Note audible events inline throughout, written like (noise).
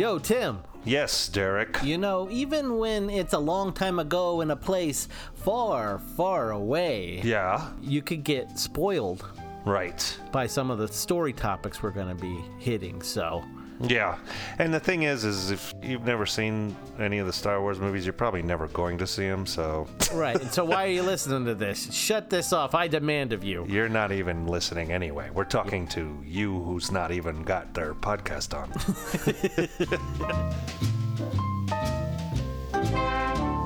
Yo, Tim, Yes, Derek. you know, even when it's a long time ago in a place far, far away, Yeah, you could get spoiled right. by some of the story topics we're going to be hitting. So, Yeah. And the thing is, is if you've never seen any of the Star Wars movies, you're probably never going to see them. So right. And so, why are you (laughs) listening to this? Shut this off. I demand of you. you're not even listening anyway. We're talking to you who's not even got their podcast on. (laughs)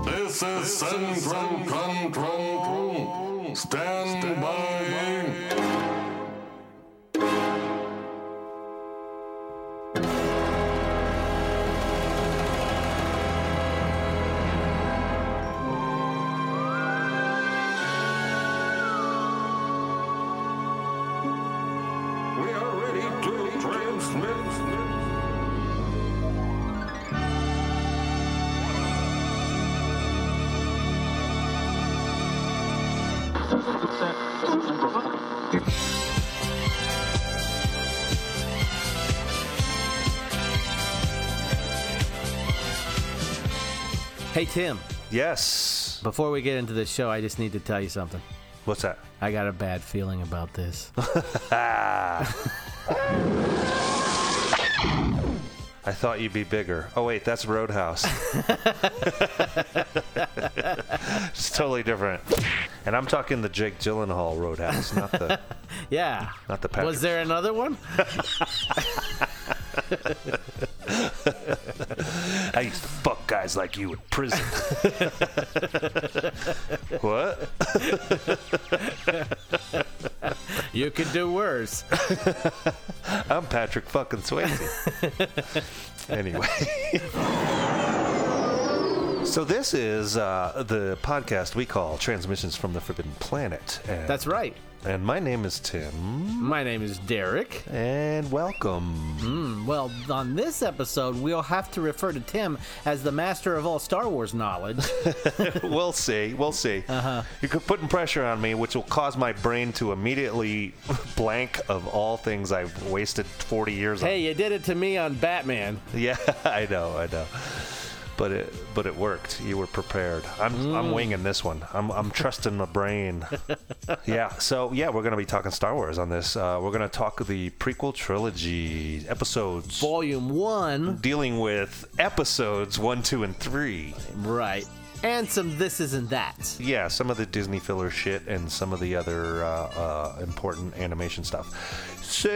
This is Central Control. Stand by. We Hey, Tim, yes. before we get into this show, I just need to tell you something. What's that? I got a bad feeling about this. (laughs) I thought you'd be bigger. Oh wait, that's Roadhouse. (laughs) it's totally different. And I'm talking the Jake Gyllenhaal Roadhouse, not the (laughs) Yeah. not the Patrick. Was there another one? I used to fuck guys like you in prison. (laughs) what? You could do worse. (laughs) I'm Patrick fucking Swayze. (laughs) anyway. So this is uh, the podcast we call Transmissions from the Forbidden Planet. That's right. And my name is Tim, My name is Derek. and welcome. Well, on this episode, we'll have to refer to Tim as the master of all Star Wars knowledge. (laughs) we'll see. We'll see. Uh-huh. You're putting pressure on me, which will cause my brain to immediately (laughs) blank of all things I've wasted 40 years on. hey, you did it to me on Batman. (laughs) Yeah, I know, I know. But it, but it worked. You were prepared. I'm, I'm winging this one. I'm, I'm trusting my brain. (laughs) yeah. So yeah, we're gonna be talking Star Wars on this. Uh, we're gonna talk the prequel trilogy episodes, Volume 1. dealing with episodes one, two, and three. Right. And some this isn't that. Yeah, some of the Disney filler shit and some of the other uh, uh, important animation stuff. So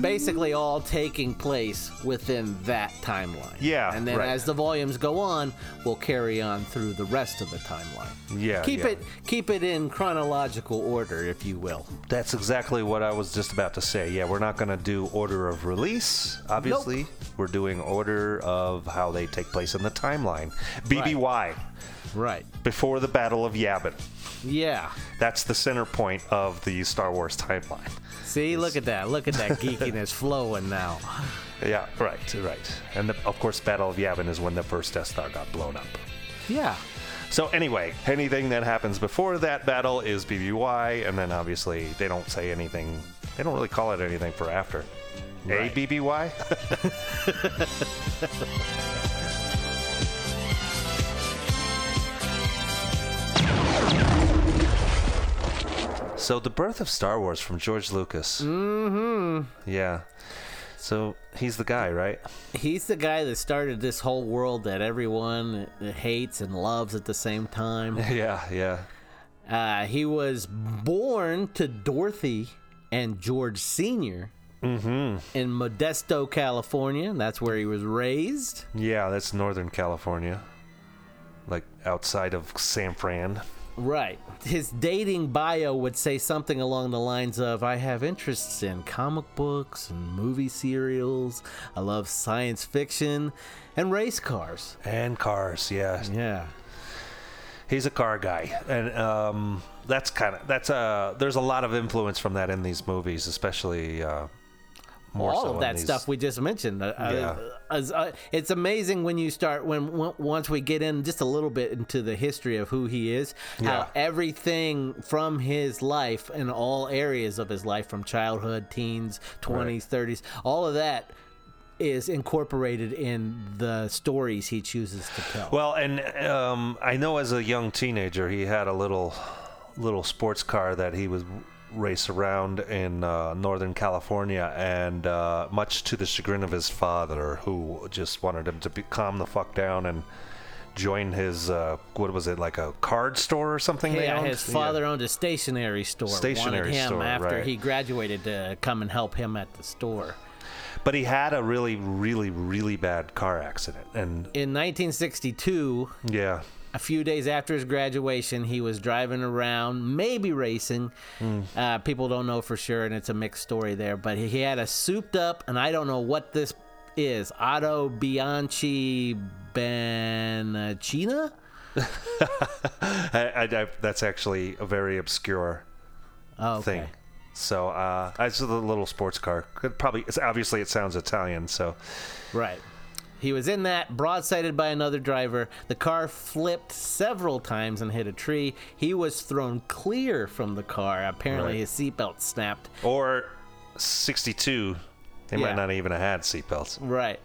Basically, all taking place within that timeline. Yeah, And then right. as the volumes go on, we'll carry on through the rest of the timeline. yeah, Keep yeah. it keep it in chronological order, if you will. That's exactly what I was just about to say. Yeah, we're not going to do order of release, obviously. We're doing order of how they take place in the timeline. BBY, Right. Before the Battle of Yavin. Yeah. That's the center point of the Star Wars timeline. See, look at that. Look at that geekiness (laughs) flowing now. Yeah, right, right. And the, of course, Battle of Yavin is when the first Death Star got blown up. Yeah. So anyway, anything that happens before that battle is BBY, and then obviously they don't say anything. They don't really call it anything for after. Right. A BBY. (laughs) so the birth of Star Wars from George Lucas. Mm-hmm. Yeah. So he's the guy, right? He's the guy that started this whole world that everyone hates and loves at the same time. (laughs) Yeah, yeah. Uh, he was born to Dorothy and George Sr. in Modesto, California. That's where he was raised. Yeah, that's Northern California. Like outside of San Fran. Right. His dating bio would say something along the lines of I have interests in comic books and movie serials. I love science fiction and race cars. And cars, yeah. Yeah. He's a car guy. And um that's kind of that's uh there's a lot of influence from that in these movies, especially uh more all so of that these- stuff we just mentioned. Uh, Yeah. uh, as, uh, it's amazing when you start when w- once we get in just a little bit into the history of who he is, Yeah. how everything from his life in all areas of his life, from childhood, teens, twenties, thirties, all of that is incorporated in the stories he chooses to tell. Well, and um, I know as a young teenager, he had a little little sports car that he would race around in uh, Northern California, and uh, much to the chagrin of his father, who just wanted him to be, calm the fuck down and join his uh, what was it like a card store or something? they yeah, his father owned a stationery store. Stationery wanted him store, after right. he graduated to come and help him at the store. But he had a really, really, really bad car accident, and In 1962, yeah, a few days after his graduation, he was driving around, maybe racing. Hmm. Uh, people don't know for sure, and it's a mixed story there. But he, he had a souped up, and I don't know what this is Otto Bianchi Bencina? (laughs) I, I, I, that's actually a very obscure Oh, okay. thing. So uh, it's a little sports car. Could probably, it's obviously it sounds Italian. So Right. He was in that, broadsided by another driver. The car flipped several times and hit a tree. He was thrown clear from the car. Apparently, Right. his seatbelt snapped. or 62, they Yeah. might not even have had seatbelts. Right.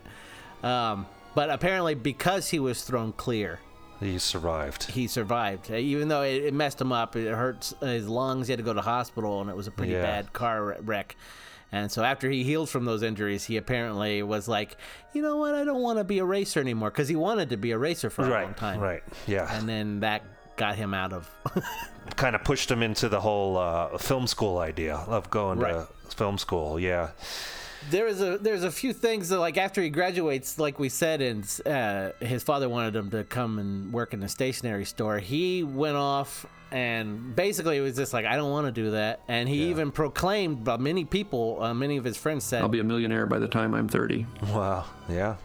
Um, but apparently, because he was thrown clear, He survived. he survived. Uh, Even though it, it messed him up, it hurt his lungs. He had to go to hospital, and it was a pretty Yeah. bad car wreck. And so after he healed from those injuries, he apparently was like, you know what, I don't want to be a racer anymore, because he wanted to be a racer for a long time. right, yeah. And then that got him out of. (laughs) kind of pushed him into the whole uh, film school idea of going Right. to film school. Yeah, there is a there's a few things that like after he graduates, like we said, and uh, his father wanted him to come and work in a stationery store. He went off and basically it was just like I don't want to do that, and he even proclaimed. But many people, uh, many of his friends said, I'll be a millionaire by the time I'm 30. wow, yeah,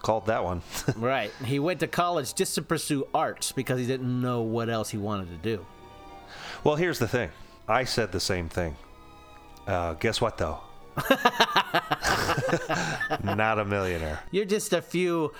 called that one. (laughs) right. He went to college just to pursue arts because he didn't know what else he wanted to do. well, here's the thing. I said the same thing. Uh, guess what though? (laughs) Not a millionaire. You're just a few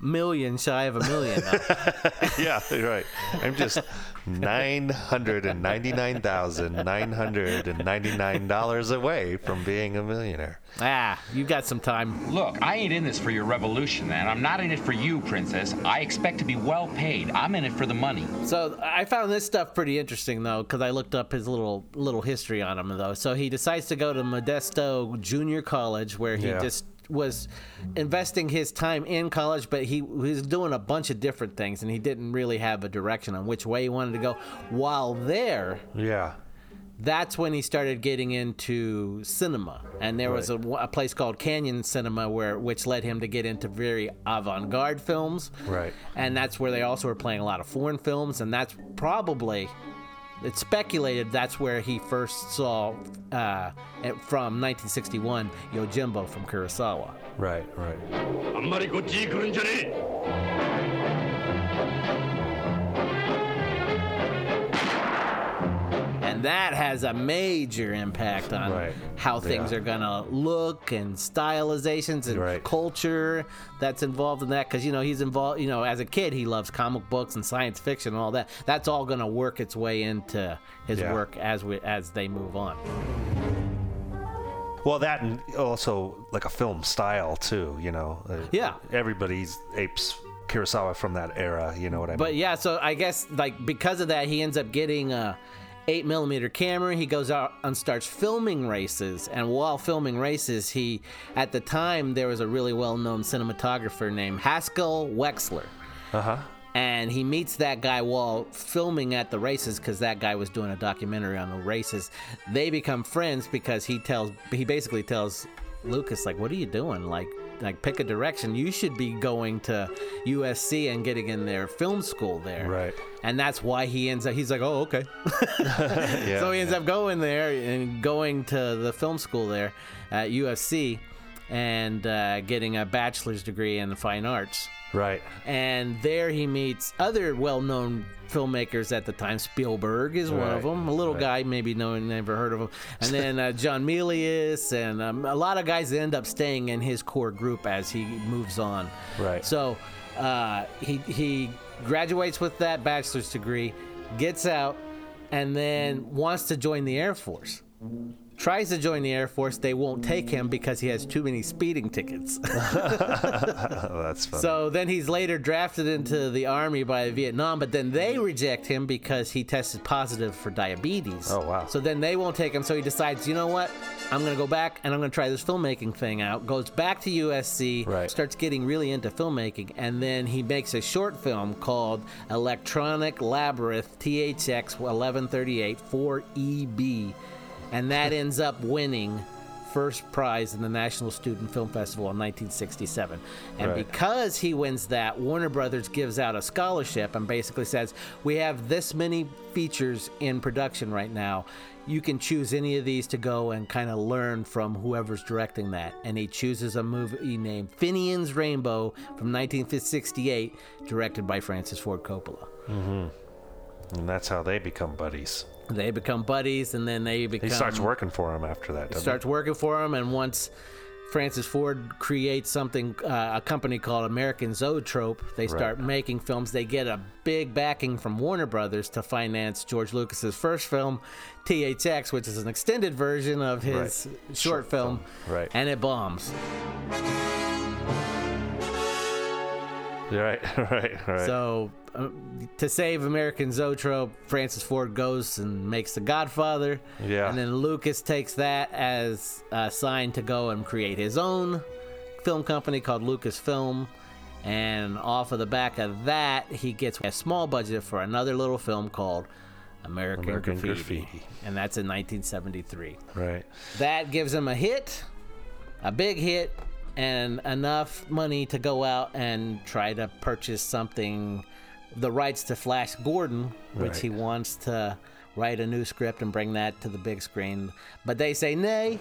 million shy of a million. now. (laughs) yeah, right. I'm just nine hundred and ninety-nine thousand nine hundred and ninety-nine dollars away from being a millionaire. ah, you got some time. Look, I ain't in this for your revolution, man. I'm not in it for you, Princess. I expect to be well paid. I'm in it for the money. So I found this stuff pretty interesting though, because I looked up his little little history on him though. So he decides to go to Modesto Junior College, where he Yeah. just was investing his time in college, but he was doing a bunch of different things, and he didn't really have a direction on which way he wanted to go. While there, Yeah. that's when he started getting into cinema and there was a, a place called canyon cinema where which led him to get into very avant-garde films Right. and that's where they also were playing a lot of foreign films and that's probably it's speculated that's where he first saw uh, from 1961 yojimbo from kurosawa Right. Right. That has a major impact on Right. how things Yeah. are gonna look and stylizations and Right. culture that's involved in that because you know he's involved you know as a kid he loves comic books and science fiction and all that that's all gonna work its way into his Yeah. work as we as they move on Well, that and also like a film style too. You know. Uh, Yeah. Everybody's apes Kurosawa from that era. You know what I mean? But yeah, so I guess like because of that, he ends up getting a eight millimeter camera. He goes out and starts filming races. And while filming races, he at the time there was a really well known cinematographer named Haskell Wexler. Uh huh. And he meets that guy while filming at the races because that guy was doing a documentary on the races. They become friends because he tells he basically tells Lucas like, "What are you doing? Like, like pick a direction. You should be going to USC and getting in their film school there." Right. And that's why he ends up. He's like, "Oh, okay." (laughs) (laughs) Yeah. so he ends up going there and going to the film school there at USC and uh, getting a bachelor's degree in the fine arts Right. and there he meets other well-known filmmakers at the time. Spielberg is one of them. A little right. guy, maybe no one never heard of him. And then uh, John Milius, and um, a lot of guys that end up staying in his core group as he moves on. Right. So uh, he he graduates with that bachelor's degree, gets out, and then wants to join the Air Force. Tries to join the Air Force. They won't take him because he has too many speeding tickets. (laughs) (laughs) That's funny. so then he's later drafted into the Army by Vietnam, but then they reject him because he tested positive for diabetes. Oh, wow. So then they won't take him. So he decides, you know what? I'm going to go back and I'm going to try this filmmaking thing out. Goes back to USC, Right. starts getting really into filmmaking, and then he makes a short film called Electronic Labyrinth THX 1138 4EB, E and that ends up winning first prize in the National Student Film Festival in 1967. And Right. because he wins that, Warner Brothers gives out a scholarship and basically says, "We have this many features in production right now. You can choose any of these to go and kind of learn from whoever's directing that." And he chooses a movie named Finian's Rainbow from 1968, directed by Francis Ford Coppola. Mm-hmm. and that's how they become buddies. They become buddies, and then they become. He starts working for him after that. Doesn't starts working for him, and once Francis Ford creates something, uh, a company called American Zoetrope, they start making films. They get a big backing from Warner Brothers to finance George Lucas's first film, THX, which is an extended version of his Right. short, Short film, film, right. and it bombs. Right, (laughs) right, right. So, uh, to save American Zoetrope, Francis Ford goes and makes The Godfather. Yeah. And then Lucas takes that as a sign to go and create his own film company called Lucasfilm. And off of the back of that, he gets a small budget for another little film called American, American Graffiti. Graffiti. And that's in 1973 right. that gives him a hit, a big hit, and enough money to go out and try to purchase something, the rights to Flash Gordon, which Right. he wants to write a new script and bring that to the big screen. But they say, nay,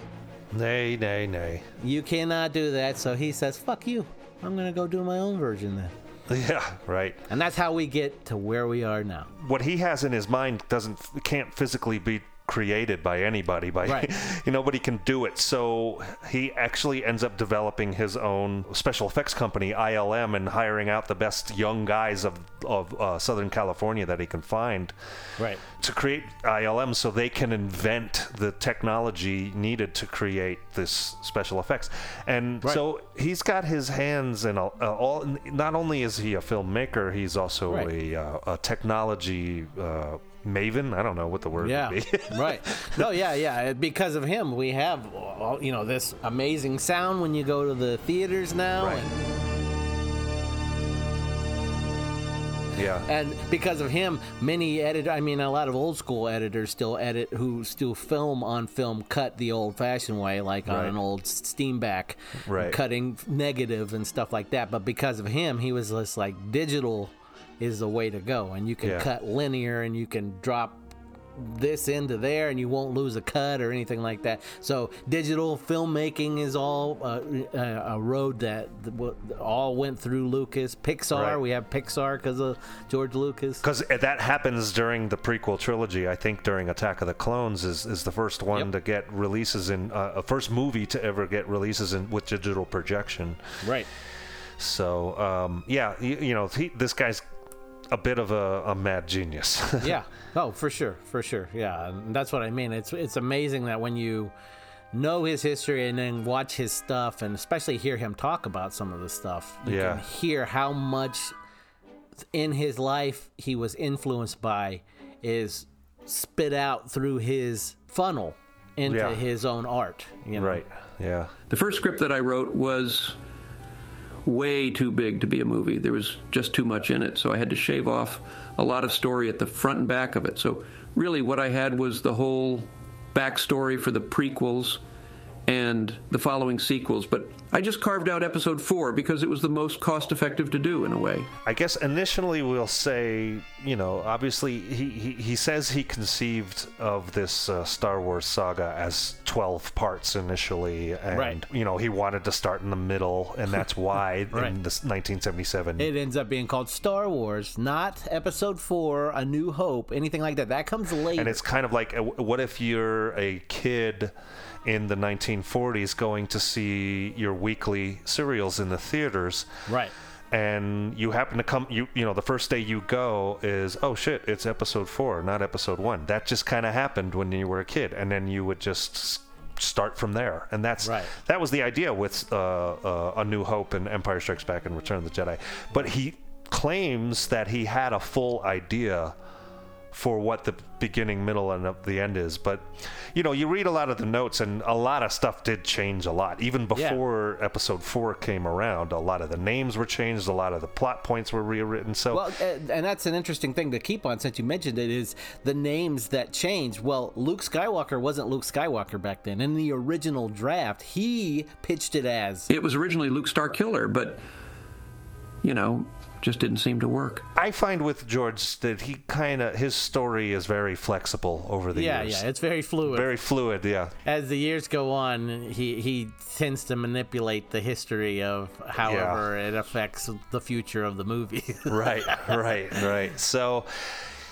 Nay, nay, nay. you cannot do that. So he says, fuck you. I'm going to go do my own version then. (laughs) Yeah, right. And that's how we get to where we are now. What he has in his mind doesn't can't physically be created by anybody by Right. (laughs) you nobody can do it so he actually ends up developing his own special effects company ILM and hiring out the best young guys of of uh, Southern California that he can find Right. to create ILM so they can invent the technology needed to create this special effects. And Right. so he's got his hands in all, uh, all. Not only is he a filmmaker, he's also Right. a, uh, a technology uh, maven. I don't know what the word Yeah, would be. (laughs) right. No, yeah, yeah. Uh, because of him, we have all, you know this amazing sound when you go to the theaters now, Right. and, yeah. and because of him, many edit. I mean, a lot of old school editors still edit who still film on film, cut the old-fashioned way, like on an old Steenbeck, Right. cutting negative and stuff like that. But because of him, he was just like digital is the way to go, and you can Yeah. cut linear, and you can drop this into there and you won't lose a cut or anything like that. So digital filmmaking is all uh, uh, a road that all went through Lucas. Pixar, Right. we have Pixar because of George Lucas. Because that happens during the prequel trilogy. I think during Attack of the Clones is, is the first one Yep. to get releases in uh, a first movie to ever get releases in with digital projection. Right. So um, yeah, you, you know, he, this guy's a bit of a, a mad genius. (laughs) yeah. Oh, for sure, for sure. Yeah, and that's what I mean. It's it's amazing that when you know his history and then watch his stuff, and especially hear him talk about some of the stuff, you Yeah. can hear how much in his life he was influenced by is spit out through his funnel into Yeah. his own art. You know? right. Yeah. The first script that I wrote was way too big to be a movie. There was just too much in it, so I had to shave off a lot of story at the front and back of it. So really, what I had was the whole backstory for the prequels and the following sequels. But I just carved out episode four because it was the most cost effective to do in a way. I guess initially we'll say, you know, obviously he, he, he says he conceived of this uh, Star Wars saga as 12 parts initially. And, Right. you know, he wanted to start in the middle, and that's (laughs) why Right. in this 1977. It ends up being called Star Wars, not Episode Four, A New Hope, anything like that. That comes later. and it's kind of like, uh, what if you're a kid in the 1940s going to see your weekly serials in the theaters? right. and you happen to come you you know the first day you go is oh shit it's episode 4 not episode 1 that just kind of happened when you were a kid and then you would just start from there and that's Right. that was the idea with uh, uh, a new hope and empire strikes back and return of the jedi but he claims that he had a full idea for what the beginning, middle, and the end is. But you know, you read a lot of the notes, and a lot of stuff did change a lot. Even Yeah. before episode four came around, a lot of the names were changed, a lot of the plot points were rewritten. So Well, and that's an interesting thing to keep on since you mentioned it is the names that changed. Well, Luke Skywalker wasn't Luke Skywalker back then. In the original draft, he pitched it as It was originally Luke Starkiller, but you know, just didn't seem to work. I find with George that he kind of his story is very flexible over the yeah, years. yeah, yeah, it's very fluid. very fluid. Yeah. As the years go on, he he tends to manipulate the history of however it affects the future of the movie. (laughs) right, right, right. So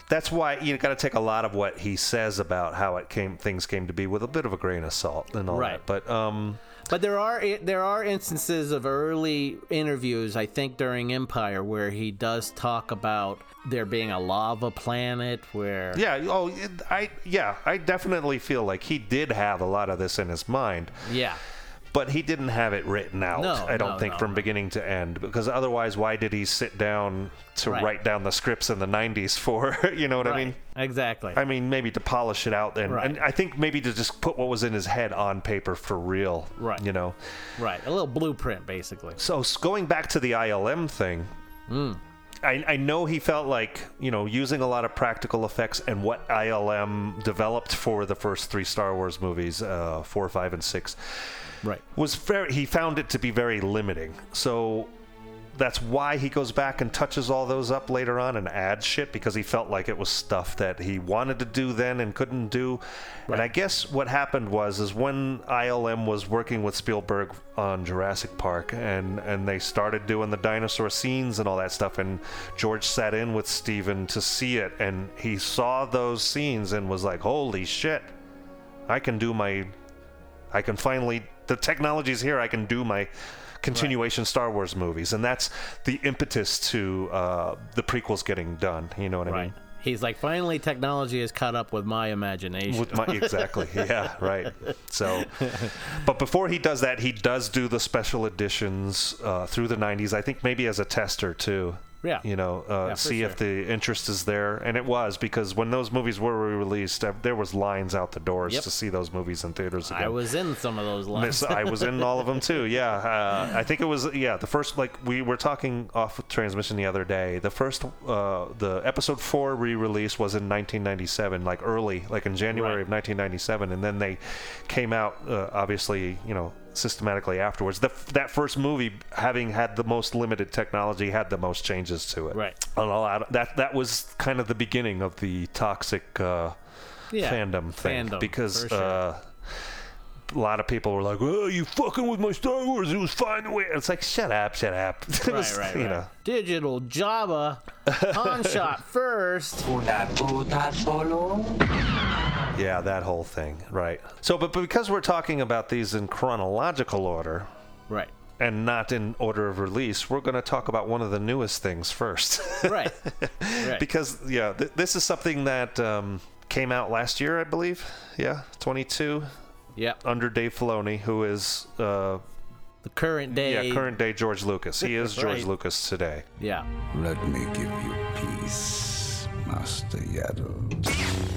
that's why you got to take a lot of what he says about how it came, things came to be, with a bit of a grain of salt and all Right. that. But um, But there are there are instances of early interviews, I think during Empire, where he does talk about there being a lava planet where yeah, oh, I yeah, I definitely feel like he did have a lot of this in his mind. yeah, But he didn't have it written out. No, I don't no, think no, from beginning to end, because otherwise, why did he sit down to Right. write down the scripts in the '90s for? (laughs) You know what I mean? exactly. I mean, maybe to polish it out, then. Right. and I think maybe to just put what was in his head on paper for real. Right. You know. right, a little blueprint basically. So going back to the ILM thing, I, I know he felt like you know using a lot of practical effects and what ILM developed for the first three Star Wars movies, uh, four, five, and six, Right. was very. He found it to be very limiting. So that's why he goes back and touches all those up later on and adds shit because he felt like it was stuff that he wanted to do then and couldn't do. And I guess what happened was is when ILM was working with Spielberg on Jurassic Park and and they started doing the dinosaur scenes and all that stuff and George sat in with Steven to see it and he saw those scenes and was like, "Holy shit. I can do my I can finally the technology's here. I can do my continuation Star Wars movies, and that's the impetus to uh, the prequels getting done. You know what I mean? He's like, finally, technology has caught up with my imagination. With my exactly, (laughs) yeah, right. So, but before he does that, he does do the special editions uh, through the '90s. I think maybe as a tester too. Yeah. You know, uh, Yeah, see if the interest is there, and it was because when those movies were re released, there was lines out the doors Yep. to see those movies in theaters again. I was in some of those lines. I was in all of them too. Yeah, uh, I think it was yeah the first like we were talking off transmission the other day. The first uh, the episode four re-release was in 1997, like early, like in January Right. of 1997, and then they came out uh, obviously you know systematically afterwards. The, that first movie, having had the most limited technology, had the most changes to it. Right. And a lot that that was kind of the beginning of the toxic. Uh, Yeah, fandom thing fandom, because sure. uh, a lot of people were like, "Oh, you fucking with my Star Wars? It was fine the way." It's like, shut up, shut up. (laughs) It Right, was, right, you right. know, Digital Jabba, Han (laughs) shot first. yeah, that whole thing, right? So, but because we're talking about these in chronological order Right, and not in order of release, we're going to talk about one of the newest things first. (laughs) right, right. because yeah, th- this is something that um, came out last year, I believe. Yeah, 22 yep, under Dave Filoni, who is. Uh, the current day. yeah, current day George Lucas. He is George Right. Lucas today. Yeah, Let me give you peace, Master Yaddle.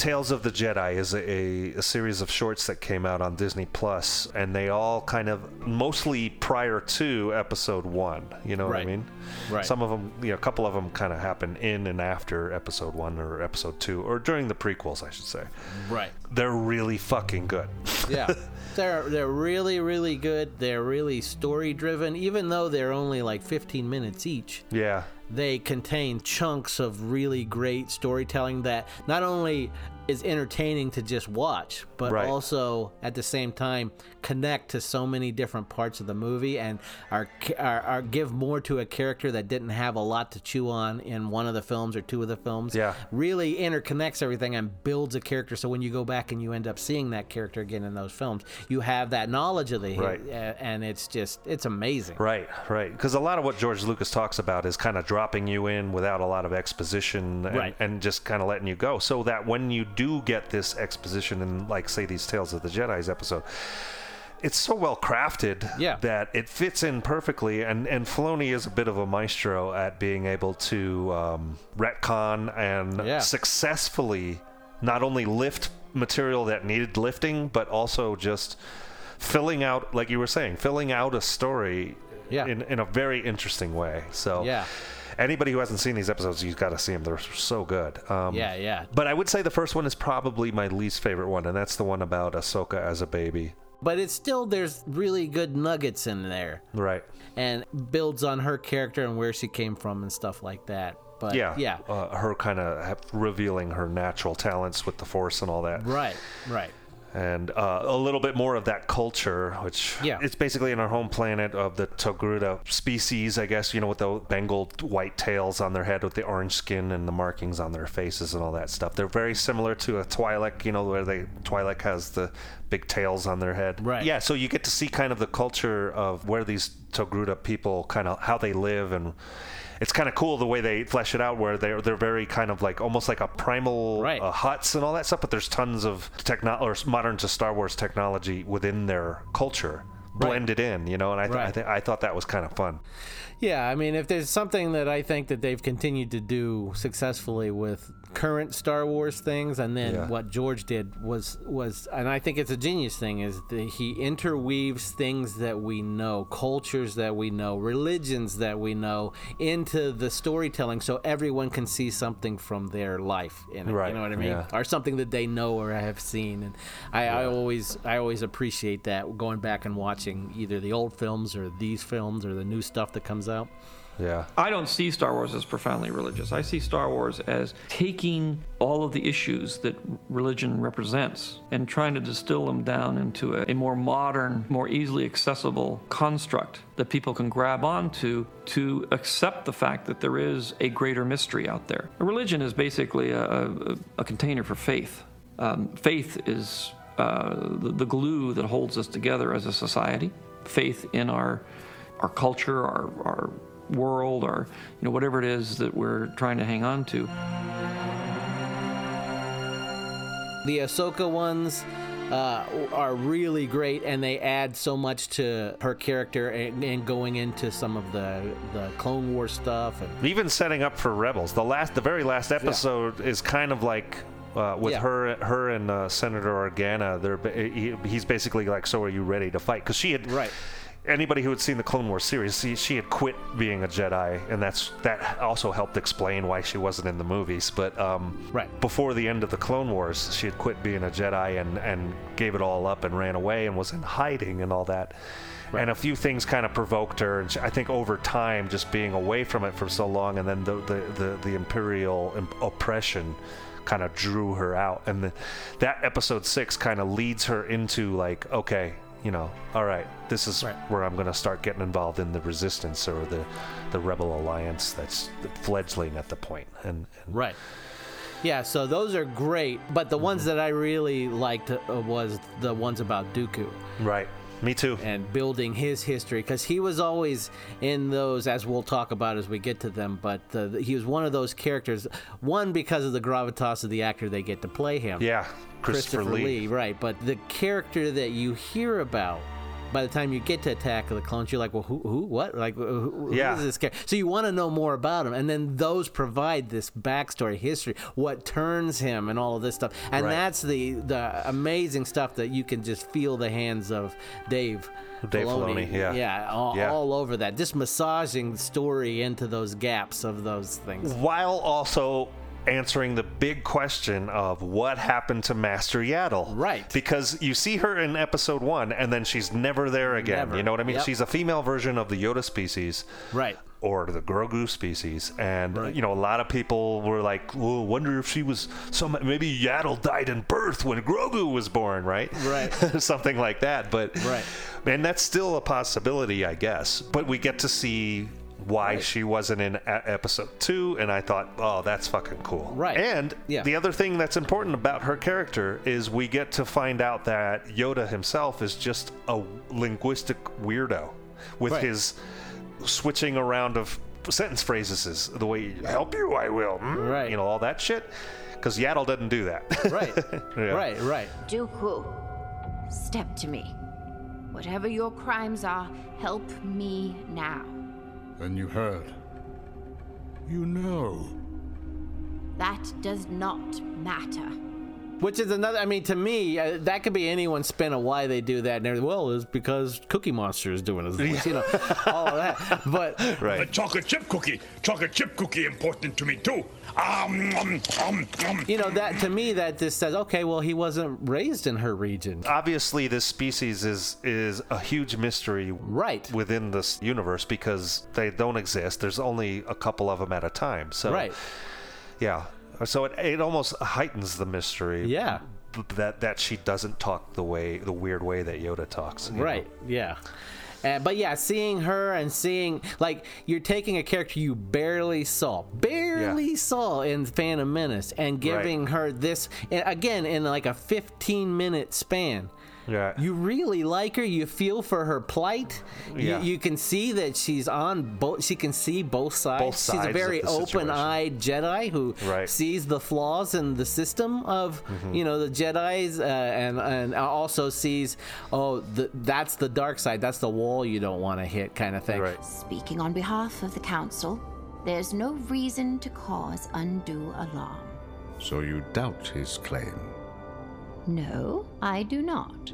Tales of the Jedi is a, a series of shorts that came out on Disney Plus, and they all kind of mostly prior to Episode One. You know what I mean? Right. Some of them, you know, a couple of them kind of happen in and after Episode One or Episode Two, or during the prequels, I should say. right. They're really fucking good. Yeah, (laughs) they're they're really really good. They're really story driven, even though they're only like 15 minutes each. yeah. they contain chunks of really great storytelling that not only is entertaining to just watch, but Right. also at the same time connect to so many different parts of the movie and are, are, are give more to a character that didn't have a lot to chew on in one of the films or two of the films. Yeah. really interconnects everything and builds a character. So when you go back and you end up seeing that character again in those films, you have that knowledge of the Right. Uh, and it's just it's amazing. Right, right. Because a lot of what George Lucas talks about is kind of dropping you in without a lot of exposition and, Right. and just kind of letting you go. So that when you do get this exposition in, like, say, these Tales of the Jedi's episode, it's so well crafted Yeah. that it fits in perfectly. And, and Filoni is a bit of a maestro at being able to um, retcon and Yeah. successfully not only lift material that needed lifting, but also just filling out, like you were saying, filling out a story Yeah. in, in a very interesting way. So Yeah. Anybody who hasn't seen these episodes, you've got to see them. They're so good. Um, Yeah, yeah. But I would say the first one is probably my least favorite one, and that's the one about Ahsoka as a baby. But it's still there's really good nuggets in there Right. and builds on her character and where she came from and stuff like that. But Yeah. yeah. Uh, her kind of revealing her natural talents with the Force and all that. Right, right. And uh, a little bit more of that culture, which Yeah. it's basically in our home planet of the Togruta species, I guess, you know, with the bengal white tails on their head with the orange skin and the markings on their faces and all that stuff. They're very similar to a Twi'lek, you know, where they Twi'lek has the big tails on their head. Right. Yeah, so you get to see kind of the culture of where these Togruta people kind of how they live and it's kind of cool the way they flesh it out where they're they're very kind of like almost like a primal Right. uh, huts and all that stuff but there's tons of techno or modern to Star Wars technology within their culture blended in you know and I, th- I, th- I thought that was kind of fun. Yeah, I mean, if there's something that I think that they've continued to do successfully with current Star Wars things, and then Yeah. what George did was was, and I think it's a genius thing, is that he interweaves things that we know, cultures that we know, religions that we know, into the storytelling, so everyone can see something from their life in it. Right, You know what I mean? yeah. Or something that they know or have seen, and I, I always I always appreciate that going back and watching either the old films or these films or the new stuff that comes out. Yeah I don't see Star Wars as profoundly religious. I see Star Wars as taking all of the issues that religion represents and trying to distill them down into a, a more modern, more easily accessible construct that people can grab onto to accept the fact that there is a greater mystery out there. Religion is basically a, a, a container for faith. Um, faith is uh, the, the glue that holds us together as a society. Faith in our our culture, our, our world, or you know whatever it is that we're trying to hang on to. The Ahsoka ones uh, are really great, and they add so much to her character and, and going into some of the the Clone War stuff. And even setting up for rebels the last the very last episode is kind of like uh, with Yeah. her her and uh, senator organa they're he, he's basically like so are you ready to fight because she had Right. Anybody who had seen the clone wars series she, she had quit being a jedi and that's that also helped explain why she wasn't in the movies but um, Right. before the end of the clone wars she had quit being a jedi and and gave it all up and ran away and was in hiding and all that. And a few things kind of provoked her and she, i think over time just being away from it for so long and then the the, the, the imperial im- oppression kind of drew her out. And the, that episode six kind of leads her into like okay you know all right this is Right. where i'm going to start getting involved in the resistance or the the rebel alliance that's fledgling at the point and, and right. Yeah, so those are great, but the ones that I really liked uh, was the ones about Dooku. right me too and building his history because he was always in those as we'll talk about as we get to them but uh, he was one of those characters one because of the gravitas of the actor they get to play him yeah christopher, lee. right but the character that you hear about by the time you get to Attack of the Clones, you're like, well, who, who, what? Like, who, who Yeah. is this character? So you want to know more about him, and then those provide this backstory, history, what turns him, and all of this stuff, and Right. that's the the amazing stuff that you can just feel the hands of Dave. Dave Filoni, yeah. yeah, all, Yeah. all over that, just massaging the story into those gaps of those things. while also answering the big question of what happened to Master Yaddle. Right. Because you see her in episode one and then she's never there again. Never. You know what I mean? Yep. She's a female version of the Yoda species. Right. or the Grogu species. And you know, a lot of people were like, "Well, wonder if she was some maybe Yaddle died in birth when Grogu was born, right? Right. (laughs) Something like that." But Right. and that's still a possibility, I guess. But we get to see why Right. she wasn't in a- episode two, and I thought, oh, that's fucking cool. Right. And Yeah. the other thing that's important about her character is we get to find out that Yoda himself is just a linguistic weirdo with Right. his switching around of sentence phrases, is the way help you, I will. mm," Right. You know, all that shit. Because Yaddle doesn't do that. (laughs) Right. Yeah. Right, right. Dooku, step to me. Whatever your crimes are, help me now. Then you heard. You know. That does not matter. Which is another. I mean, to me, uh, that could be anyone's spin of why they do that. And they're, well, it's because Cookie Monster is doing his voice, you know, (laughs) all of that. But A Right. chocolate chip cookie. Chocolate chip cookie important to me too. Um, um, um, um. you know, that to me, that just says, okay, well, he wasn't raised in her region, Obviously, this species is is a huge mystery right? within this universe because they don't exist. There's only a couple of them at a time. So Right. yeah. So it, it almost heightens the mystery. Yeah. That that she doesn't talk the way the weird way that Yoda talks. you know? Right. Yeah. Uh, but yeah, seeing her and seeing like you're taking a character you barely saw, barely saw in Phantom Menace, and giving her this again in like a 15 minute span. Yeah. You really like her. You feel for her plight. Yeah. You, you can see that she's on both. She can see both sides. Both she's a very open-eyed Jedi who Right. sees the flaws in the system of Mm-hmm. you know the Jedi's, uh, and and also sees oh the, that's the dark side. That's the wall you don't want to hit, kind of thing. Right. Speaking on behalf of the Council, there's no reason to cause undue alarm. So you doubt his claim. No, I do not.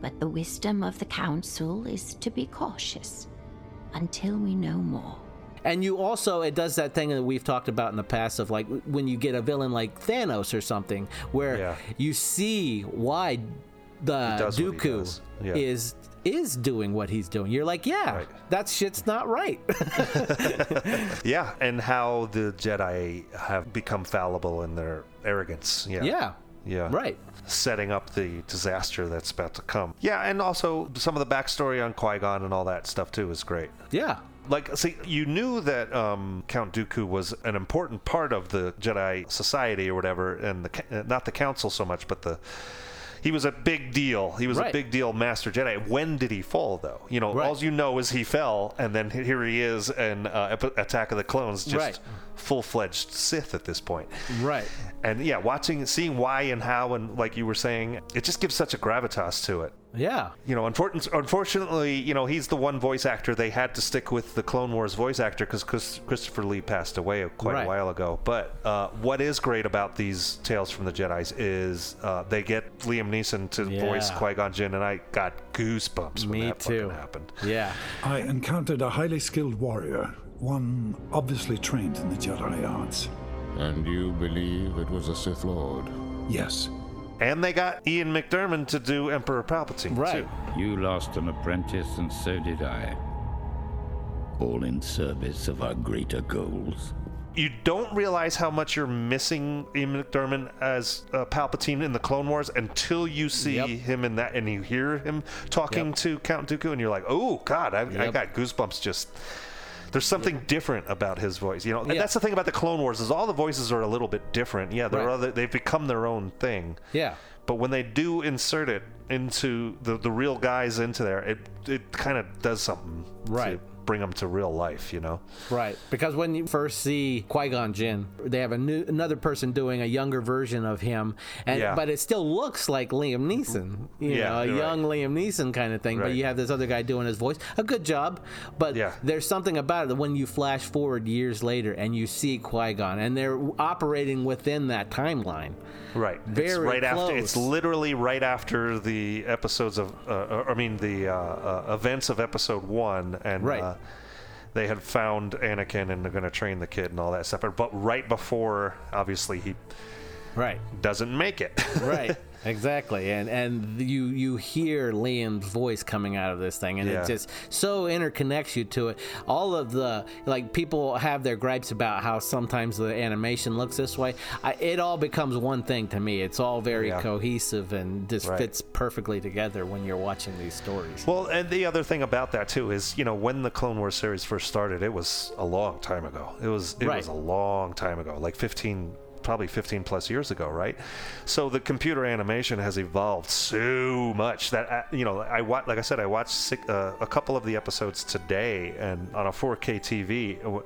But the wisdom of the Council is to be cautious until we know more. And you also, it does that thing that we've talked about in the past of like when you get a villain like Thanos or something, where Yeah. you see why the does Dooku. Yeah. is is doing what he's doing. You're like, yeah, Right. that shit's not right. (laughs) Yeah, and how the Jedi have become fallible in their arrogance. Yeah. yeah, Yeah. right. Setting up the disaster that's about to come. Yeah, and also some of the backstory on Qui Gon and all that stuff too is great. Yeah, Like, see, you knew that um, Count Dooku was an important part of the Jedi Society or whatever, and the not the Council so much, but the he was a big deal. He was a big deal Master Jedi. When did he fall, though? You know, Right. all you know is he fell, and then here he is in uh, Attack of the Clones, just Right. full-fledged Sith at this point. right. And yeah, watching, seeing why and how, and like you were saying, it just gives such a gravitas to it Yeah, you know, unfor- unfortunately, you know, he's the one voice actor they had to stick with the Clone Wars voice actor because Christopher Lee passed away quite Right. a while ago. But uh, what is great about these Tales from the Jedi's is uh, they get Liam Neeson to voice Yeah. Qui Gon Jinn, and I got goosebumps when me that too. fucking happened. Yeah, I encountered a highly skilled warrior, one obviously trained in the Jedi arts. And you believe it was a Sith Lord? Yes, And they got Ian McDiarmid to do Emperor Palpatine right. too. You lost an apprentice, and so did I. All in service of our greater goals. You don't realize how much you're missing Ian McDiarmid as uh, Palpatine in the Clone Wars until you see Yep. him in that and you hear him talking Yep. to Count Dooku, and you're like, oh God, I, I got goosebumps. Just there's something different about his voice, you know. And Yeah. that's the thing about the Clone Wars is all the voices are a little bit different. Yeah, they're Right. other, they've become their own thing. Yeah. But when they do insert it into the the real guys into there, it it kind of does something Right. to bring them to real life, you know. Right, because when you first see Qui Gon Jinn, they have a new another person doing a younger version of him, and Yeah. but it still looks like Liam Neeson, you Yeah, know, a young Liam Neeson kind of thing. But you have this other guy doing his voice, a good job. But Yeah. there's something about it that when you flash forward years later and you see Qui Gon, and they're operating within that timeline. Right. it's Very right after. It's literally right after the episodes of. Uh, uh, I mean the uh, uh, events of episode one, and Right. uh, they had found Anakin and they're going to train the kid and all that stuff. But right before, obviously, he Right. doesn't make it. (laughs) Right. Exactly. And and you you hear Liam's voice coming out of this thing, and Yeah. it just so interconnects you to it. All of the like people have their gripes about how sometimes the animation looks this way. I, it all becomes one thing to me. It's all very Yeah. cohesive and just Right. fits perfectly together when you're watching these stories. Well, and the other thing about that too is, you know, when the Clone Wars series first started, it was a long time ago. It was it Right. was a long time ago, like 15 probably 15 plus years ago, right? So the computer animation has evolved so much that you know, I wa- like I said I watched uh, a couple of the episodes today and on a 4K TV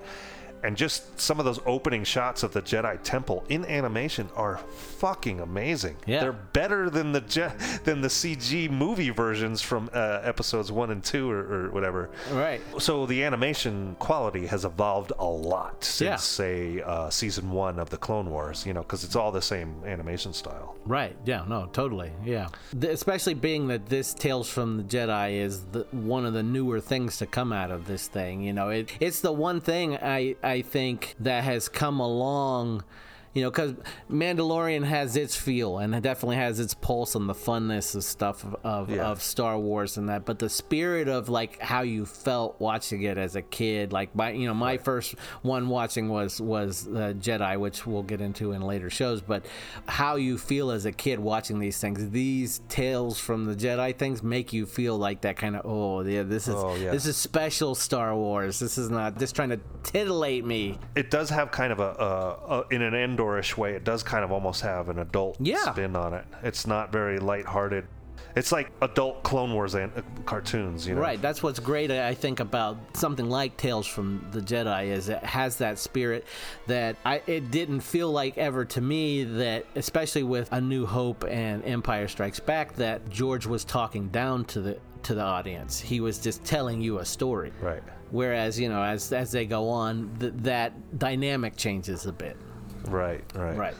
and just some of those opening shots of the Jedi Temple in animation are fucking amazing. Yeah. They're better than the Je- than the CG movie versions from uh, episodes one and two or, or whatever. Right. So the animation quality has evolved a lot since, Yeah. say, uh, season one of the Clone Wars. You know, because it's all the same animation style. Right. Yeah. No. Totally. Yeah. The, especially being that this Tales from the Jedi is the, one of the newer things to come out of this thing. You know, it, it's the one thing I I think that has come along. You know, because Mandalorian has its feel and it definitely has its pulse and the funness of stuff of, of, Yeah. of Star Wars and that. But the spirit of like how you felt watching it as a kid, like my you know my first one watching was was uh, Jedi, which we'll get into in later shows. But how you feel as a kid watching these things, these tales from the Jedi things make you feel like that kind of oh yeah this is Oh, yeah. this is special Star Wars. This is not just trying to titillate me. It does have kind of a, a, a in an Andorish way. It does kind of almost have an adult Yeah. spin on it. It's not very lighthearted. It's like adult Clone Wars and uh, cartoons. You know, Right. That's what's great, I think, about something like Tales from the Jedi is it has that spirit that I it didn't feel like ever to me that, especially with A New Hope and Empire Strikes Back, that George was talking down to the to the audience. He was just telling you a story. Right. Whereas you know, as as they go on, th- that dynamic changes a bit. Right. Right. Right.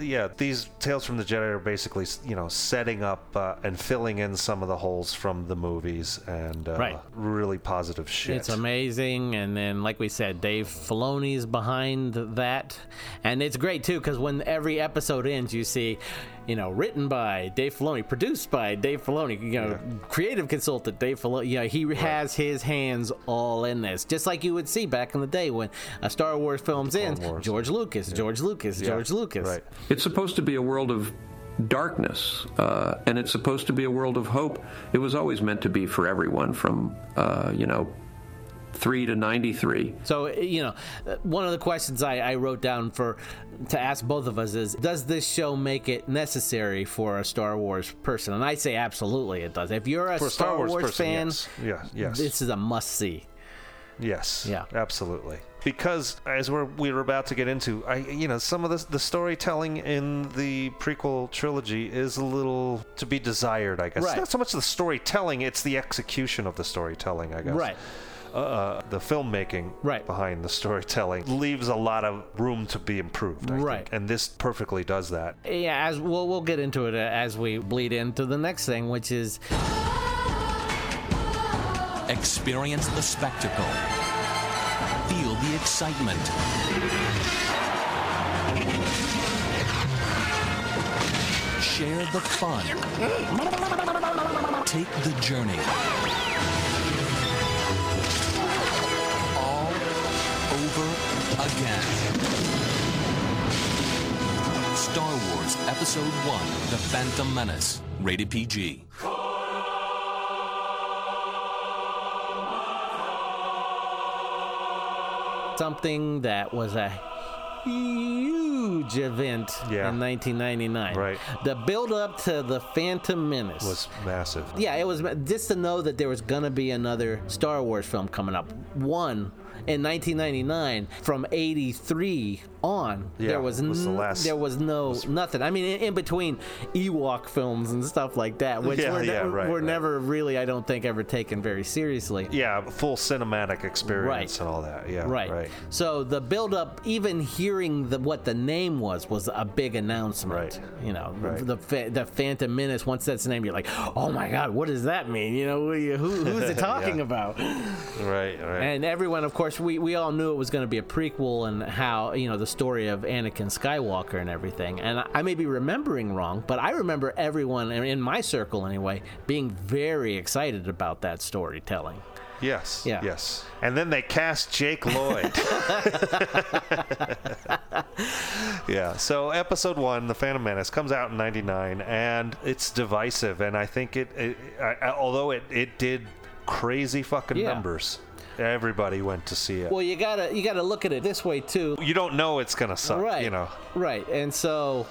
Yeah, these tales from the Jedi are basically, you know, setting up uh, and filling in some of the holes from the movies, and uh, Right. really positive shit. It's amazing, and then like we said, Dave Filoni's behind that, and it's great too because when every episode ends, you see, you know, written by Dave Filoni, produced by Dave Filoni, you know, creative consultant Dave Filoni. You know, he has his hands all in this, just like you would see back in the day when a Star Wars film's ends. Wars. George Lucas, George Lucas, Yeah. George Lucas. Right. It's supposed to be a world of darkness, uh, and it's supposed to be a world of hope. It was always meant to be for everyone, from uh, you know, three to ninety-three. So you know, uh, one of the questions I, I wrote down for to ask both of us is: Does this show make it necessary for a Star Wars person? And I say absolutely, it does. If you're a For a Star, Wars, person, fan, yes. Yeah, yes. this is a must see. Yes. Yeah. Absolutely. Because as we're we were about to get into, I you know some of the the storytelling in the prequel trilogy is a little to be desired. I guess Right. not so much the storytelling; it's the execution of the storytelling. I guess. Right. Uh, the filmmaking Right. behind the storytelling leaves a lot of room to be improved. I Right. Think. And this perfectly does that. Yeah, as we'll we'll get into it uh, as we bleed into the next thing, which is Experience the spectacle. Feel the excitement. Share the fun. Take the journey. Again. Star Wars Episode 1 The Phantom Menace. Rated PG. something that was a huge event Yeah. in 1999. Right. The build up to the Phantom Menace Was massive. Yeah, it was just to know that there was gonna be another Star Wars film coming up. One in 1999 from 83 on. Yeah, there was, was the last- there was no nothing. I mean, in, in between Ewok films and stuff like that, which Yeah, were, ne- yeah, right, were right. never really, I don't think, ever taken very seriously. Yeah, full cinematic experience Right. and all that. Yeah. Right. Right. So the build up, even hearing the what the name was, was a big announcement. Right. You know, the the, the Phantom Menace. Once that's the name, you're like, oh my God, what does that mean? You know, who, who- who's it (laughs) talking about? Right. Right. And everyone, of course, we, we all knew it was going to be a prequel and how, you know, the story of Anakin Skywalker and everything. And I, I may be remembering wrong, but I remember everyone, in my circle anyway, being very excited about that storytelling. Yes. Yeah. Yes. And then they cast Jake Lloyd. (laughs) (laughs) yeah. So episode one, The Phantom Menace, comes out in '99, and it's divisive. And I think it, it I- although it it did crazy fucking Yeah. numbers, everybody went to see it. Well, you gotta you gotta look at it this way too. you don't know it's gonna suck. right. You know. Right. And so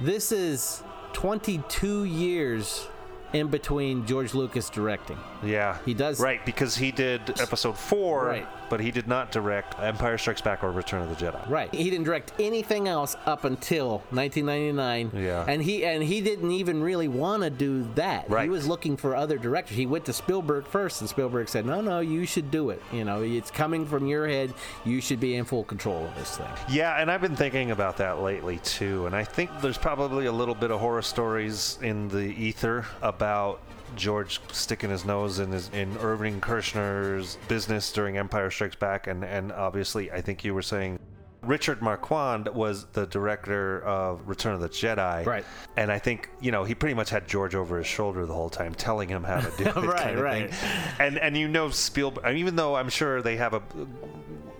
this is 22 years in between George Lucas directing. Yeah. He does. Right, because he did episode four, Right. But he did not direct Empire Strikes Back or Return of the Jedi. Right. He didn't direct anything else up until 1999. Yeah. And he and he didn't even really want to do that. Right. He was looking for other directors. He went to Spielberg first, and Spielberg said, "No, no, you should do it. You know, it's coming from your head. You should be in full control of this thing." Yeah, and I've been thinking about that lately too. And I think there's probably a little bit of horror stories in the ether about George sticking his nose in his in Irvin Kershner's business during Empire Strikes Back, and and obviously I think you were saying. Richard Marquand was the director of Return of the Jedi. Right. And I think, you know, he pretty much had George over his shoulder the whole time, telling him how to do (laughs) it. Right, kind of right. Thing. And and you know Spielberg, even though I'm sure they have a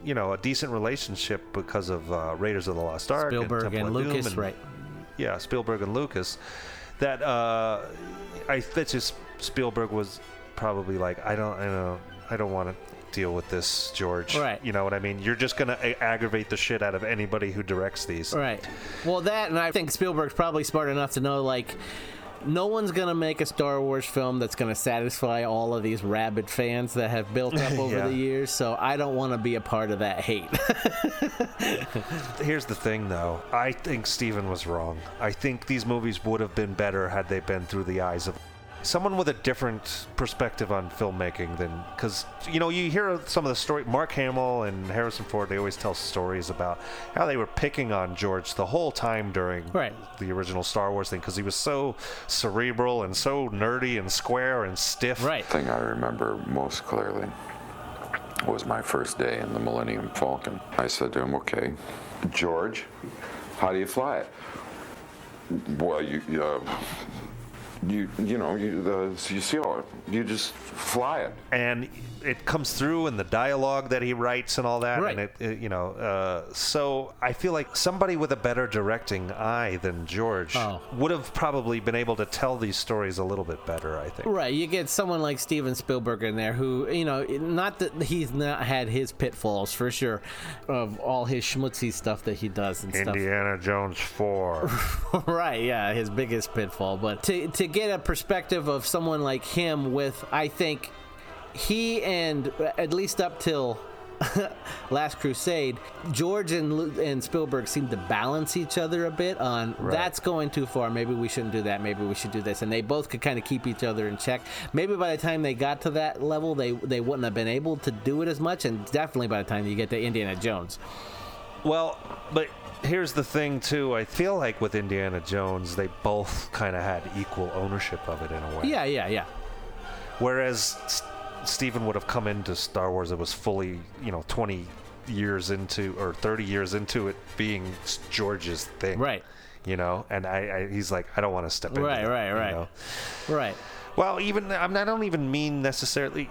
you know, a decent relationship because of uh, Raiders of the Lost Ark, Spielberg and Doom Lucas, right. Yeah, Spielberg and Lucas. That uh, I that's just Spielberg was probably like, I don't, I don't, I don't want to deal with this, George. Right. You know what I mean? You're just gonna a- aggravate the shit out of anybody who directs these. Right. Well, that, and I think Spielberg's probably smart enough to know, like, no one's going to make a Star Wars film that's going to satisfy all of these rabid fans that have built up (laughs) over Yeah. the years, so I don't want to be a part of that hate. (laughs) Here's the thing, though. I think Steven was wrong. I think these movies would have been better had they been through the eyes of someone with a different perspective on filmmaking than because you know you hear some of the story mark hamill and harrison ford they always tell stories about how they were picking on george the whole time during Right. the original star wars thing because he was so cerebral and so nerdy and square and stiff right thing I remember most clearly was my first day in the Millennium Falcon. I said to him, "Okay, George, how do you fly it?" Well, you uh, you you know you the you see how it, you just fly it. and it comes through in the dialogue that he writes and all that Right. and it, it- you know uh, so i feel like somebody with a better directing eye than george Oh. would have probably been able to tell these stories a little bit better i think Right, you get someone like Steven Spielberg in there who, you know, not that he's not had his pitfalls for sure of all his schmutzy stuff that he does and stuff. indiana jones 4 (laughs) right, yeah, his biggest pitfall. But to, to get a perspective of someone like him with, I think, he and at least up till (laughs) Last Crusade, George and, and Spielberg seem to balance each other a bit on that's going too far. Maybe we shouldn't do that. Maybe we should do this. And they both could kind of keep each other in check. Maybe by the time they got to that level, they, they wouldn't have been able to do it as much. And definitely by the time you get to Indiana Jones. well but here's the thing too i feel like with indiana jones they both kind of had equal ownership of it in a way Yeah, yeah, yeah. Whereas Steven would have come into Star Wars, it was fully, you know, 20 years into or 30 years into it being George's thing. Right. You know, and I, I he's like, I don't want to step into Right, it, right, right. know? Right. Well, even I, mean, I don't even mean necessarily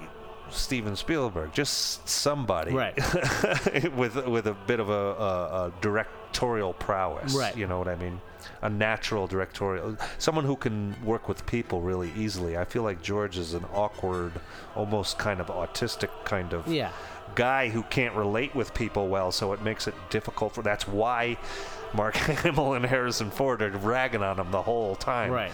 Steven Spielberg, just somebody, Right. (laughs) with with a bit of a, a, a directorial prowess. Right. You know what I mean? A natural directorial, someone who can work with people really easily. I feel like George is an awkward, almost kind of autistic kind of Yeah. guy who can't relate with people well, so it makes it difficult for. That's why Mark (laughs) Hamill and Harrison Ford are ragging on him the whole time. Right.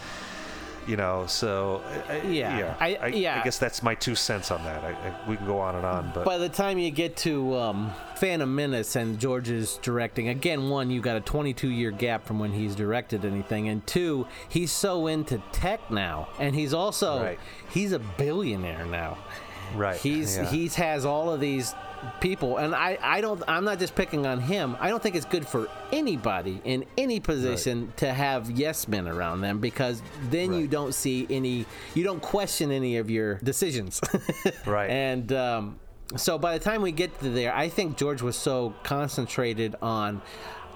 You know, so uh, Yeah, yeah. I- I, yeah. I guess that's my two cents on that. I, I, we can go on and on, but By the time you get to um, Phantom Menace and George's directing, again, one, you got a 22 year gap from when he's directed anything, and two, he's so into tech now, and he's also Right. he's a billionaire now. right, He's yeah. he's has all of these people, and I I don't I'm not just picking on him. I don't think it's good for anybody in any position to have yes men around them because then you don't see any you don't question any of your decisions. (laughs) Right. And um, so by the time we get to there, I think George was so concentrated on.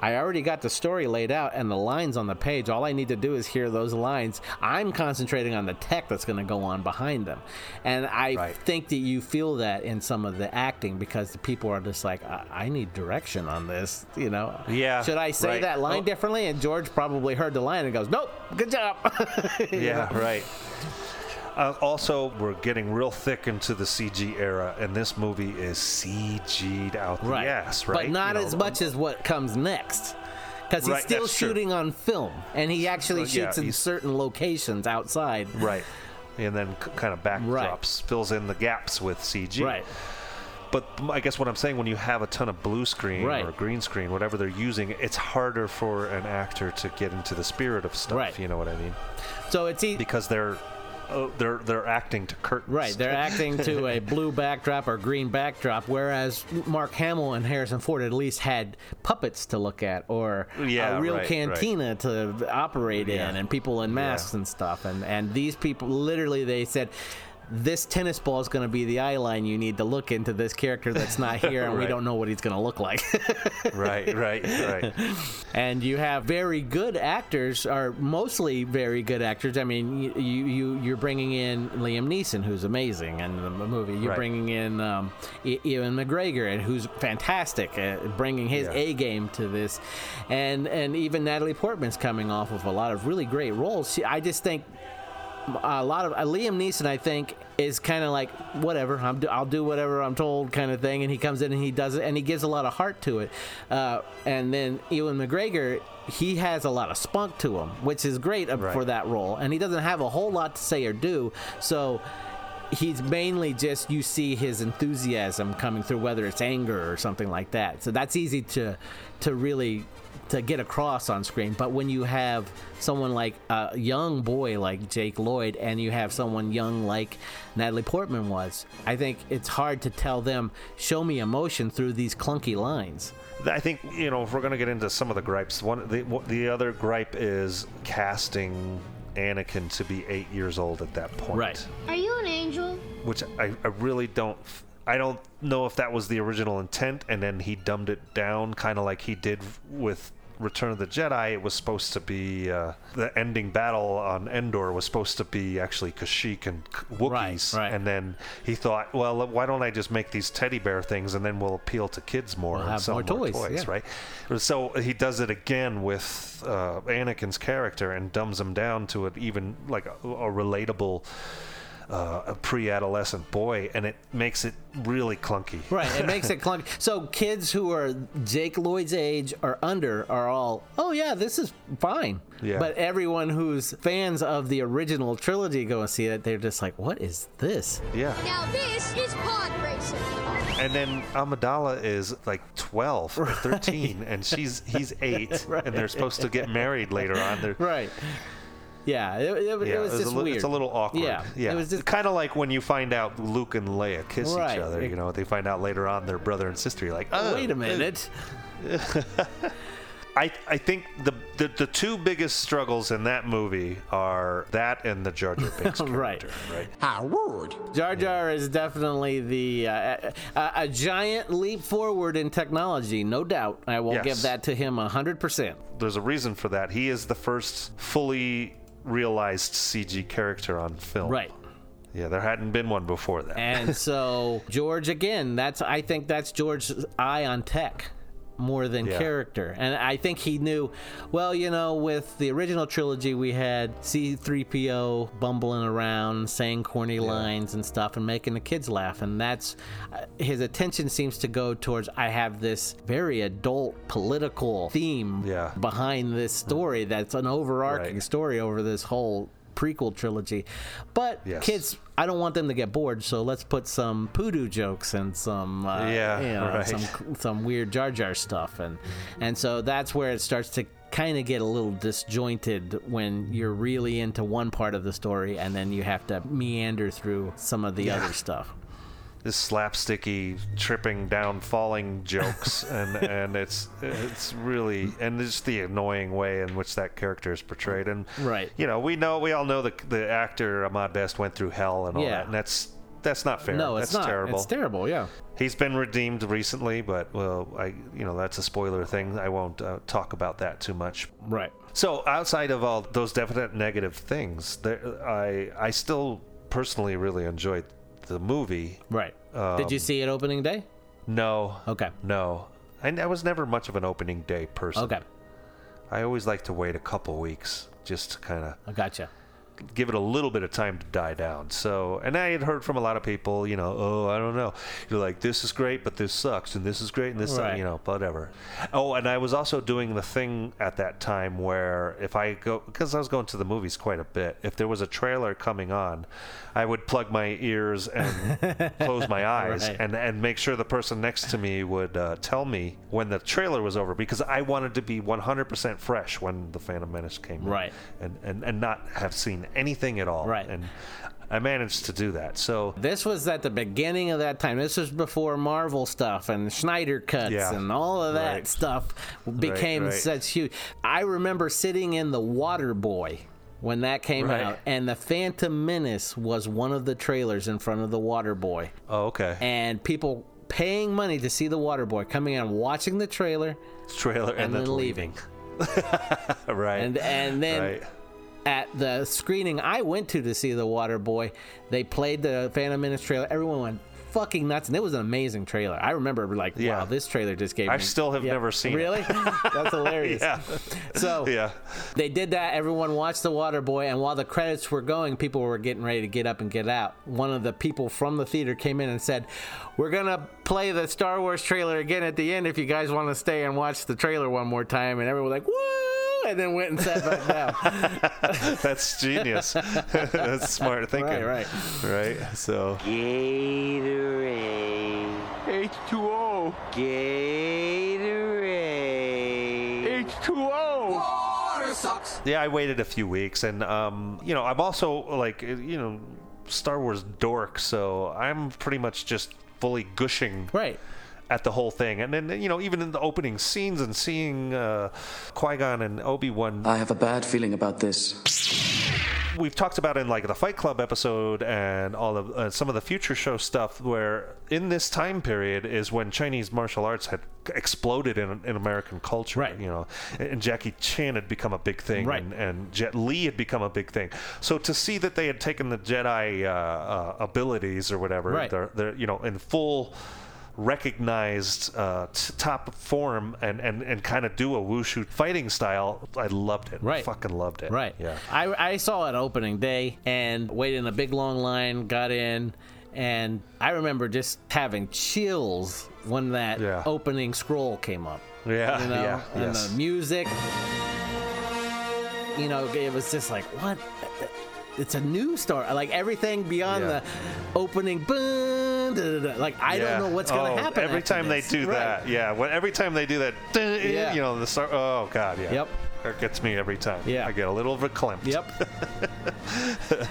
I already got the story laid out and the lines on the page. All I need to do is hear those lines. I'm concentrating on the tech that's going to go on behind them. And I think that you feel that in some of the acting because the people are just like, I, I need direction on this, you know? Yeah, Should I say right. that line Oh. differently? And George probably heard the line and goes, Nope, good job. (laughs) Yeah, know? right. Uh, also, we're getting real thick into the CG era, and this movie is CG'd out the ass, right? But not You know, as much as what comes next. Because he's Right, still that's true. shooting on film, and he actually Uh, yeah, shoots in certain locations outside. Right. And then c- kind of backdrops, fills in the gaps with CG. Right. But I guess what I'm saying, when you have a ton of blue screen Right. or green screen, whatever they're using, it's harder for an actor to get into the spirit of stuff. Right. You know what I mean? So it's e- Because they're uh, they're they're acting to curtains. Right, they're acting to a (laughs) blue backdrop or green backdrop, whereas Mark Hamill and Harrison Ford at least had puppets to look at or Yeah, a real right, right. cantina to operate Yeah. in and people in masks and stuff. And, and these people, literally, they said, this tennis ball is going to be the eye line you need to look into this character that's not (laughs) here, and we don't know what he's going to look like. (laughs) right, right, right. and you have very good actors, are mostly very good actors. I mean, you you, you you're bringing in Liam Neeson, who's amazing in the movie. You're Right. bringing in um, Ewan McGregor, and who's fantastic, bringing his Yeah. A game to this, and and even Natalie Portman's coming off of a lot of really great roles. She, I just think a lot of uh, Liam Neeson, I think, is kind of like whatever. I'm, do- I'll do whatever I'm told, kind of thing. And he comes in and he does it, and he gives a lot of heart to it. Uh, and then Ewan McGregor, he has a lot of spunk to him, which is great uh, for that role. And he doesn't have a whole lot to say or do, so. He's mainly just you see his enthusiasm coming through, whether it's anger or something like that. So that's easy to to really to get across on screen. But when you have someone like a young boy like Jake Lloyd and you have someone young like Natalie Portman was, I think it's hard to tell them, show me emotion through these clunky lines. I think you know if we're gonna get into some of the gripes, one the the other gripe is casting Anakin to be eight years old at that point. Right. Are you an angel? Which I, I really don't. I don't know if that was the original intent, and then he dumbed it down, kind of like he did with Return of the Jedi. It was supposed to be uh, the ending battle on Endor was supposed to be actually Kashyyyk and Wookiees, right. and then he thought, well, why don't I just make these teddy bear things, and then we'll appeal to kids more We'll and sell more toys, yeah. right? So he does it again with uh, Anakin's character and dumbs him down to an even like a, a relatable. Uh, a pre-adolescent boy, and it makes it really clunky. Right, it makes it clunky. (laughs) So kids who are Jake Lloyd's age or under are all, oh yeah, this is fine. Yeah. But everyone who's fans of the original trilogy go and see it, they're just like, what is this? Yeah. Now this is pod racing. And then Amidala is like 12 or 13, and she's he's eight, (laughs) and they're supposed to get married later on. They're, right. Yeah, it, it, Yeah, it was it's just a li- weird. It's a little awkward. Yeah, yeah. it was just kind of like when you find out Luke and Leia kiss Right. each other. You know, they find out later on they're brother and sister. You're like, oh, wait a minute. (laughs) I I think the, the the two biggest struggles in that movie are that and the Jar Jar Binks (laughs) right. character. Right. I would. Jar Jar is definitely the uh, a, a giant leap forward in technology, no doubt. I will Yes. give that to him hundred percent. There's a reason for that. He is the first fully realized CG character on film. Right. Yeah, there hadn't been one before that. And so (laughs) George again, that's I think that's George's eye on tech more than Yeah. character. And I think he knew, well, you know, with the original trilogy we had C3PO bumbling around saying corny lines and stuff and making the kids laugh and that's uh, his attention seems to go towards I have this very adult political theme Yeah. behind this story that's an overarching Right. story over this whole prequel trilogy. But Yes. kids, I don't want them to get bored, so let's put some poodoo jokes and some uh, Yeah, you know, right. some some weird Jar Jar stuff, and and so that's where it starts to kind of get a little disjointed when you're really into one part of the story, and then you have to meander through some of the Yeah. other stuff. This slapsticky tripping down falling jokes (laughs) and and it's it's really and just the annoying way in which that character is portrayed and Right. you know we know we all know the the actor Ahmed Best went through hell and all Yeah. that and that's that's not fair. No, it's that's not. terrible. It's terrible. Yeah. He's been redeemed recently, but well, I you know that's a spoiler thing. I won't uh, talk about that too much. Right. So outside of all those definite negative things, there, I I still personally really enjoyed the movie. Right. Did you Um, see it opening day? No. Okay. No. I, I was never much of an opening day person. Okay. I always like to wait a couple weeks just to kind of I gotcha. Give it a little bit of time to die down. So, and I had heard from a lot of people, you know, oh, I don't know. You're like, this is great, but this sucks, and this is great, and this, sucks," Right. you know, whatever. Oh, and I was also doing the thing at that time where if I go, because I was going to the movies quite a bit, if there was a trailer coming on, I would plug my ears and (laughs) close my eyes Right. and, and make sure the person next to me would uh, tell me when the trailer was over because I wanted to be 100% fresh when the Phantom Menace came Right. and, and, and not have seen anything at all. Right. And I managed to do that. So This was at the beginning of that time. This was before Marvel stuff and Snyder cuts Yeah. and all of that Right. stuff became right. such huge. I remember sitting in the Water Boy when that came Right. out, and the Phantom Menace was one of the trailers in front of the Water Boy, oh, okay. and people paying money to see the Water Boy coming out watching the trailer trailer and, and, then leaving. (laughs) right. And and then right. At the screening I went to to see the Water Boy, they played the Phantom Menace trailer. Everyone went fucking nuts, and it was an amazing trailer. I remember like, Yeah. wow, this trailer just gave I me. still have Yeah. never seen it. Really? (laughs) That's hilarious. yeah. So Yeah. they did that. Everyone watched the Water Boy, and while the credits were going, people were getting ready to get up and get out. One of the people from the theater came in and said, "We're gonna play the Star Wars trailer again at the end if you guys want to stay and watch the trailer one more time." And everyone was like, "Woo!" And then went and sat back down. (laughs) That's genius. (laughs) That's smart thinking. Right, right. Right? So Gatorade. H2O. Gatorade. H2O. Water sucks. yeah, I waited a few weeks, and um, you know, I'm also like, you know, Star Wars dork, so I'm pretty much just fully gushing. Right. At the whole thing, and then you know, even in the opening scenes and seeing uh, Qui Gon and Obi Wan I have a bad feeling about this. we've talked about in like the Fight Club episode and all of uh, some of the future show stuff where in this time period is when Chinese martial arts had exploded in, in American culture right you know and Jackie Chan had become a big thing Right. and, and Jet Li had become a big thing so to see that they had taken the Jedi uh, uh, abilities or whatever Right. they're, they're you know in full recognized uh, t- top form and, and, and kind of do a wushu fighting style I loved it Right. fucking loved it Right. yeah I, I saw it opening day and waited in a big long line, got in, and I remember just having chills when that opening scroll came up. Yeah, You know, yeah, and yes. the music. You know, it was just like, what? It's a new story. Like everything beyond Yeah. the opening. Boom, da, da, da. Like I Yeah. don't know what's going Oh, to happen every time this. they do Right. that. Yeah, when, every time they do that, Yeah. you know the start. Oh god, yeah. Yep. That gets me every time. Yeah. I get a little verklempt. Yep. (laughs)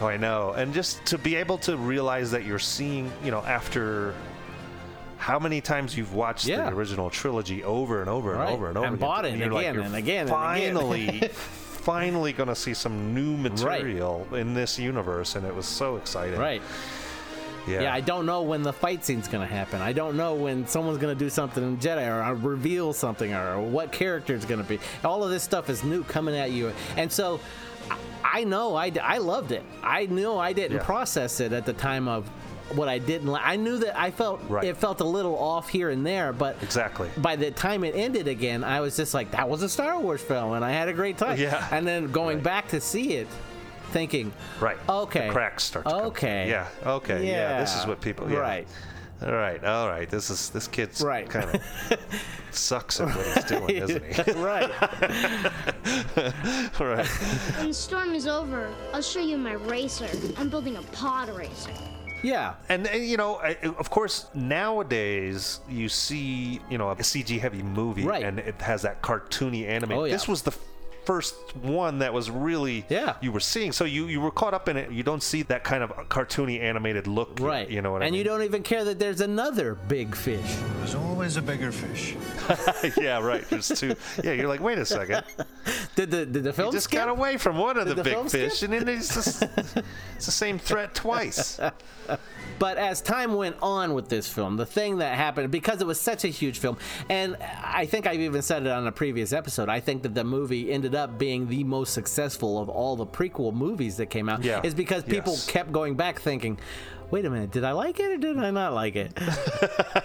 oh, I know. And just to be able to realize that you're seeing, you know, after how many times you've watched Yeah. the original trilogy over and over and Right. over and over And again, bought it you're like, again and again and again. finally, (laughs) finally going to see some new material in this universe, and it was so exciting. Right. Yeah. Yeah, I don't know when the fight scene's gonna happen. I don't know when someone's gonna do something in Jedi or reveal something or what character it's gonna be. All of this stuff is new coming at you, and so I- I know I, I loved it. I knew I didn't Yeah. process it at the time of what I didn't. like. I knew that I felt Right. it felt a little off here and there, but Exactly. by the time it ended again, I was just like, that was a Star Wars film, and I had a great time. Yeah. And then going back to see it, thinking, Right. okay, The cracks start to come okay, Yeah. Okay. Yeah. This is what people. Yeah. Right. All right. All right. This is this kid's Right. kind of (laughs) sucks at what he's doing, isn't he? (laughs) (laughs) right. right. When the storm is over, I'll show you my racer. I'm building a pod racer. Yeah. And, and you know, I, of course, nowadays you see, you know, a CG heavy movie Right. and it has that cartoony anime. Oh, yeah. This was the first one that was really Yeah. you were seeing. So you you were caught up in it. You don't see that kind of cartoony animated look. Right. You know what I and mean? you don't even care that there's another big fish. There's always a bigger fish. (laughs) yeah, right. There's two. Yeah, you're like, wait a second. (laughs) Did the did the film You just skip? got away from one of Did the, the big fish, skip? and then it's just it's the same threat twice. (laughs) But as time went on with this film, the thing that happened because it was such a huge film, and I think I've even said it on a previous episode. I think that the movie ended up being the most successful of all the prequel movies that came out. Yeah. Is because people Yes. kept going back thinking. Wait a minute, did I like it or did I not like it? (laughs)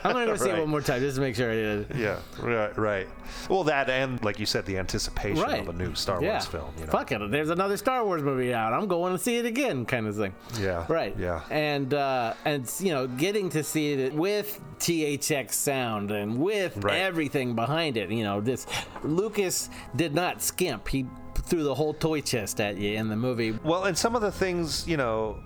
I'm gonna go see it one more time just to make sure I did. Yeah, right, right. Well, that and like you said, the anticipation Right. of a new Star yeah. Wars film. You know? Fuck it, there's another Star Wars movie out. I'm going to see it again, kind of thing. Yeah. Right. Yeah. And uh, and you know, getting to see it with THX sound and with Right. everything behind it. You know, this Lucas did not skimp. He threw the whole toy chest at you in the movie. Well, and some of the things, you know,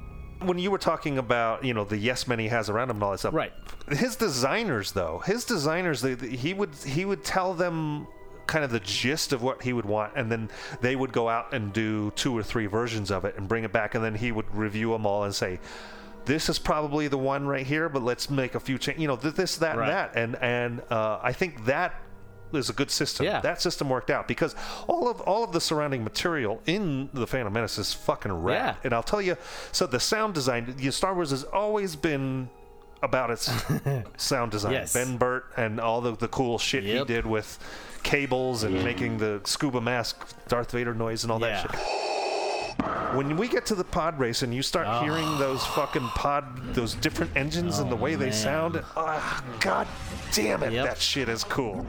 when you were talking about, you know, the yes men he has around him and all that stuff. Right. His designers, though, his designers, they, they- he would he would tell them kind of the gist of what he would want, and then they would go out and do two or three versions of it and bring it back, and then he would review them all and say. This is probably the one right here, but let's make a few changes. You know, th- this, that, Right. and that, and and uh, I think that is a good system. Yeah. That system worked out because all of all of the surrounding material in the Phantom Menace is fucking rad. Yeah. And I'll tell you, so the sound design, you know, Star Wars has always been about its (laughs) sound design. Yes. Ben Burtt and all the, the cool shit he did with cables and making the scuba mask Darth Vader noise and all Yeah. that shit. When we get to the pod race and you start hearing those fucking pod, those different engines and the way they sound, ah, god damn it, Yep. that shit is cool.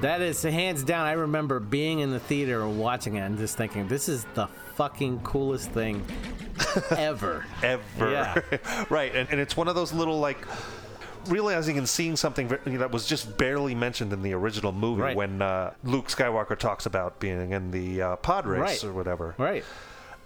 That is hands down. I remember being in the theater and watching it and just thinking, this is the fucking coolest thing (laughs) ever. ever. Yeah. (laughs) right, and, and it's one of those little like realizing and seeing something ver- that was just barely mentioned in the original movie Right. when uh, Luke Skywalker talks about being in the uh, pod race Right. or whatever. Right.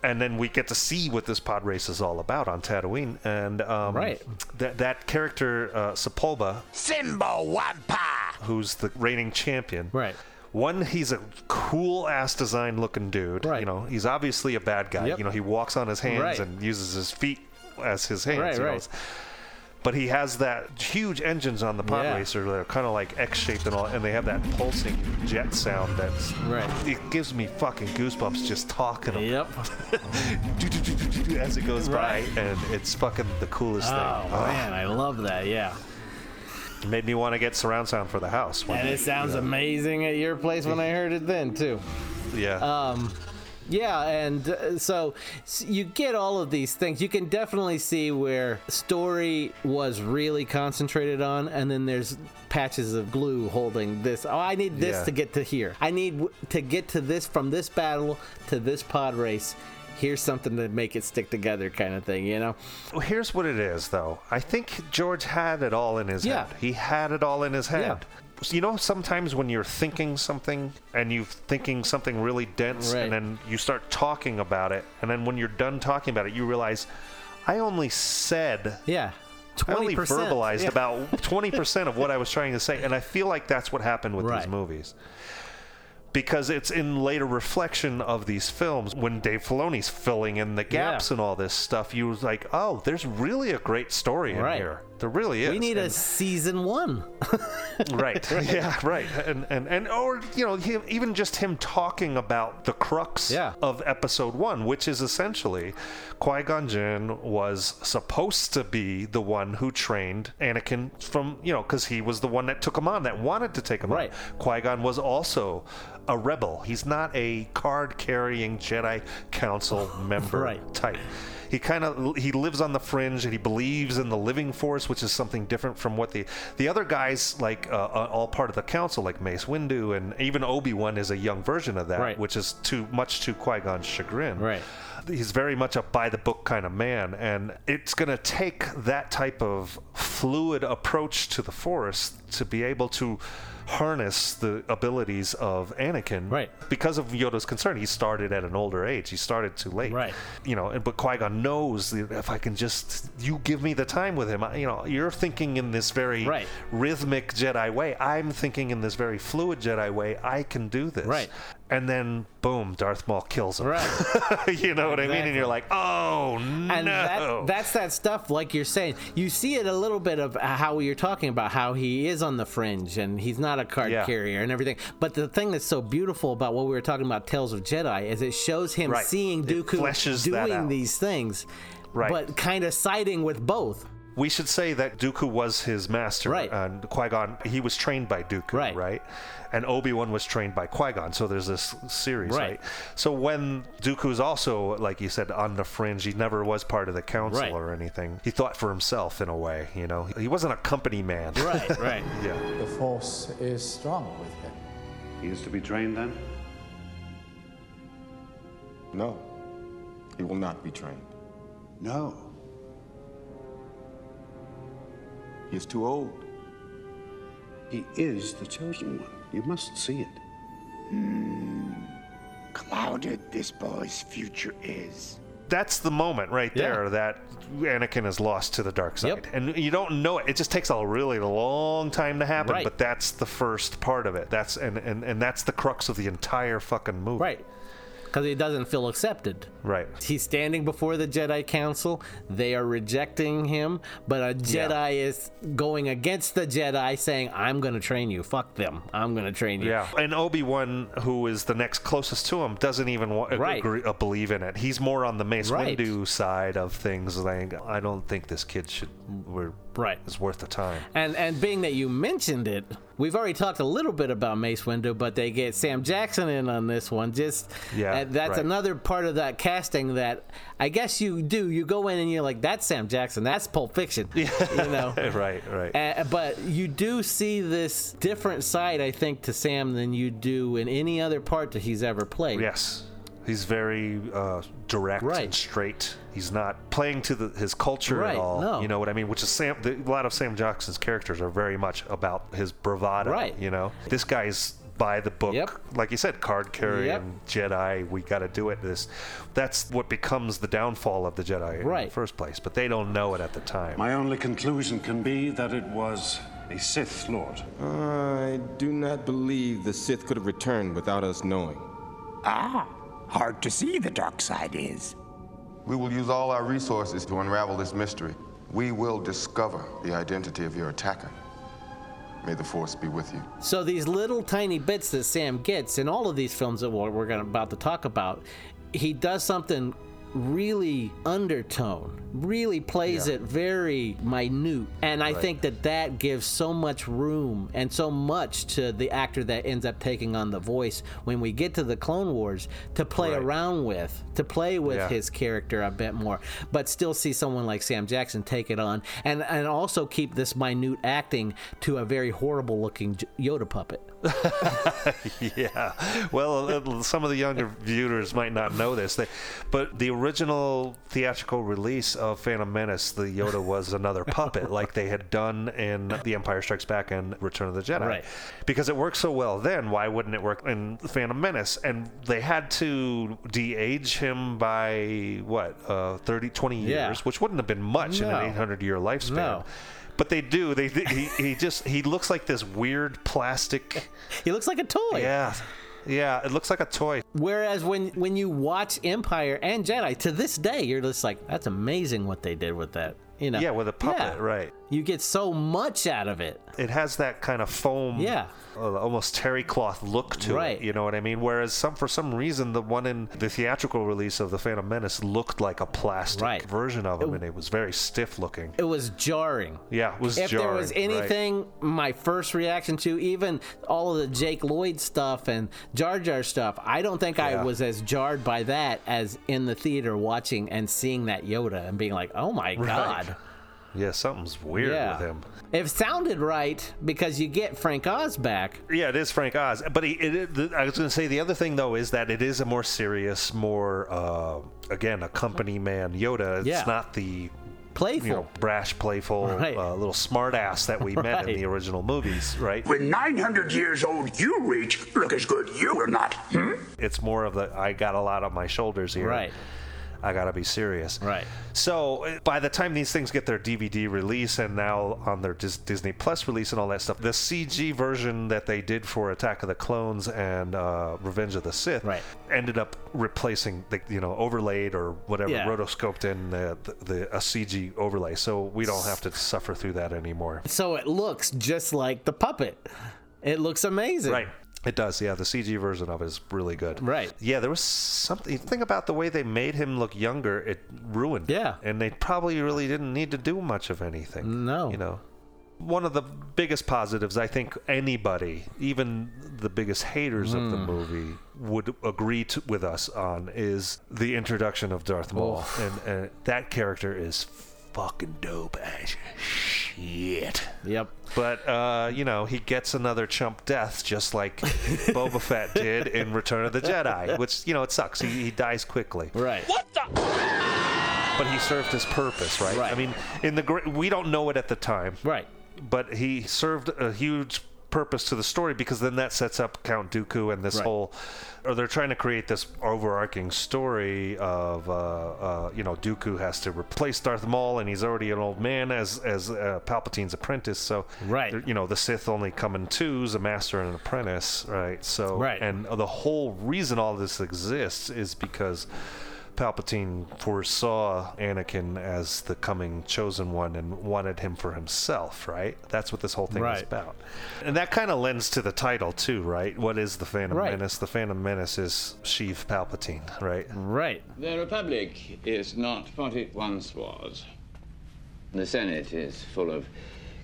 And then we get to see what this pod race is all about on Tatooine, and um, Right. that that character uh, Sebulba, Simba Wampa! who's the reigning champion, Right. One, he's a cool ass design looking dude. Right. You know, he's obviously a bad guy. Yep. You know, he walks on his hands Right. and uses his feet as his hands. Right, you know, right. But he has that huge engines on the pod Yeah. racer that are kind of like X-shaped and all, and they have that pulsing jet sound that's Right. It gives me fucking goosebumps just talking. them. Yep. (laughs) as it goes Right. by, and it's fucking the coolest Oh thing. man, I love that. Yeah. It made me want to get surround sound for the house. And it sounds amazing at your place when I heard it then too. Yeah. Um, yeah, and uh, so s- you get all of these things. You can definitely see where story was really concentrated on, and then there's patches of glue holding this. Oh, I need this Yeah. to get to here. I need w- to get to this from this battle to this pod race. Here's something to make it stick together, kind of thing. You know? Well, here's what it is, though. I think George had it all in his Yeah. head. He had it all in his head. Yeah. You know, sometimes when you're thinking something and you're thinking something really dense, Right. and then you start talking about it, and then when you're done talking about it, you realize, I only said. Yeah. 20%. I only verbalized yeah. about (laughs) 20% of what I was trying to say. And I feel like that's what happened with Right. these movies. Because it's in later reflection of these films when Dave Filoni's filling in the gaps Yeah. and all this stuff. You was like, oh, there's really a great story in Right. here. There really is. We need a season one. (laughs) right. Yeah. Right. And and and or you know him, even just him talking about the crux Yeah. of Episode One, which is essentially Qui Gon Jinn was supposed to be the one who trained Anakin from you know because he was the one that took him on, that wanted to take him Right. on. Qui Gon was also a rebel. He's not a card carrying Jedi Council (laughs) member Right. type. He kind of he lives on the fringe and he believes in the living force, which is something different from what the the other guys like uh, uh, all part of the council, like Mace Windu and even Obi Wan is a young version of that, Right. which is too much to Qui Gon's chagrin. Right. He's very much a by the book kind of man, and it's going to take that type of fluid approach to the Force to be able to harness the abilities of Anakin. Right. Because of Yoda's concern, he started at an older age. He started too late. Right. You know, and but Qui Gon knows that if I can just you give me the time with him. I, you know, you're thinking in this very Right. rhythmic Jedi way. I'm thinking in this very fluid Jedi way. I can do this. Right. And then boom, Darth Maul kills him. Right. (laughs) you know what I mean? And you're like, oh no. And that, that's that stuff, like you're saying. You see it a little bit of how you're talking about how he is on the fringe and he's not a card Yeah. carrier and everything. But the thing that's so beautiful about what we were talking about, Tales of Jedi, is it shows him Right. seeing Dooku doing these things, Right. but kind of siding with both. We should say that Dooku was his master. Right. And Qui Gon, he was trained by Dooku. Right. Right. And Obi Wan was trained by Qui Gon. So there's this series. Right. Right. So when Dooku's also, like you said, on the fringe, he never was part of the council Right. or anything. He thought for himself in a way. You know, he wasn't a company man. Right, right. (laughs) yeah. The Force is strong with him. He is to be trained then? No. He will not be trained. No. He is too old. He is the chosen one. You must see it. Hmm. Clouded this boy's future is. That's the moment right Yeah. there that Anakin is lost to the dark side. And you don't know it. It just takes a really long time to happen, Right. but that's the first part of it. That's and, and, and that's the crux of the entire fucking movie. Right. Because he doesn't feel accepted. Right. He's standing before the Jedi Council. They are rejecting him, but a Jedi Yeah. is going against the Jedi, saying, I'm going to train you. Fuck them. I'm going to train you. Yeah, and Obi Wan, who is the next closest to him, doesn't even wa- Right. agree, uh, believe in it. He's more on the Mace Right. Windu side of things. Like, I don't think this kid should. We're right. Is worth the time. And and being that you mentioned it, we've already talked a little bit about Mace Windu, but they get Sam Jackson in on this one. Just Yeah, that's right. another part of that casting that I guess you do. You go in and you're like, that's Sam Jackson. That's Pulp Fiction. You know. (laughs) right, right. Uh, but you do see this different side, I think, to Sam than you do in any other part that he's ever played. Yes. He's very uh, direct and straight. He's not playing to the, his culture Right, at all. no. You know what I mean? Which is Sam. The, a lot of Sam Jackson's characters are very much about his bravado. Right. You know, this guy's by the book, like you said, card carrying Jedi. We got to do it. This, that's what becomes the downfall of the Jedi in the first place. But they don't know it at the time. My only conclusion can be that it was a Sith Lord. I do not believe the Sith could have returned without us knowing. Ah, hard to see the dark side is. We will use all our resources to unravel this mystery. We will discover the identity of your attacker. May the Force be with you. So these little tiny bits that Sam gets in all of these films that we're, we're gonna, about to talk about, he does something really undertone, really plays it very minute, and I Right. think that that gives so much room and so much to the actor that ends up taking on the voice when we get to the Clone Wars to play Right. around with, to play with Yeah. his character a bit more, but still see someone like Sam Jackson take it on, and and also keep this minute acting to a very horrible looking Yoda puppet. (laughs) yeah. Well, some of the younger viewers might not know this, they, but the original theatrical release of Phantom Menace, the Yoda was another puppet, like they had done in The Empire Strikes Back and Return of the Jedi. Right. Because it worked so well then, why wouldn't it work in Phantom Menace? And they had to de-age him by what, uh, 30, 20 years, Yeah. which wouldn't have been much in an 800-year lifespan. No. But they do. They he, he just he looks like this weird plastic. (laughs) He looks like a toy. Yeah, yeah. It looks like a toy. Whereas when when you watch Empire and Jedi to this day, you're just like, that's amazing what they did with that. You know? Yeah, with a puppet, Yeah. right? You get so much out of it. It has that kind of foam, Yeah. uh, almost terry cloth look to Right. it. You know what I mean? Whereas some, for some reason, the one in the theatrical release of the Phantom Menace looked like a plastic Right. version of him, and it was very stiff looking. It was jarring. Yeah, it was if jarring. there was right. anything, my first reaction to even all of the Jake Lloyd stuff and Jar Jar stuff, I don't think I was as jarred by that as in the theater watching and seeing that Yoda and being like, oh my Right. god. Yeah, something's weird Yeah. with him. It sounded right because you get Frank Oz back. Yeah, it is Frank Oz. But he, it, it, the, I was going to say the other thing though is that it is a more serious, more uh, again a company man Yoda. It's Yeah. not the Playful. you know, brash, playful, (laughs) Right. uh, little smart ass that we met Right. in the (laughs) original movies, right? When 900 years old you reach, look as good you will not. Hmm? It's more of the I got a lot on my shoulders here. Right. I gotta be serious. Right. So by the time these things get their DVD release and now on their Dis- Disney Plus release and all that stuff, the CG version that they did for Attack of the Clones and uh, Revenge of the Sith Right. ended up replacing the you know overlaid or whatever Yeah. rotoscoped in the, the, the a CG overlay, so we don't have to suffer through that anymore. So it looks just like the puppet. It looks amazing. Right. It does, yeah. The CG version of it is really good. Right. Yeah, there was something thing about the way they made him look younger. It ruined. Yeah. And they probably really didn't need to do much of anything. No. You know, one of the biggest positives I think anybody, even the biggest haters of the Hmm. movie, would agree to, with us on is the introduction of Darth Maul, and, and that character is fucking dope as shit. Yep. But uh, you know, he gets another chump death just like (laughs) Boba Fett did in Return of the Jedi, which you know it sucks. He, he dies quickly. Right. What the? But he served his purpose, right? right. I mean, in the gr- we don't know it at the time, right? But he served a huge purpose to the story because then that sets up Count Dooku and this Right. whole, or they're trying to create this overarching story of, uh, uh, you know, Dooku has to replace Darth Maul and he's already an old man as as uh, Palpatine's apprentice. So, Right. You know, the Sith only come in twos, a master and an apprentice, right? So, Right. and the whole reason all this exists is because. Palpatine foresaw Anakin as the coming chosen one and wanted him for himself, right? That's what this whole thing is about. And that kind of lends to the title too, right? What is the Phantom Right. Menace? The Phantom Menace is Sheev Palpatine, right? Right. The Republic is not what it once was. The Senate is full of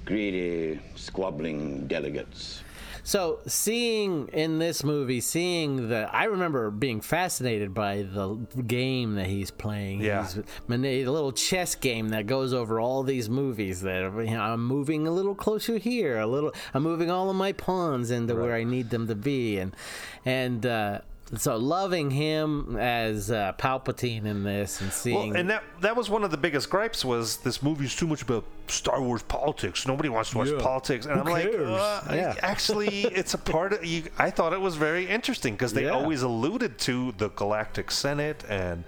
greedy, squabbling delegates. So seeing in this movie, seeing the, I remember being fascinated by the game that he's playing. Yeah. He's the little chess game that goes over all these movies. That you know, I'm moving a little closer here, a little. I'm moving all of my pawns into where I need them to be, and and. uh so loving him as uh, Palpatine in this and seeing Well, and that that was one of the biggest gripes was this movie's too much about Star Wars politics. Nobody wants to watch Yeah. politics, and Who I'm like, uh, Yeah. (laughs) actually, it's a part of. You, I thought it was very interesting because they Yeah. always alluded to the Galactic Senate, and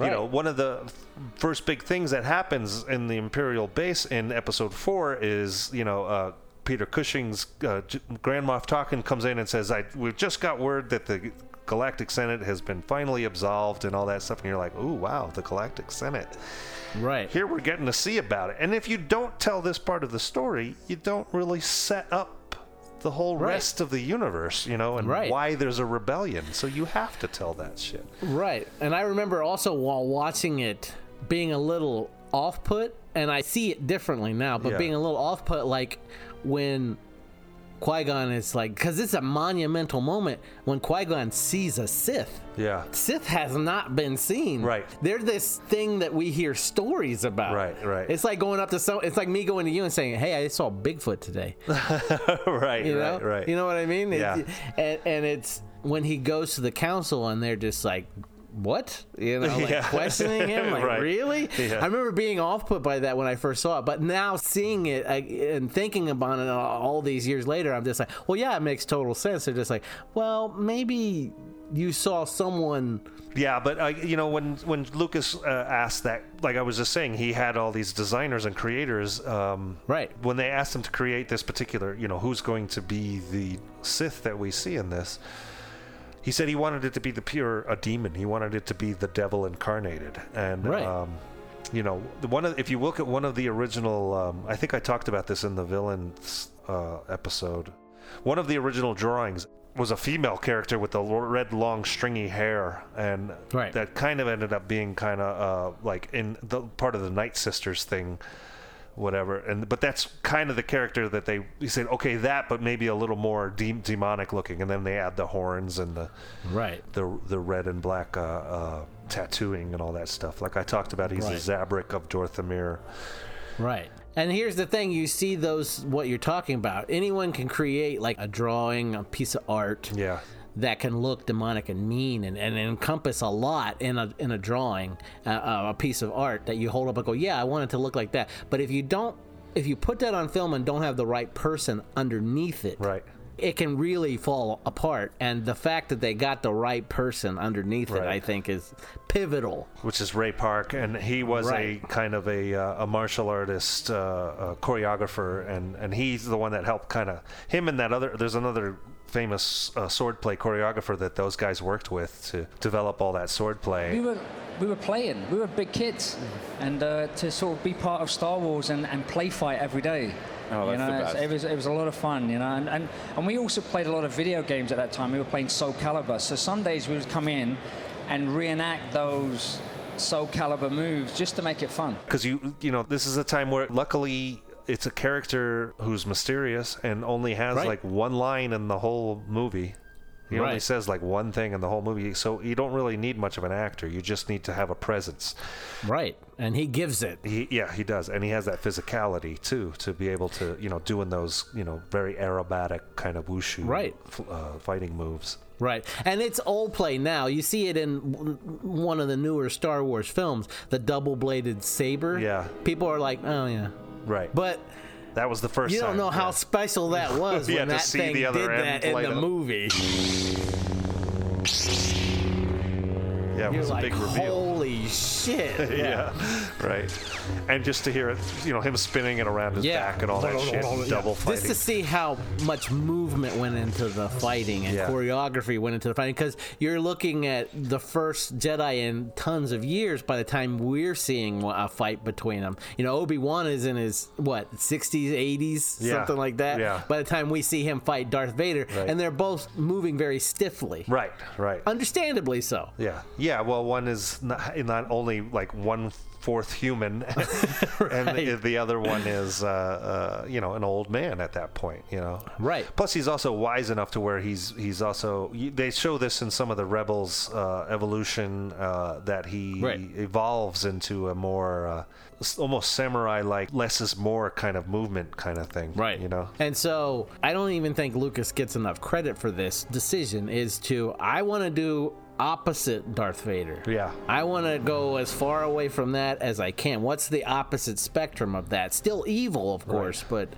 you know, one of the first big things that happens in the Imperial base in Episode Four is you know. Uh, Peter Cushing's uh, J- Grand Moff Tarkin comes in and says, "I we've just got word that the Galactic Senate has been finally absolved and all that stuff." And you're like, "Ooh, wow, the Galactic Senate." right. Here we're getting to see about it. And if you don't tell this part of the story, you don't really set up the whole Right. rest of the universe, you know, and Right. why there's a rebellion. So you have to tell that shit. Right. And I remember also while watching it being a little off put, and I see it differently now, but Yeah. being a little off put, like when Qui Gon is like, because it's a monumental moment when Qui Gon sees a Sith. Yeah. Sith has not been seen. Right. They're this thing that we hear stories about. Right, right. It's like going up to some. It's like me going to you and saying, "Hey, I saw Bigfoot today." (laughs) right, You know, right, right. You know what I mean? It- Yeah. and, and it's when he goes to the council and they're just like, what? You know, like (laughs) Yeah. questioning him, like Right. really? Yeah. I remember being off put by that when I first saw it, but now seeing it I, and thinking about it all, all these years later, I'm just like, well, yeah, it makes total sense. They're just like, well, maybe you saw someone. Yeah, but uh, you know when when Lucas uh, asked that, like I was just saying, he had all these designers and creators. Um, right. When they asked him to create this particular, you know, who's going to be the Sith that we see in this, he said he wanted it to be the pure a demon. He wanted it to be the devil incarnated, and Right. um, you know, one of, if you look at one of the original, um, I think I talked about this in the villains uh, episode. One of the original drawings was a female character with the l- red, long, stringy hair, and Right. that kind of ended up being kind of uh, like in the part of the Night Sisters thing, whatever. And but that's kind of the character that they he said, okay, that, but maybe a little more de- demonic looking, and then they add the horns and the Right. the the red and black uh, uh, tattooing and all that stuff. Like I talked about, he's Right. a Zabrak of Dathomir. Right. And here's the thing you see those, what you're talking about. Anyone can create like a drawing, a piece of art. Yeah. That can look demonic and mean and, and encompass a lot in a, in a drawing, uh, uh, a piece of art that you hold up and go, yeah, I want it to look like that. But if you don't, if you put that on film and don't have the right person underneath it, right. it can really fall apart. And the fact that they got the right person underneath it, I think, is pivotal. which is Ray Park, and he was Right. a kind of a, uh, a martial artist, uh, uh, choreographer, and, and he's the one that helped kind of him and that other. There's another famous uh, swordplay choreographer that those guys worked with to develop all that swordplay. We were we were playing. We were big kids, and uh, to sort of be part of Star Wars and, and play fight every day. Oh, you that's know, the best. it was it was a lot of fun, you know, and, and and we also played a lot of video games at that time. We were playing Soul Calibur, so some days we would come in and reenact those Soul Calibur moves just to make it fun. because you you know this is a time where luckily it's a character who's mysterious and only has Right. like one line in the whole movie he only says like one thing in the whole movie so you don't really need much of an actor you just need to have a presence Right. And he gives it. he, yeah he does and he has that physicality too to be able to you know doing those you know very aerobatic kind of wushu Right. uh, fighting moves Right. And it's all play now. You see it in one of the newer Star Wars films, the double bladed saber. Yeah. People are like, oh, yeah. Right But that was the first you don't time, know how yeah. special that (laughs) was when to that see thing the other did end that in the up. movie. yeah it You're was like, a big reveal holy shit. (laughs) yeah. right. And just to hear it, you know, him spinning it around his Yeah. back and all that shit, double fighting. Just to see how much movement went into the fighting and Yeah. choreography went into the fighting, because you're looking at the first Jedi in tons of years by the time we're seeing a fight between them. You know, Obi Wan is in his what 60s, 80s, Yeah. something like that. Yeah. By the time we see him fight Darth Vader, Right. and they're both moving very stiffly. Right, right. Understandably so. Yeah, yeah. Well, one is not, not only like one fourth human, (laughs) (laughs) and the, the other one is, uh, uh, you know, an old man at that point. You know, right. Plus, he's also wise enough to where he's he's also. They show this in some of the rebels' uh, evolution uh, that he Right. evolves into a more uh, almost samurai-like, less is more kind of movement kind of thing. Right. You know. And so I don't even think Lucas gets enough credit for this decision is to I want to do opposite Darth Vader. Yeah. I want to go as far away from that as I can. What's the opposite spectrum of that? Still evil, of course, but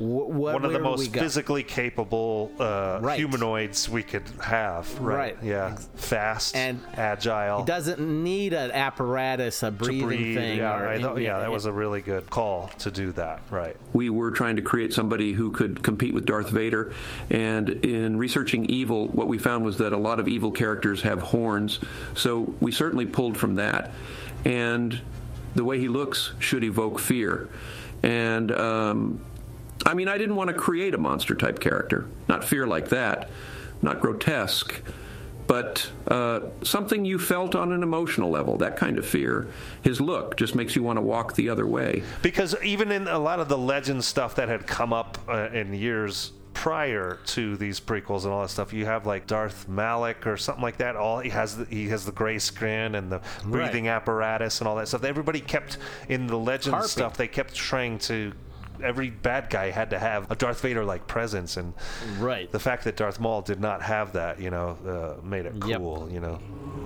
wh- what one of the most physically capable uh, Right. humanoids we could have. Right. Right. Yeah. Fast and agile. He doesn't need an apparatus, a breathing breathe. thing. Yeah, or right. any- yeah, that was a really good call to do that. Right. We were trying to create somebody who could compete with Darth Vader. And in researching evil, what we found was that a lot of evil characters have horns. So we certainly pulled from that. And the way he looks should evoke fear. And um, I mean, I didn't want to create a monster type character, not fear like that, not grotesque. But uh, something you felt on an emotional level, that kind of fear. His look just makes you want to walk the other way. Because even in a lot of the legend stuff that had come up uh, in years prior to these prequels and all that stuff, you have like Darth Malak or something like that. All he has, the, he has the gray skin and the breathing apparatus and all that stuff. Everybody kept in the legend Harpy. stuff. They kept trying to. Every bad guy had to have a Darth Vader-like presence, and right. the fact that Darth Maul did not have that, you know, uh, made it cool. You know.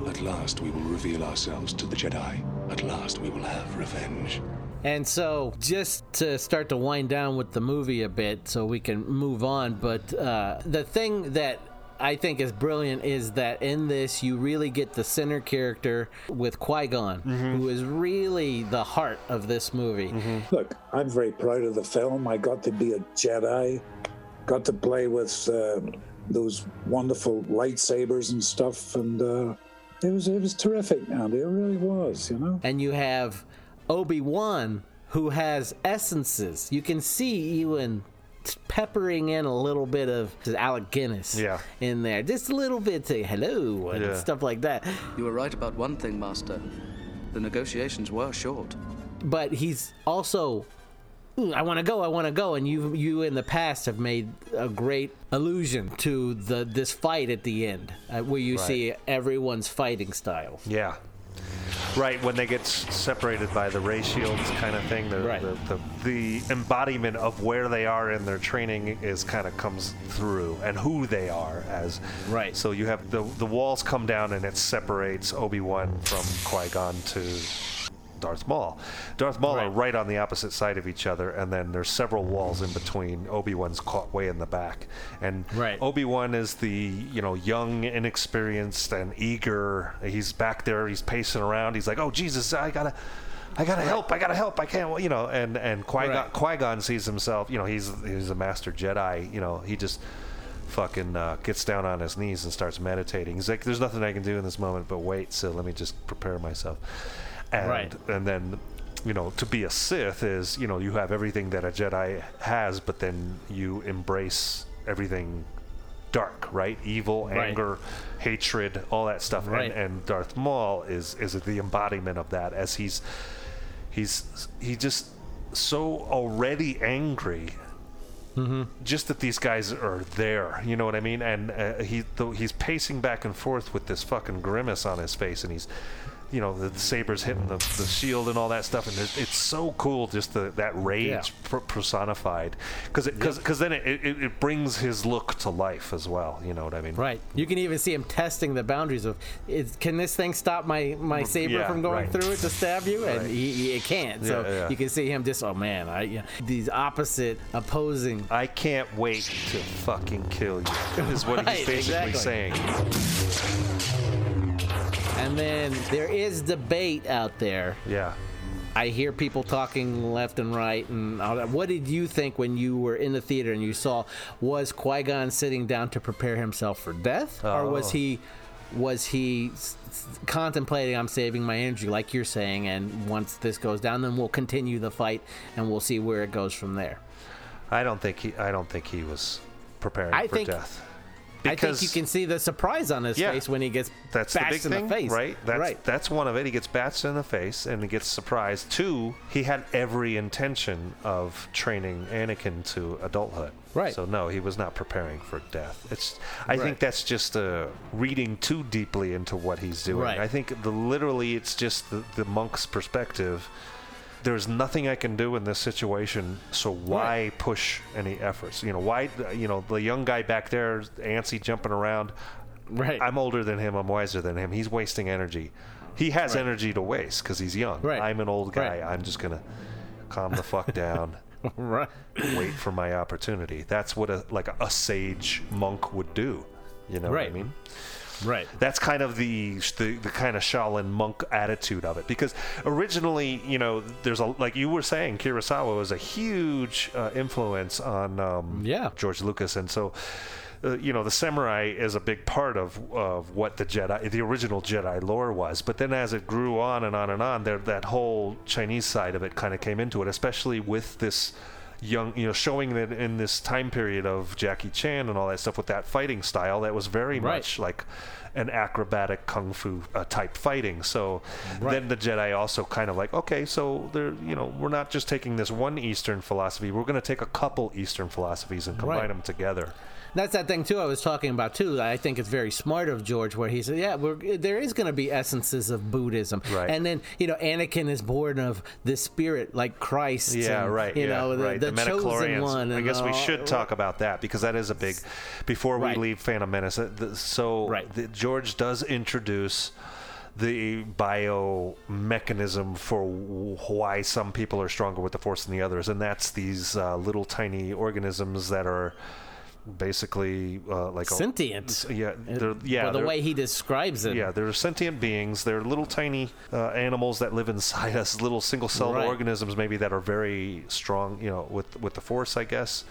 At last we will reveal ourselves to the Jedi. At last we will have revenge. And so, just to start to wind down with the movie a bit so we can move on, but uh, the thing that I think is brilliant is that in this you really get the center character with Qui Gon, who is really the heart of this movie. Look, I'm very proud of the film. I got to be a Jedi, got to play with uh, those wonderful lightsabers and stuff, and uh, it was it was terrific, Andy. It really was, you know. And you have Obi Wan, who has essences. You can see Ewan peppering in a little bit of Alec Guinness Yeah. in there, just a little bit to hello and Yeah. stuff like that. You were right about one thing, Master. The negotiations were short. but he's also I want to go, I want to go, and you you in the past have made a great allusion to the this fight at the end, uh, where you Right. see everyone's fighting styles. Yeah. Right, when they get s- separated by the ray shields kind of thing, the, the, the, the embodiment of where they are in their training is kind of comes through and who they are as. Right. So you have the, the walls come down and it separates Obi-Wan from Qui-Gon to Darth Maul. Darth Maul are right on the opposite side of each other, and then there's several walls in between. Obi Wan's caught way in the back, and Right. Obi Wan is the you know young, inexperienced, and eager. He's back there. He's pacing around. He's like, "Oh Jesus, I gotta." I gotta help! I gotta help! I can't, you know. And and Qui Gon, Right. Qui Gon sees himself, you know. He's he's a master Jedi, you know. He just fucking uh, gets down on his knees and starts meditating. He's like, "There's nothing I can do in this moment but wait. So let me just prepare myself." And Right. and then, you know, to be a Sith is, you know, you have everything that a Jedi has, but then you embrace everything dark, right? Evil, Right. anger, hatred, all that stuff. Right. And, and Darth Maul is is the embodiment of that, as he's he's he just so already angry Mm-hmm. just that these guys are there, you know what I mean? And uh, he th- he's pacing back and forth with this fucking grimace on his face, and he's, you know, the, sabers hitting the, the shield and all that stuff, and it's so cool just the, that rage Yeah. per- personified, because because because then it, it, it brings his look to life as well. You know what I mean? Right. You can even see him testing the boundaries of, can this thing stop my, my mm, saber yeah, from going right. through it to stab you? And Right. he, he it can't. So you can see him just, oh man, I yeah. these opposite, opposing. I can't wait to fucking kill you. Is what (laughs) Right, he's basically exactly. saying. And then there is debate out there. Yeah. I hear people talking left and right. And all that. what did you think when you were in the theater and you saw was Qui Gon sitting down to prepare himself for death, or oh. was Oh. he was he contemplating I'm saving my energy, like you're saying, and once this goes down, then we'll continue the fight and we'll see where it goes from there. I don't think he. I don't think he was preparing I for think- death. I think you can see the surprise on his Yeah. face when he gets That's the big in thing, the face. right? That's, right. That's one of it. He gets bashed in the face and he gets surprised. Two, he had every intention of training Anakin to adulthood. Right. So no, he was not preparing for death. It's. I Right. think that's just uh, reading too deeply into what he's doing. Right. I think the literally, it's just the, the monk's perspective. There's nothing I can do in this situation, so why push any efforts? You know, why? You know, the young guy back there, antsy, jumping around. Right. I'm older than him. I'm wiser than him. He's wasting energy. He has Right. energy to waste because he's young. Right. I'm an old guy. Right. I'm just gonna calm the fuck down. (laughs) right. Wait for my opportunity. That's what a like a, sage monk would do. You know Right. what I mean? Right. That's kind of the, the the kind of Shaolin monk attitude of it. Because originally, you know, there's a like you were saying, Kurosawa was a huge uh, influence on um, Yeah. George Lucas, and so. Uh, you know the samurai is a big part of of what the Jedi, the original Jedi lore was. But then as it grew on and on and on, there that whole Chinese side of it kind of came into it, especially with this young, you know, showing that in this time period of Jackie Chan and all that stuff with that fighting style that was very Right. much like an acrobatic kung fu uh, type fighting. So then the Jedi also kind of like, okay, so they're, you know, we're not just taking this one Eastern philosophy, we're going to take a couple Eastern philosophies and combine Right. them together. That's that thing too I was talking about too. I think it's very smart of George where he said, "Yeah, we're, there is going to be essences of Buddhism, Right. and then you know Anakin is born of the spirit like Christ. Yeah, and, right. You yeah, know, the, right. the, chosen one. I guess we all- should talk about that because that is a big. Before we Right. leave Phantom Menace, uh, the- so the, George does introduce the bio mechanism for w- why some people are stronger with the Force than the others, and that's these uh, little tiny organisms that are basically uh, like a- Sentient. yeah, they're, yeah. Well, the they're- way he describes it. yeah, they're sentient beings. They're little tiny uh, animals that live inside (laughs) us, little single-celled Right. organisms, maybe that are very strong. You know, with with the force, I guess.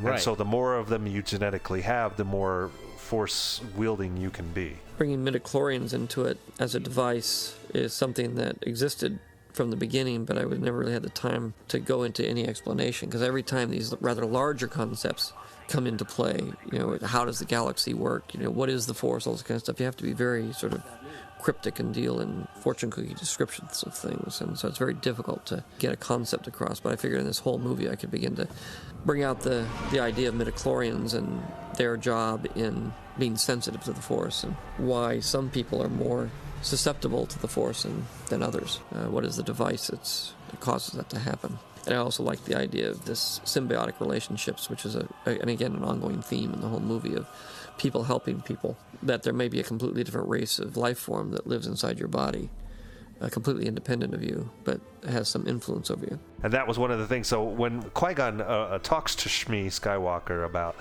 Right. And so the more of them you genetically have, the more force wielding you can be. Bringing midichlorians into it as a device is something that existed from the beginning, but I would never really had the time to go into any explanation because every time these rather larger concepts come into play, you know, how does the galaxy work? You know, what is the force? All this kind of stuff. You have to be very sort of cryptic and deal in fortune cookie descriptions of things, and so it's very difficult to get a concept across. But I figured in this whole movie, I could begin to bring out the the idea of midichlorians and their job in being sensitive to the force, and why some people are more susceptible to the force and, than others. Uh, what is the device that's, that causes that to happen? And I also like the idea of this symbiotic relationships, which is a, and again an ongoing theme in the whole movie of people helping people. That there may be a completely different race of life form that lives inside your body, uh, completely independent of you, but has some influence over you. And that was one of the things. So when Qui Gon uh, uh, talks to Shmi Skywalker about,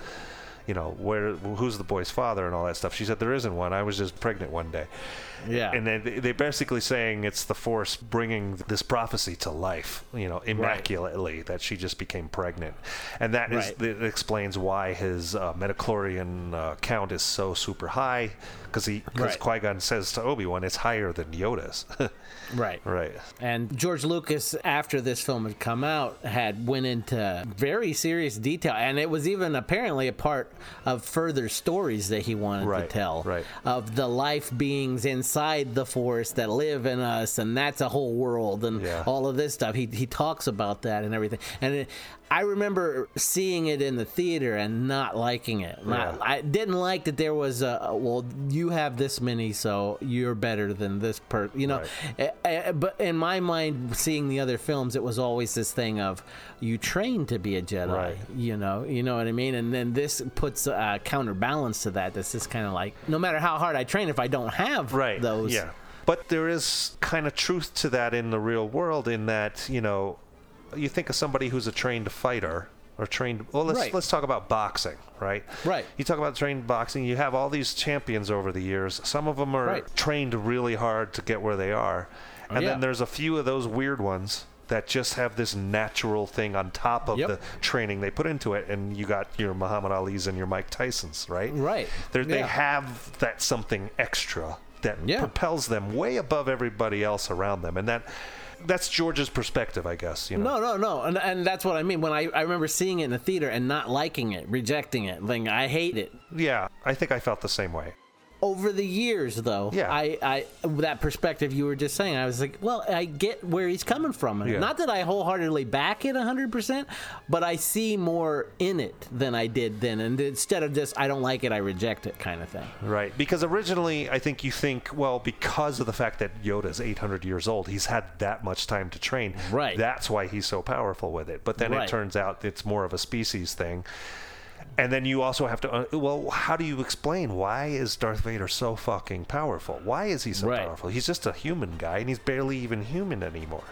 you know, where who's the boy's father and all that stuff, she said there isn't one. I was just pregnant one day. Yeah. And they, they're basically saying it's the Force bringing this prophecy to life, you know, immaculately that she just became pregnant, and that is Right. that explains why his uh, midichlorian uh, count is so super high because he because Right. Qui Gon says to Obi Wan it's higher than Yoda's. (laughs) Right. right. And George Lucas, after this film had come out, had went into very serious detail, and it was even apparently a part of further stories that he wanted to tell right. of the life beings inside the Force that live in us, and that's a whole world, and Yeah. all of this stuff. He he talks about that and everything, and it, I remember seeing it in the theater and not liking it. Not, Yeah. I didn't like that there was a well, you have this many, so you're better than this person. You know, eh, but in my mind, seeing the other films, it was always this thing of you train to be a Jedi. Right. You know, you know what I mean. And then this puts a counterbalance to that. That's just kind of like no matter how hard I train, if I don't have right. those, Yeah. But there is kind of truth to that in the real world in that, you know, you think of somebody who's a trained fighter or trained well let's Right. let's talk about boxing, right? Right. You talk about trained boxing, you have all these champions over the years. Some of them are Right. trained really hard to get where they are. Oh, And yeah. then there's a few of those weird ones that just have this natural thing on top of Yep. the training they put into it and you got your Muhammad Ali's and your Mike Tyson's, right? Right. They have that something extra that Yeah. propels them way above everybody else around them, and that that's George's perspective, I guess. You know. No, no, no, and, and that's what I mean. When I, I remember seeing it in the theater and not liking it, rejecting it, thinking I hate it. Yeah, I think I felt the same way. Over the years, though, Yeah. I, I that perspective you were just saying, I was like, well, I get where he's coming from. Yeah. Not that I wholeheartedly back it 100%, but I see more in it than I did then. And instead of just, I don't like it, I reject it kind of thing. Right, because originally I think you think, well, because of the fact that Yoda's 800 years old, he's had that much time to train. Right. That's why he's so powerful with it. But then Right. it turns out it's more of a species thing. And then you also have to, uh, well, how do you explain why is Darth Vader so fucking powerful? Why is he so Right. powerful? He's just a human guy, and he's barely even human anymore.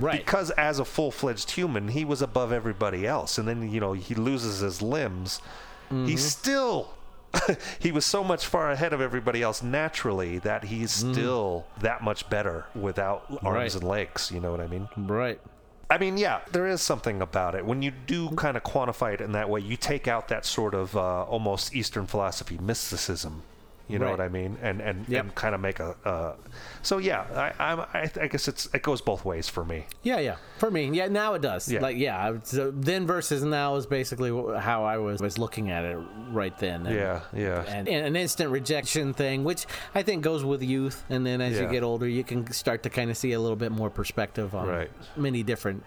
Right. Because as a full-fledged human, he was above everybody else, and then you know he loses his limbs. He's still. (laughs) he was so much far ahead of everybody else naturally that he's still that much better without arms Right. and legs. You know what I mean? Right. I mean, yeah, there is something about it. When you do kind of quantify it in that way, you take out that sort of uh, almost Eastern philosophy mysticism. You know Right. what I mean? And and, Yep. and kind of make a. Uh, so yeah, I, I'm, I I guess it's it goes both ways for me. Yeah, yeah. For me, yeah. Now it does. Yeah. Like, yeah. So then versus now is basically how I was was looking at it right then. And, Yeah, yeah. And, and an instant rejection thing, which I think goes with youth, and then as you get older, you can start to kind of see a little bit more perspective on Right. many different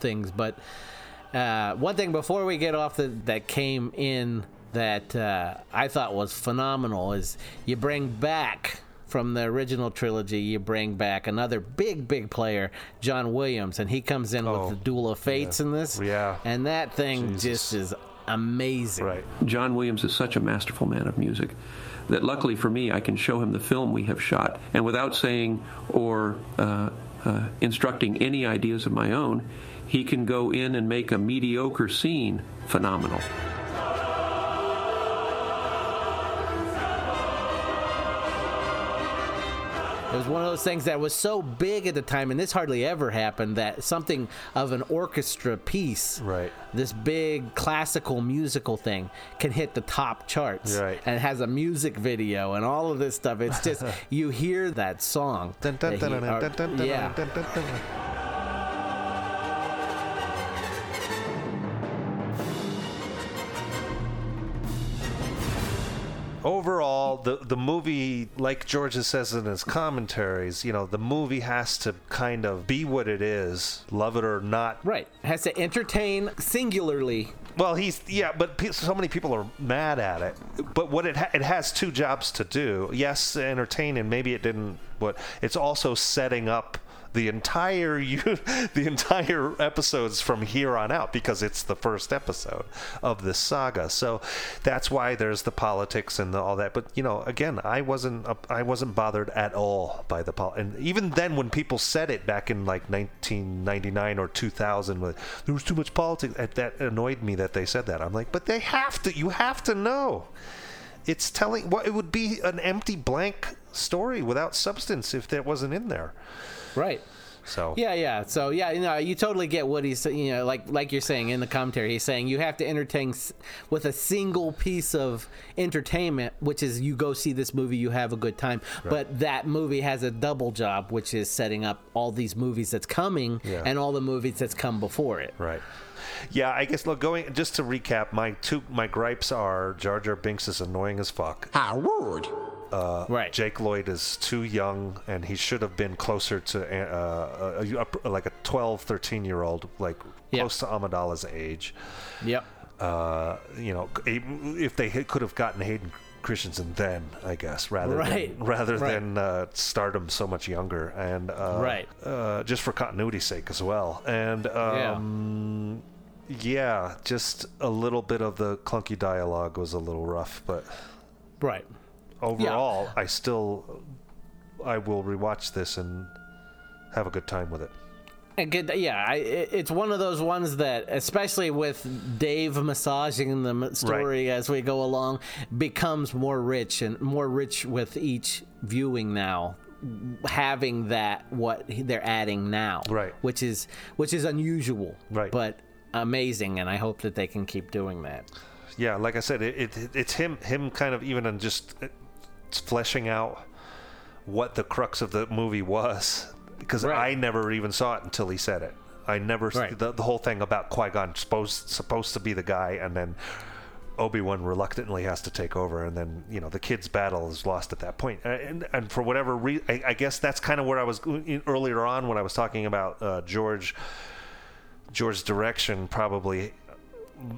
things. But uh, one thing before we get off the, that came in that uh, I thought was phenomenal is you bring back from the original trilogy, you bring back another big, big player, John Williams, and he comes in with the Duel of Fates in this. Oh, Yeah. And that thing just is amazing. Right. John Williams is such a masterful man of music that luckily for me, I can show him the film we have shot, and without saying or uh, uh, instructing any ideas of my own, he can go in and make a mediocre scene phenomenal. It was one of those things that was so big at the time, and this hardly ever happened, that something of an orchestra piece, right. this big classical musical thing, can hit the top charts. Right. And it has a music video and all of this stuff. It's just, (laughs) you hear that song. That he- or- yeah. Overall, the the movie, like George says in his commentaries, you know, the movie has to kind of be what it is, love it or not. Right. Has to entertain singularly. Well, he's yeah, but pe- so many people are mad at it. But what it ha- it has two jobs to do. Yes, entertain, and maybe it didn't. But it's also setting up the entire (laughs) you, the entire episodes from here on out because it's the first episode of this saga. So that's why there's the politics and the, all that. But you know, again, I wasn't uh, I wasn't bothered at all by the pol. And even then, when people said it back in like 1999 or 2000, there was too much politics. That annoyed me that they said that. I'm like, but they have to. You have to know. It's telling what it would be an empty blank story without substance if that wasn't in there. Right. So Yeah, yeah. So yeah, you know, you totally get what he's you know, like like you're saying in the commentary. He's saying you have to entertain s- with a single piece of entertainment, which is you go see this movie, you have a good time. But that movie has a double job, which is setting up all these movies that's coming Yeah. and all the movies that's come before it. Right. Yeah, I guess look going just to recap, my two my gripes are Jar Jar Binks is annoying as fuck. How rude. Uh, right. Jake Lloyd is too young, and he should have been closer to uh, a, a, like a 12, 13 year old, like close to Amidala's age. Yep. Uh, you know, if they could have gotten Hayden Christensen then, I guess, rather Right. than rather Right. than uh, start him so much younger, and uh, Right. uh, just for continuity's sake as well. And um, yeah. just a little bit of the clunky dialogue was a little rough, but Right. Overall, I still I will rewatch this and have a good time with it. And good, yeah, I, it's one of those ones that, especially with Dave massaging the story as we go along, becomes more rich and more rich with each viewing now. Having that what they're adding now, right? Which is which is unusual, right? But amazing, and I hope that they can keep doing that. yeah, like I said, it, it it's him him kind of even on just fleshing out what the crux of the movie was because I never even saw it until he said it. I never Right. the, the whole thing about Qui Gon supposed supposed to be the guy, and then Obi Wan reluctantly has to take over, and then you know the kids' battle is lost at that point. Uh, And, and for whatever reason, I, I guess that's kind of where I was earlier on when I was talking about uh, George. George's direction probably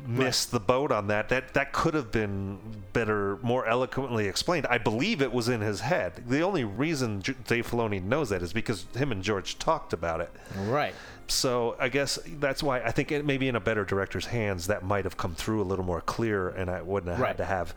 missed the boat on that. That that could have been better, more eloquently explained. I believe it was in his head. The only reason J- Dave Filoni knows that is because him and George talked about it. Right. So I guess that's why I think it maybe in a better director's hands that might have come through a little more clear, and I wouldn't have Right. had to have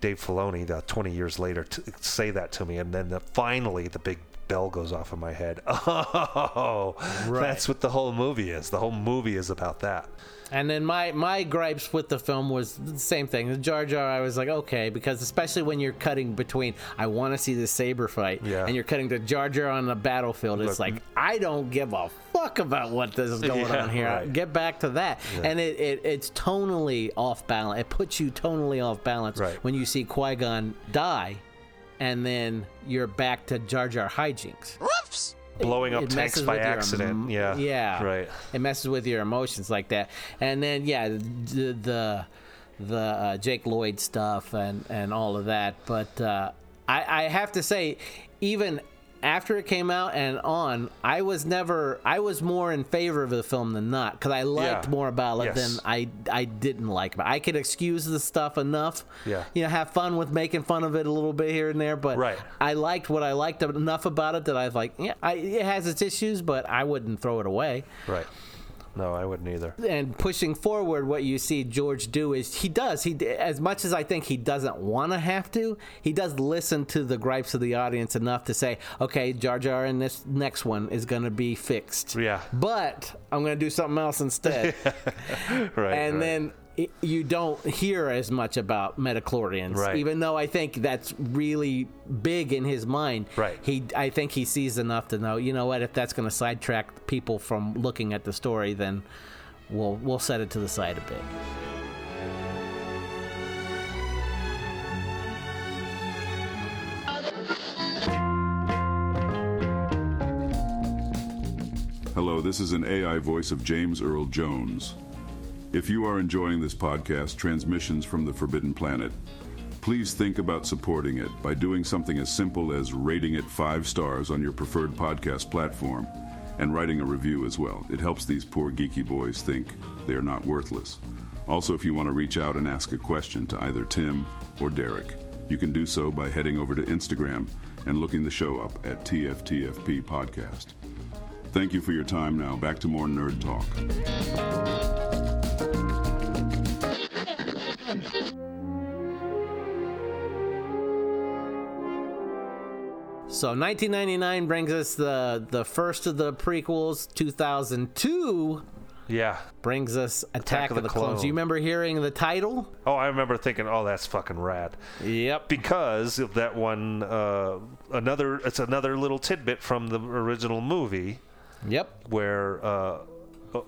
Dave Filoni the 20 years later to say that to me, and then the, finally the big bell goes off in my head. (laughs) Oh, Right. that's what the whole movie is. The whole movie is about that. And then my my gripes with the film was the same thing. The Jar Jar, I was like, okay, because especially when you're cutting between, I want to see the saber fight, Yeah. and you're cutting to Jar Jar on the battlefield. It's Look- like I don't give a fuck about what this is going Yeah, on here. right. Get back to that. Yeah. And it, it it's tonally off balance. It puts you tonally off balance when you see Qui Gon die, and then you're back to Jar Jar hijinks. Whoops! Blowing up tanks by accident. em- yeah. Yeah. Right. It messes with your emotions like that. And then yeah, the the, the uh, Jake Lloyd stuff and and all of that. But uh, I I have to say, even after it came out and on, I was never I was more in favor of the film than not because I liked Yeah. more about it Yes. than I I didn't like. But I could excuse the stuff enough. Yeah. You know, have fun with making fun of it a little bit here and there. But Right. I liked what I liked enough about it that I was like, yeah, I, it has its issues, but I wouldn't throw it away. Right. No, I wouldn't either. And pushing forward, what you see George do is he does he as much as I think he doesn't want to have to, he does listen to the gripes of the audience enough to say, okay, Jar Jar in this next one is going to be fixed. Yeah. But I'm going to do something else instead. (laughs) Right. and right. then i- you don't hear as much about midichlorians, Right. even though I think that's really big in his mind. Right. He, I think he sees enough to know, you know what, if that's going to sidetrack people from looking at the story, then we'll we'll set it to the side a bit. Hello, this is an AI voice of James Earl Jones. If you are enjoying this podcast, Transmissions from the Forbidden Planet, please think about supporting it by doing something as simple as rating it five stars on your preferred podcast platform and writing a review as well. It helps these poor geeky boys think they are not worthless. Also, if you want to reach out and ask a question to either Tim or Derek, you can do so by heading over to Instagram and looking the show up at TFTFP Podcast. Thank you for your time now. Back to more Nerd Talk. So 1999 brings us the the first of the prequels. 2002 Yeah. brings us Attack, of, the, Clones. Do you remember hearing the title? Oh, I remember thinking, oh, that's fucking rad. Yep. Because of that one, uh, another, it's another little tidbit from the original movie. Yep. Where uh,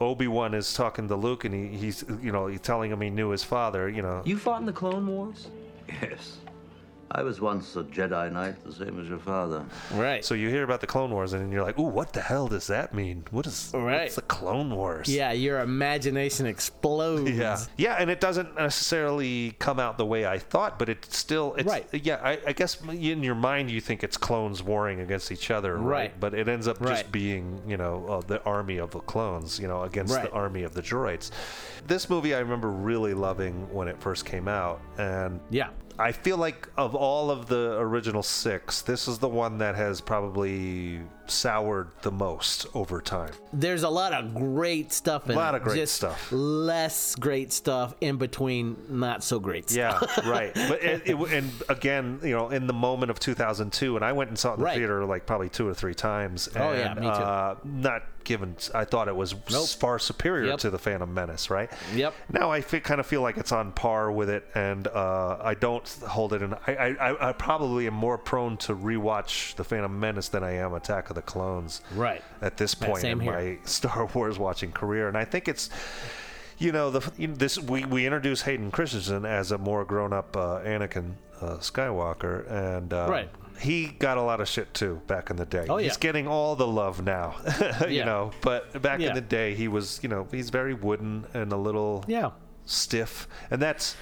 Obi Wan is talking to Luke, and he, he's, you know, he's telling him he knew his father. You know. You fought in the Clone Wars? Yes. I was once a Jedi Knight, the same as your father. Right. So you hear about the Clone Wars, and you're like, ooh, what the hell does that mean? What is? Right. What's the Clone Wars? Yeah, your imagination explodes. (laughs) Yeah, yeah, and it doesn't necessarily come out the way I thought, but it still, it's, Right. Yeah, I, I guess in your mind you think it's clones warring against each other, right? Right. But it ends up Right. just being, you know, uh, the army of the clones, you know, against the army of the droids. This movie I remember really loving when it first came out, and yeah. I feel like of all of the original six, this is the one that has probably soured the most over time. There's a lot of great stuff in A lot it. of great just stuff. Less great stuff in between not so great Yeah, (laughs) right. But it, it, and again, you know, in the moment of 2002, and I went and saw it in the Right. theater like probably two or three times. And, Oh, yeah, me too. Uh, not given, I thought it was s- far superior Yep. to the Phantom Menace, right? Yep. Now I fe- kind of feel like it's on par with it, and uh, I don't hold it in. I, I, I- I probably am more prone to rewatch the Phantom Menace than I am Attack of the Clones. Right. At this point in here. my (laughs) Star Wars watching career, and I think it's you know the you know, this we we introduced Hayden Christensen as a more grown up uh, Anakin uh, Skywalker, and uh, Right. he got a lot of shit too back in the day. Oh, yeah. He's getting all the love now, (laughs) you Yeah. know. But back Yeah. in the day, he was you know he's very wooden and a little Yeah. stiff, and that's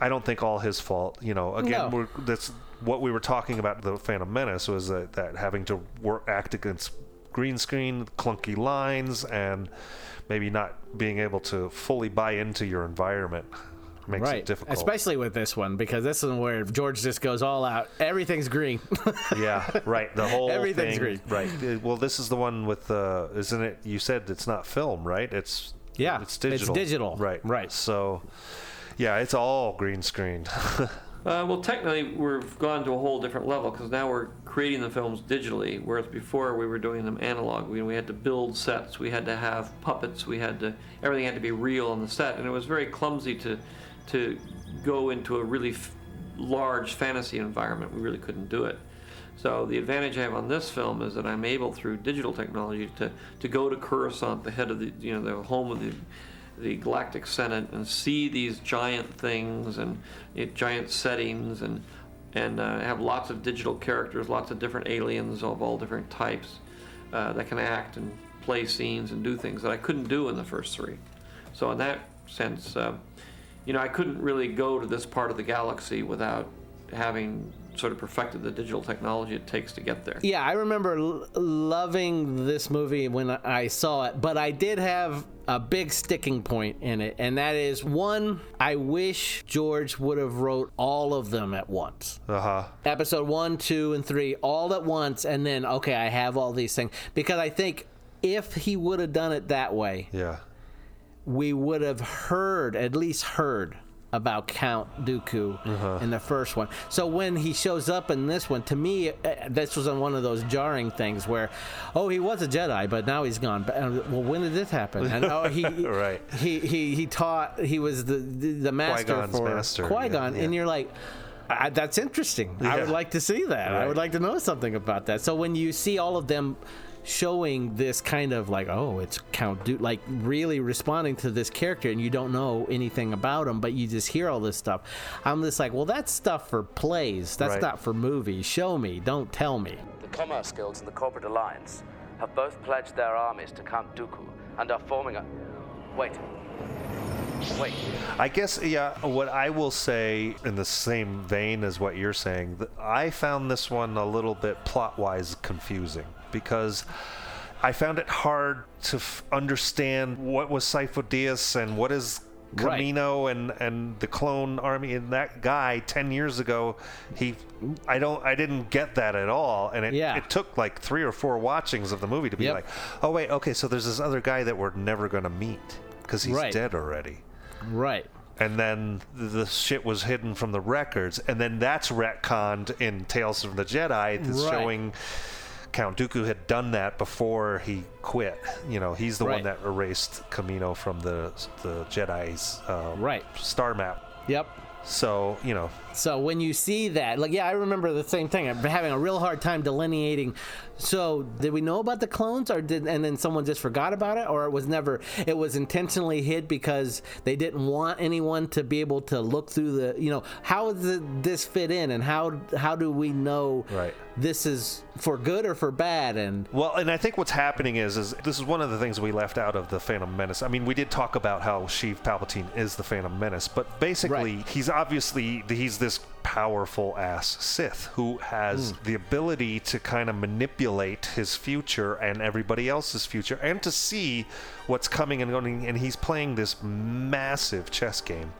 I don't think all his fault. You know, again, No. we're, that's what we were talking about. The Phantom Menace was that, that having to work act against green screen, clunky lines, and maybe not being able to fully buy into your environment makes right. it difficult. Especially with this one, because this is where George just goes all out. Everything's green. (laughs) yeah, right. The whole Everything's thing, green. right? Uh, Well, this is the one with, uh, isn't it? You said it's not film, right? It's Yeah, it's digital. it's digital. digital. right? Right. So, yeah, it's all green screened. (laughs) Uh, well, technically, we've gone to a whole different level because now we're creating the films digitally, whereas before we were doing them analog. We, we had to build sets, we had to have puppets, we had to everything had to be real on the set, and it was very clumsy to to go into a really f- large fantasy environment. We really couldn't do it. So the advantage I have on this film is that I'm able through digital technology to, to go to Coruscant, the head of the you know the home of the the Galactic Senate, and see these giant things and you know, giant settings and and uh, have lots of digital characters, lots of different aliens of all different types uh, that can act and play scenes and do things that I couldn't do in the first three. So in that sense, uh, you know, I couldn't really go to this part of the galaxy without having sort of perfected the digital technology it takes to get there. Yeah, I remember l- loving this movie when I saw it, but I did have a big sticking point in it, and that is one. I wish George would have wrote all of them at once. Uh huh. Episode one, two, and three all at once, and then okay, I have all these things because I think if he would have done it that way, Yeah. we would have heard, at least heard, about Count Dooku in the first one. So when he shows up in this one, to me, uh, this was one of those jarring things where, oh, he was a Jedi, but now he's gone. Well, when did this happen? And oh, he (laughs) Right. he, he he taught. He was the the, the master Qui-Gon's for master, Qui Gon, yeah, and you're like. I, that's interesting. I would like to see that. I would like to know something about that. So when you see all of them showing this kind of like, oh, it's Count Dooku, like really responding to this character, and you don't know anything about him, but you just hear all this stuff. I'm just like, well, that's stuff for plays. That's Right. not for movies. Show me, don't tell me. The Commerce Guilds and the Corporate Alliance have both pledged their armies to Count Dooku and are forming a. Wait. Wait. I guess, yeah, what I will say in the same vein as what you're saying, I found this one a little bit plot wise confusing because I found it hard to f- understand what was Sifo Dyas and what is Right. Kamino and and the clone army and that guy 10 years ago he I don't I didn't get that at all and it, Yeah. it took like 3 or 4 watchings of the movie to be Yep. like oh wait okay so there's this other guy that we're never going to meet cuz he's Right. dead already Right. and then the shit was hidden from the records and then that's retconned in Tales from the Jedi that's Right. showing Count Dooku had done that before he quit. You know, he's the one that erased Kamino from the the Jedi's uh, Right. star map. Yep. So you know, So when you see that, like, yeah, I remember the same thing. I'm having a real hard time delineating. So did we know about the clones, or did and then someone just forgot about it, or it was never? It was intentionally hid because they didn't want anyone to be able to look through the. You know, how does this fit in, and how how do we know Right. this is for good or for bad? And Well, and I think what's happening is, is this is one of the things we left out of the Phantom Menace. I mean, we did talk about how Sheev Palpatine is the Phantom Menace, but basically, he's obviously he's this powerful ass Sith who has hmm. the ability to kind of manipulate his future and everybody else's future, and to see what's coming and going. And he's playing this massive chess game.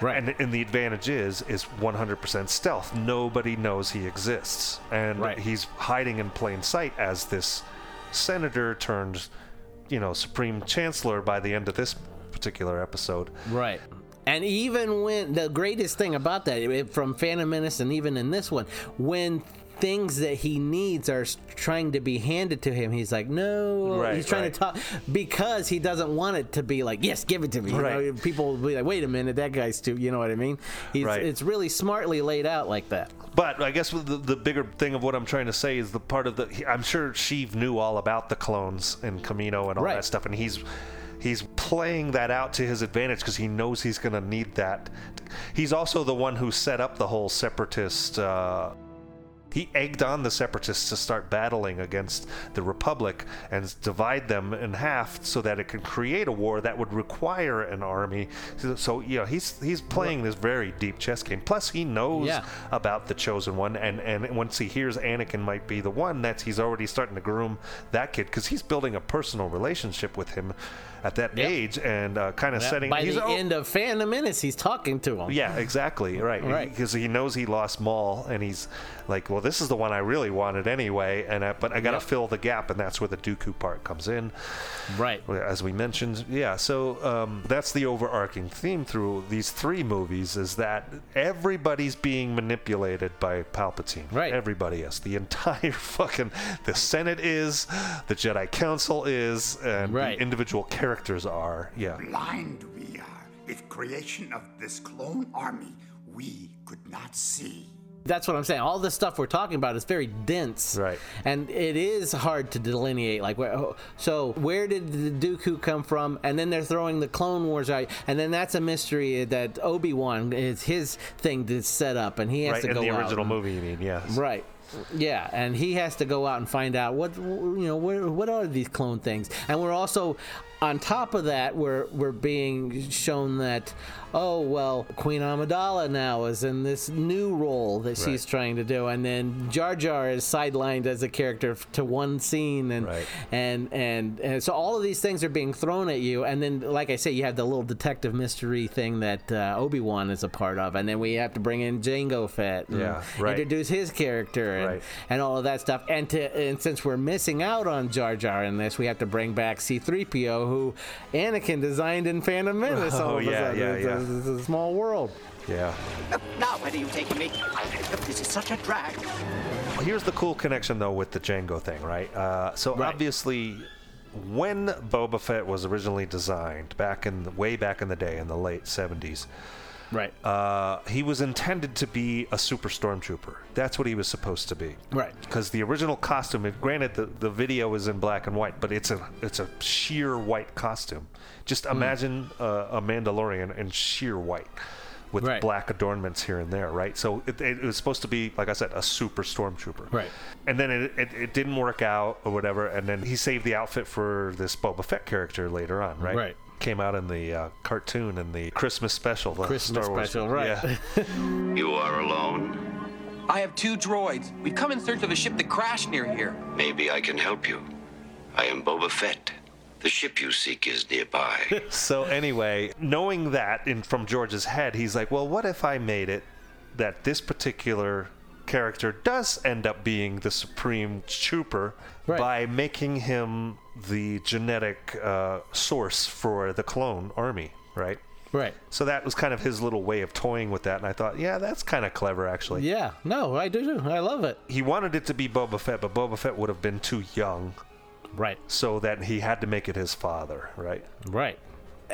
Right. And, and the advantage is is 100% stealth. Nobody knows he exists, and Right. he's hiding in plain sight as this senator turned, you know, supreme chancellor by the end of this particular episode. Right. And even when the greatest thing about that, it- from Phantom Menace and even in this one, when things that he needs are trying to be handed to him, he's like, no. Right, he's trying right. to talk because he doesn't want it to be like, yes, give it to me. You know, Right. people will be like, wait a minute, that guy's too. You know what I mean? He's, Right. It's really smartly laid out like that. But I guess the, the bigger thing of what I'm trying to say is the part of the. I'm sure Sheev knew all about the clones and Kamino and all Right. that stuff, and he's he's playing that out to his advantage because he knows he's going to need that. He's also the one who set up the whole separatist. Uh, he egged on the separatists to start battling against the republic and divide them in half so that it could create a war that would require an army so, you know he's he's playing this very deep chess game plus he knows Yeah. about the chosen one and and once he hears Anakin might be the one that's he's already starting to groom that kid because he's building a personal relationship with him at that age and uh, kind of setting By the al- end of Phantom Menace, he's talking to him. yeah, exactly. Right. Right. Because he knows he lost Maul, and he's like, "Well, this is the one I really wanted anyway." And I, but I got to Yep. fill the gap, and that's where the Dooku part comes in. Right. As we mentioned, yeah. So um, that's the overarching theme through these three movies: is that everybody's being manipulated by Palpatine. Right. Everybody is. The entire (laughs) fucking the Senate is, the Jedi Council is, and Right. the individual characters are. Yeah. Blind we are. If creation of this clone army we could not see. That's what I'm saying. All the stuff we're talking about is very dense, right? And it is hard to delineate. Like, where, oh, so where did the Dooku come from? And then they're throwing the Clone Wars out, and then that's a mystery that Obi Wan is his thing to set up, and he has Right to in go the out original movie, you mean? Yes. Right. Yeah, and he has to go out and find out what you know. What, what are these clone things? And we're also on top of that, we're we're being shown that oh well, Queen Amidala now is in this new role that she's Right. trying to do, and then Jar Jar is sidelined as a character to one scene, and and, and and so all of these things are being thrown at you, and then like I say, you have the little detective mystery thing that uh, Obi Wan is a part of, and then we have to bring in Jango Fett, and Yeah, right. introduce his character, and, Right. and all of that stuff, and to and since we're missing out on Jar Jar in this, we have to bring back C-3PO, who Anakin designed in Phantom Menace. (laughs) all Oh, yeah, sudden. yeah, yeah. A, it's a small world. Yeah. Now, where are you taking me? This is such a drag. Here's the cool connection, though, with the Jango thing, right? Uh, so obviously, when Boba Fett was originally designed, back in the, way back in the day, in the late '70s, right? Uh, he was intended to be a super stormtrooper. That's what he was supposed to be. Right. Because the original costume, granted the, the video is in black and white, but it's a it's a sheer white costume. Just Hmm. imagine uh, a Mandalorian in sheer white. With black adornments here and there, right? So it, it was supposed to be, like I said, a super stormtrooper. Right. And then it, it, it didn't work out or whatever. And then he saved the outfit for this Boba Fett character later on, right? Right. Came out in the uh, cartoon in the Christmas special. The Christmas Star Wars- special, right. Yeah. You are alone? I have two droids. We've come in search of a ship that crashed near here. Maybe I can help you. I am Boba Fett, The ship you seek is nearby. (laughs) so anyway, knowing that in from George's head, he's like, well, what if I made it that this particular character does end up being the supreme trooper Right. by making him the genetic uh, source for the clone army, right? Right. So that was kind of his little way of toying with that, and I thought, yeah, that's kind of clever, actually. Yeah, no, I do. I love it. He wanted it to be Boba Fett, but Boba Fett would have been too young. Right. So that he had to make it his father, right? Right.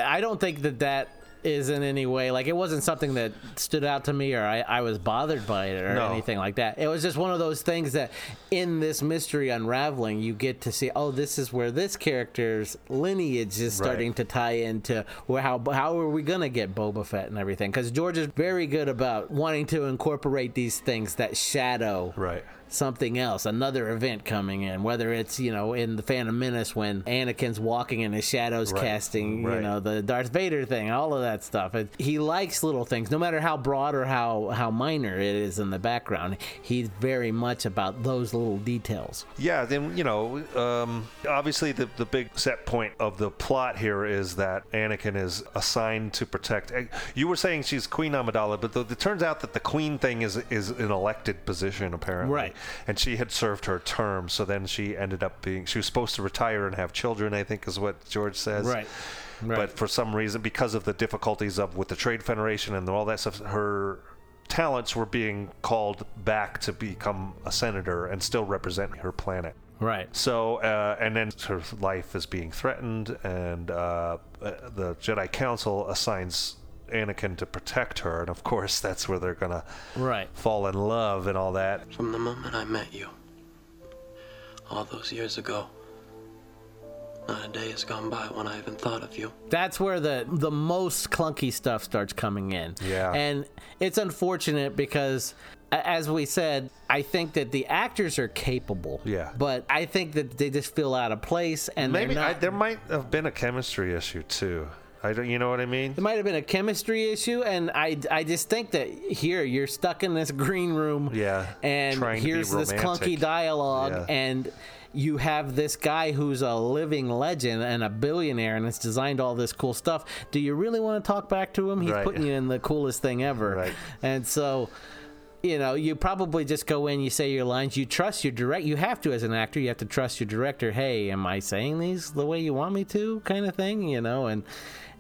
I don't think that that is in any way like it wasn't something that stood out to me or I, I was bothered by it or No. anything like that. It was just one of those things that in this mystery unraveling, you get to see, oh, this is where this character's lineage is starting to tie into well, how how are we gonna get Boba Fett and everything? Because George is very good about wanting to incorporate these things that shadow right something else, another event coming in, whether it's, you know, in the Phantom Menace when Anakin's walking and his shadows Right, casting, you know, the Darth Vader thing, all of that stuff. It, he likes little things, no matter how broad or how, how minor it is in the background. He's very much about those little details. Yeah, then you know, um, obviously the the big set point of the plot here is that Anakin is assigned to protect. eh, You were saying she's Queen Amidala, but the, it turns out that the Queen thing is is an elected position apparently, Right. And she had served her term, so then she ended up being she was supposed to retire and have children. I think is what George says. Right. Right. But for some reason, because of the difficulties of with the Trade Federation and all that stuff, her talents were being called back to become a senator and still represent her planet. Right. So, uh, and then her life is being threatened, and uh, uh, the Jedi Council assigns Anakin to protect her, and of course, that's where they're gonna Right. fall in love and all that. From the moment I met you, all those years ago, not a day has gone by when I haven't thought of you. That's where the the most clunky stuff starts coming in. Yeah. And it's unfortunate because as we said, I think that the actors are capable. Yeah. But I think that they just feel out of place and Maybe they're I, there might have been a chemistry issue too. I don't, you know what I mean? It might have been a chemistry issue, and I, I just think that here you're stuck in this green room, Yeah, and trying to be here's this clunky dialogue, Yeah. and you have this guy who's a living legend and a billionaire, and has designed all this cool stuff. Do you really want to talk back to him? He's Right. putting you in the coolest thing ever, Right. and so. You know, you probably just go in, you say your lines, you trust your direct. You have to, as an actor, you have to trust your director. Hey, am I saying these the way you want me to, kind of thing. You know, and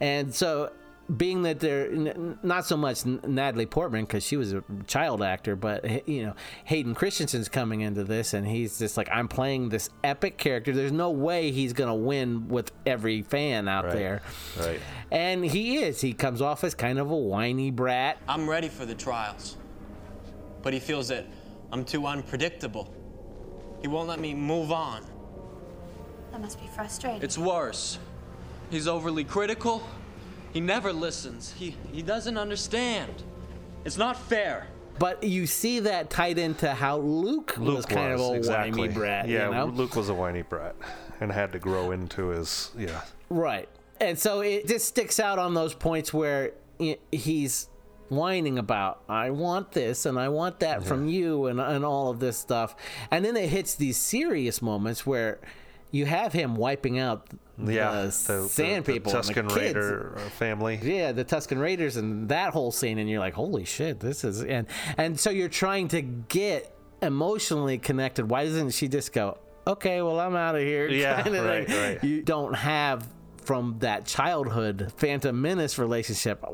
and so being that they're n- not so much N- Natalie Portman because she was a child actor, but you know Hayden Christensen's coming into this and he's just like I'm playing this epic character. There's no way he's gonna win with every fan out Right. there, Right. and he is. He comes off as kind of a whiny brat. I'm ready for the trials. But he feels that I'm too unpredictable. He won't let me move on. That must be frustrating. It's worse. He's overly critical. He never listens. He he doesn't understand. It's not fair. But you see that tied into how Luke, Luke was kind of a exactly. whiny brat. Yeah, you know? Luke was a whiny brat and had to grow into his yeah. Right. And so it just sticks out on those points where he's whining about, I want this and I want that from you and, and all of this stuff. And then it hits these serious moments where you have him wiping out Yeah, the, sand people, and the Tusken kids. Raider uh, family. Yeah, the Tusken Raiders and that whole scene, and you're like, holy shit, this is and and so you're trying to get emotionally connected. Why doesn't she just go, okay, well I'm out of here? (laughs) Yeah, right, right. You don't have from that childhood Phantom Menace relationship.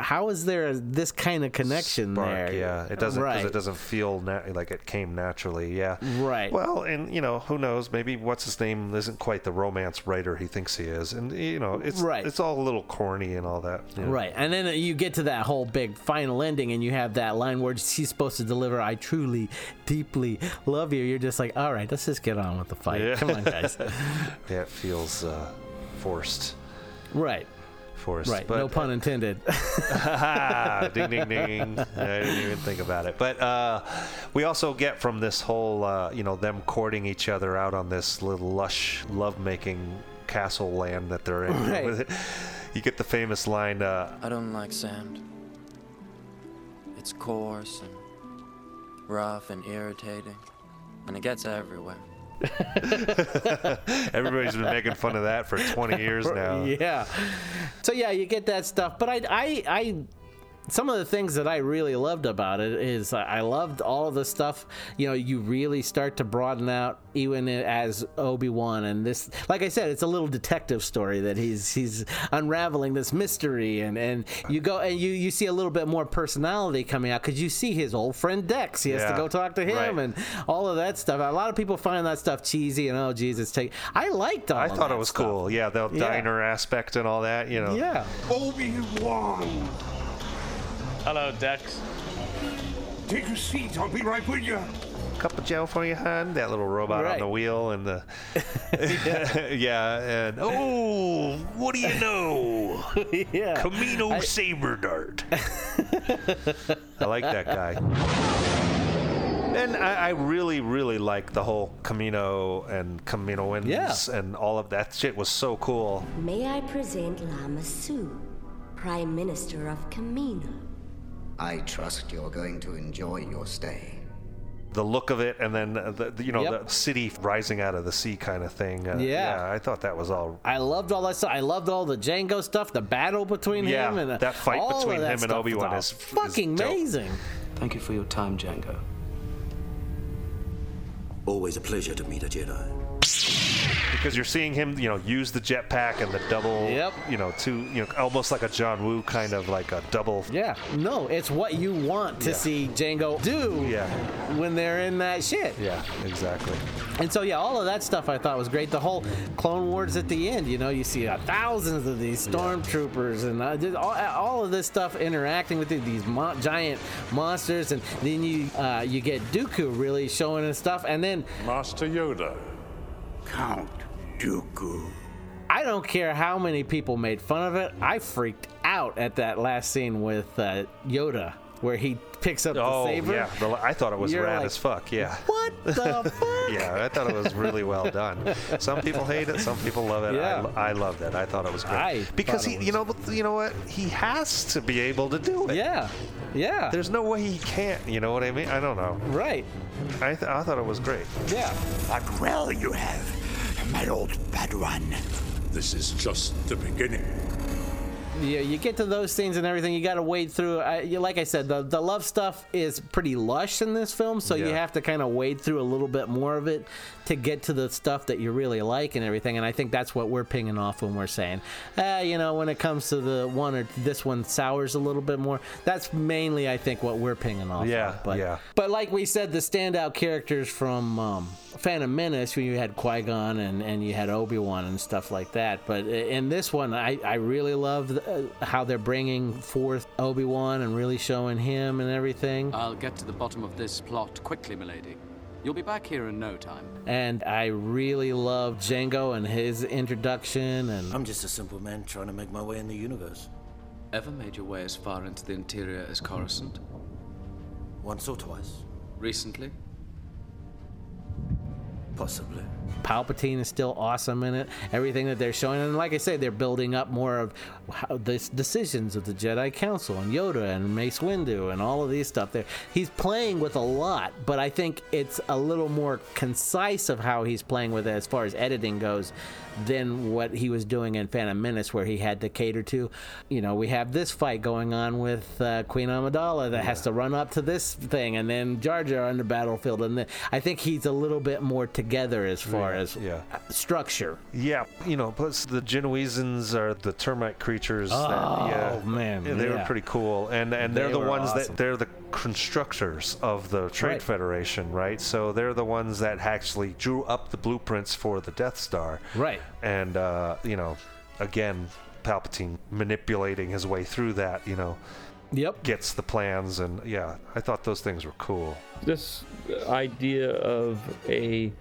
How is there this kind of connection Spark, there? yeah, it doesn't Right. it doesn't feel na- like it came naturally. Yeah, Right. Well, and you know, who knows? Maybe what's his name isn't quite the romance writer he thinks he is, and you know, it's Right. It's all a little corny and all that. you know. Right. And then you get to that whole big final ending, and you have that line where she's supposed to deliver, I truly, deeply love you. You're just like, all right, let's just get on with the fight. Yeah. Come on, guys. (laughs) yeah, it feels uh, forced. right. Forced. Right. But, no pun intended. (laughs) ding ding ding! I didn't even think about it. But uh, we also get from this whole, uh, you know, them courting each other out on this little lush lovemaking castle land that they're in. Right. you get the famous line. Uh, I don't like sand. It's coarse and rough and irritating, and it gets everywhere. (laughs) Everybody's been making fun of that for 20 years (laughs) now. Yeah. So yeah, you get that stuff, but I, I, I some of the things that I really loved about it is I loved all of the stuff. You know, you really start to broaden out even as Obi Wan, and this, like I said, it's a little detective story that he's he's unraveling this mystery, and and you go and you you see a little bit more personality coming out because you see his old friend Dex. He has to go talk to him, right. and all of that stuff. A lot of people find that stuff cheesy, and oh Jesus, take. I liked all. I of thought that it was stuff. cool. Yeah, the Yeah. diner aspect and all that, you know. Yeah. Obi-Wan! Hello, Dex. Take a seat, I'll be right with you. Cup of Joe for your hand. That little robot on the wheel and the. (laughs) (laughs) yeah, and. Oh, what do you know? (laughs) yeah. Kamino Saber Dart. I like that guy. And I, I really, really like the whole Kamino and Kaminoans Yeah. and all of that shit was so cool. May I present Lama Su, Prime Minister of Kamino? I trust you're going to enjoy your stay. The look of it, and then uh, the, the- you know the city rising out of the sea kind of thing. Uh, Yeah. I thought that was all. I loved all that stuff. I loved all the Jango stuff, the battle between Yeah, him and uh, that fight all of between that him and stuff Obi-Wan was is- is fucking dope. amazing. Thank you for your time, Jango. Always a pleasure to meet a Jedi. Because you're seeing him, you know, use the jetpack and the double, Yep. you know, two, you know, almost like a John Woo kind of like a double. Yeah, no, it's what you want to Yeah. see Jango do Yeah. when they're in that shit. Yeah, exactly. And so, yeah, all of that stuff I thought was great. The whole Clone Wars at the end, you know, you see uh, thousands of these stormtroopers and uh, all, all of this stuff interacting with these mo- giant monsters, and then you uh, you get Dooku really showing his stuff, and then Master Yoda. Count Dooku. I don't care how many people made fun of it. I freaked out at that last scene with uh, Yoda, where he picks up Oh the saber. yeah, the, I thought it was You're rad like, as fuck. Yeah. What (laughs) the fuck? Yeah, I thought it was really well done. Some people hate it, some people love it. Yeah. I, I loved it. I thought it was great I because he, it you know, you know what? He has to be able to do it. Yeah, yeah. There's no way he can't. You know what I mean? I don't know. Right. I, th- I thought it was great. Yeah. But well you have, my old Padawan. This is just the beginning. Yeah, you get to those scenes and everything. You got to wade through. I, you, like I said, the the love stuff is pretty lush in this film, so you have to kind of wade through a little bit more of it to get to the stuff that you really like and everything. And I think that's what we're pinging off when we're saying, uh, you know, when it comes to the one or this one sours a little bit more. That's mainly, I think, what we're pinging off. Yeah, of. But, yeah. But like we said, the standout characters from um, Phantom Menace, when you had Qui Gon and, and you had Obi Wan and stuff like that. But in this one, I, I really love uh, how they're bringing forth Obi Wan and really showing him and everything. I'll get to the bottom of this plot quickly, milady. You'll be back here in no time. And I really love Jango and his introduction. And I'm just a simple man trying to make my way in the universe. Ever made your way as far into the interior as Coruscant? Once or twice. Recently? Possibly. Palpatine is still awesome in it. Everything that they're showing, and like I say, they're building up more of the decisions of the Jedi Council and Yoda and Mace Windu and all of these stuff. There, he's playing with a lot, but I think it's a little more concise of how he's playing with it as far as editing goes than what he was doing in Phantom Menace, where he had to cater to. You know, we have this fight going on with uh, Queen Amidala that has to run up to this thing, and then Jar Jar on the battlefield, and then I think he's a little bit more together as far Yeah, as yeah. structure. Yeah, you know, plus the Geonosians are the termite creatures. that, Oh, yeah, man, yeah, they were pretty cool, and and they're They the ones awesome. that they're the constructors of the Trade Right. Federation, right? So they're the ones that actually drew up the blueprints for the Death Star, Right. And uh, you know, again, Palpatine manipulating his way through that, you know. Yep. Gets the plans, and yeah, I thought those things were cool. this idea of a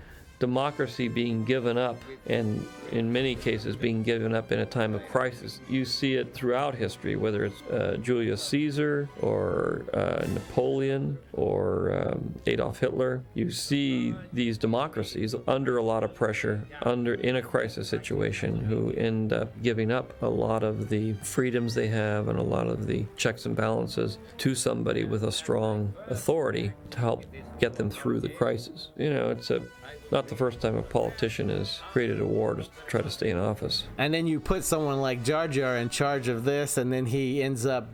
democracy being given up and in many cases being given up in a time of crisis you see it throughout history whether it's uh, julius caesar or uh, napoleon or um, adolf hitler you see these democracies under a lot of pressure under in a crisis situation who end up giving up a lot of the freedoms they have and a lot of the checks and balances to somebody with a strong authority to help get them through the crisis. You know, it's a Not the first time a politician has created a war to try to stay in office. And then you put someone like Jar Jar in charge of this, and then he ends up,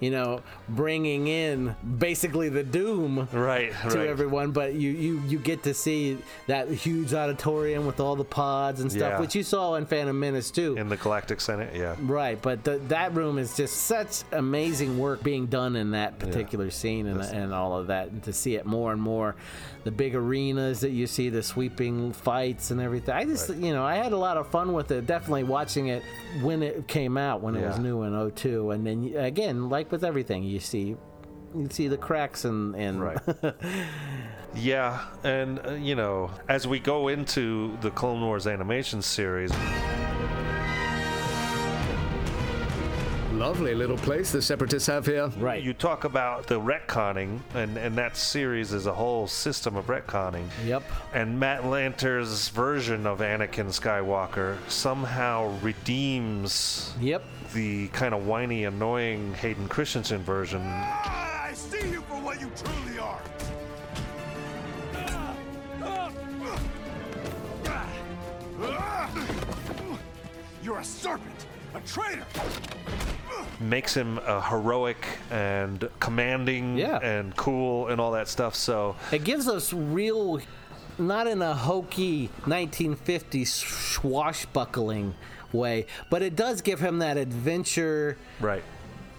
you know, bringing in basically the doom right, to right. everyone. But you, you you get to see that huge auditorium with all the pods and stuff, Yeah. which you saw in Phantom Menace too. In the Galactic Senate, yeah. Right, but the, that room is just such amazing work being done in that particular scene and, and all of that, and to see it more and more, the big arenas that you see, the sweeping fights and everything. I just, you know, I had a lot of fun with it. Definitely watching it when it came out, when it was new in 02. and then again, like with everything, you see, you see the cracks and and Right. (laughs) Yeah, and uh, you know, as we go into the Clone Wars animation series, Lovely little place the Separatists have here. Right. You talk about the retconning, and, and that series is a whole system of retconning. Yep. And Matt Lanter's version of Anakin Skywalker somehow redeems yep. The kind of whiny, annoying Hayden Christensen version. I see you for what you truly are. You're a serpent, a traitor. makes him uh, heroic and commanding Yeah. and cool and all that stuff. So It gives us real, not in a hokey 1950s swashbuckling way, but it does give him that adventure. Right.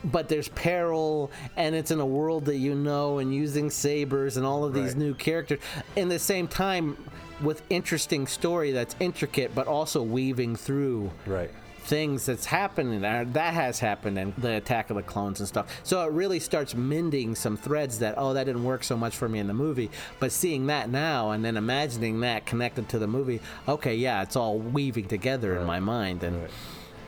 But there's peril, and it's in a world that you know, and using sabers and all of these Right. new characters. In the same time, with interesting story that's intricate, but also weaving through right things that's happening uh, that has happened and the attack of the clones and stuff so it really starts mending some threads that oh that didn't work so much for me in the movie but seeing that now and then imagining that connected to the movie okay yeah it's all weaving together in my mind and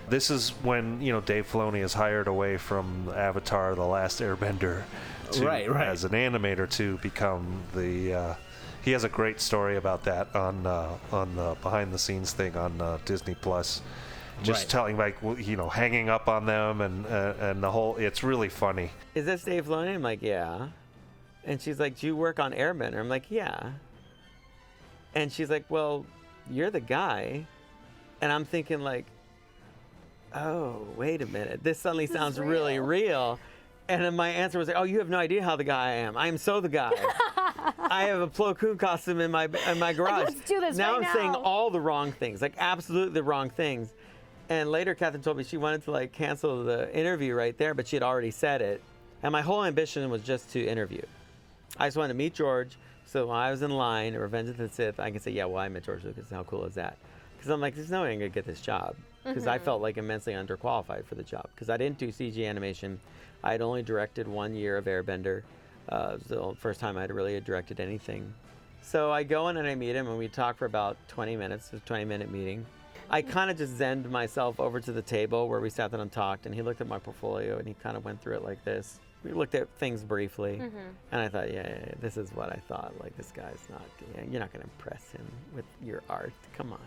this is when you know Dave Filoni is hired away from Avatar: The Last Airbender, to, Right, right. as an animator to become the. Uh, he has a great story about that on uh, on the behind the scenes thing on uh, Disney Plus. Just Right. telling like you know hanging up on them and uh, and the whole it's really funny. Is this Dave Filoni? I'm like, yeah. And she's like, do you work on Airbender? I'm like, yeah. And she's like, well, you're the guy. And I'm thinking like, oh, wait a minute. This suddenly sounds really real. And then my answer was like, oh, you have no idea how the guy I am. I am so the guy. (laughs) I have a Plo Koon costume in my in my garage. let's do this now right I'm saying all the wrong things, like absolutely the wrong things. And later, Catherine told me she wanted to like cancel the interview right there, but she had already said it. And my whole ambition was just to interview. I just wanted to meet George, so when I was in line at Revenge of the Sith, I can say, "Yeah, well, I met George Lucas. How cool is that?" Because I'm like, "There's no way I'm gonna get this job." Because I Mhm. felt like immensely underqualified for the job. Because I didn't do CG animation. I had only directed one year of Airbender. Uh, it was the first time I'd really directed anything. So I go in and I meet him, and we talk for about 20 minutes. A 20 minute meeting. I kind of just zenned myself over to the table where we sat down and talked, and he looked at my portfolio and he kind of went through it like this. We looked at things briefly, Mhm. and I thought, yeah, yeah, yeah, this is what I thought. Like, this guy's not, you're not going to impress him with your art. Come on.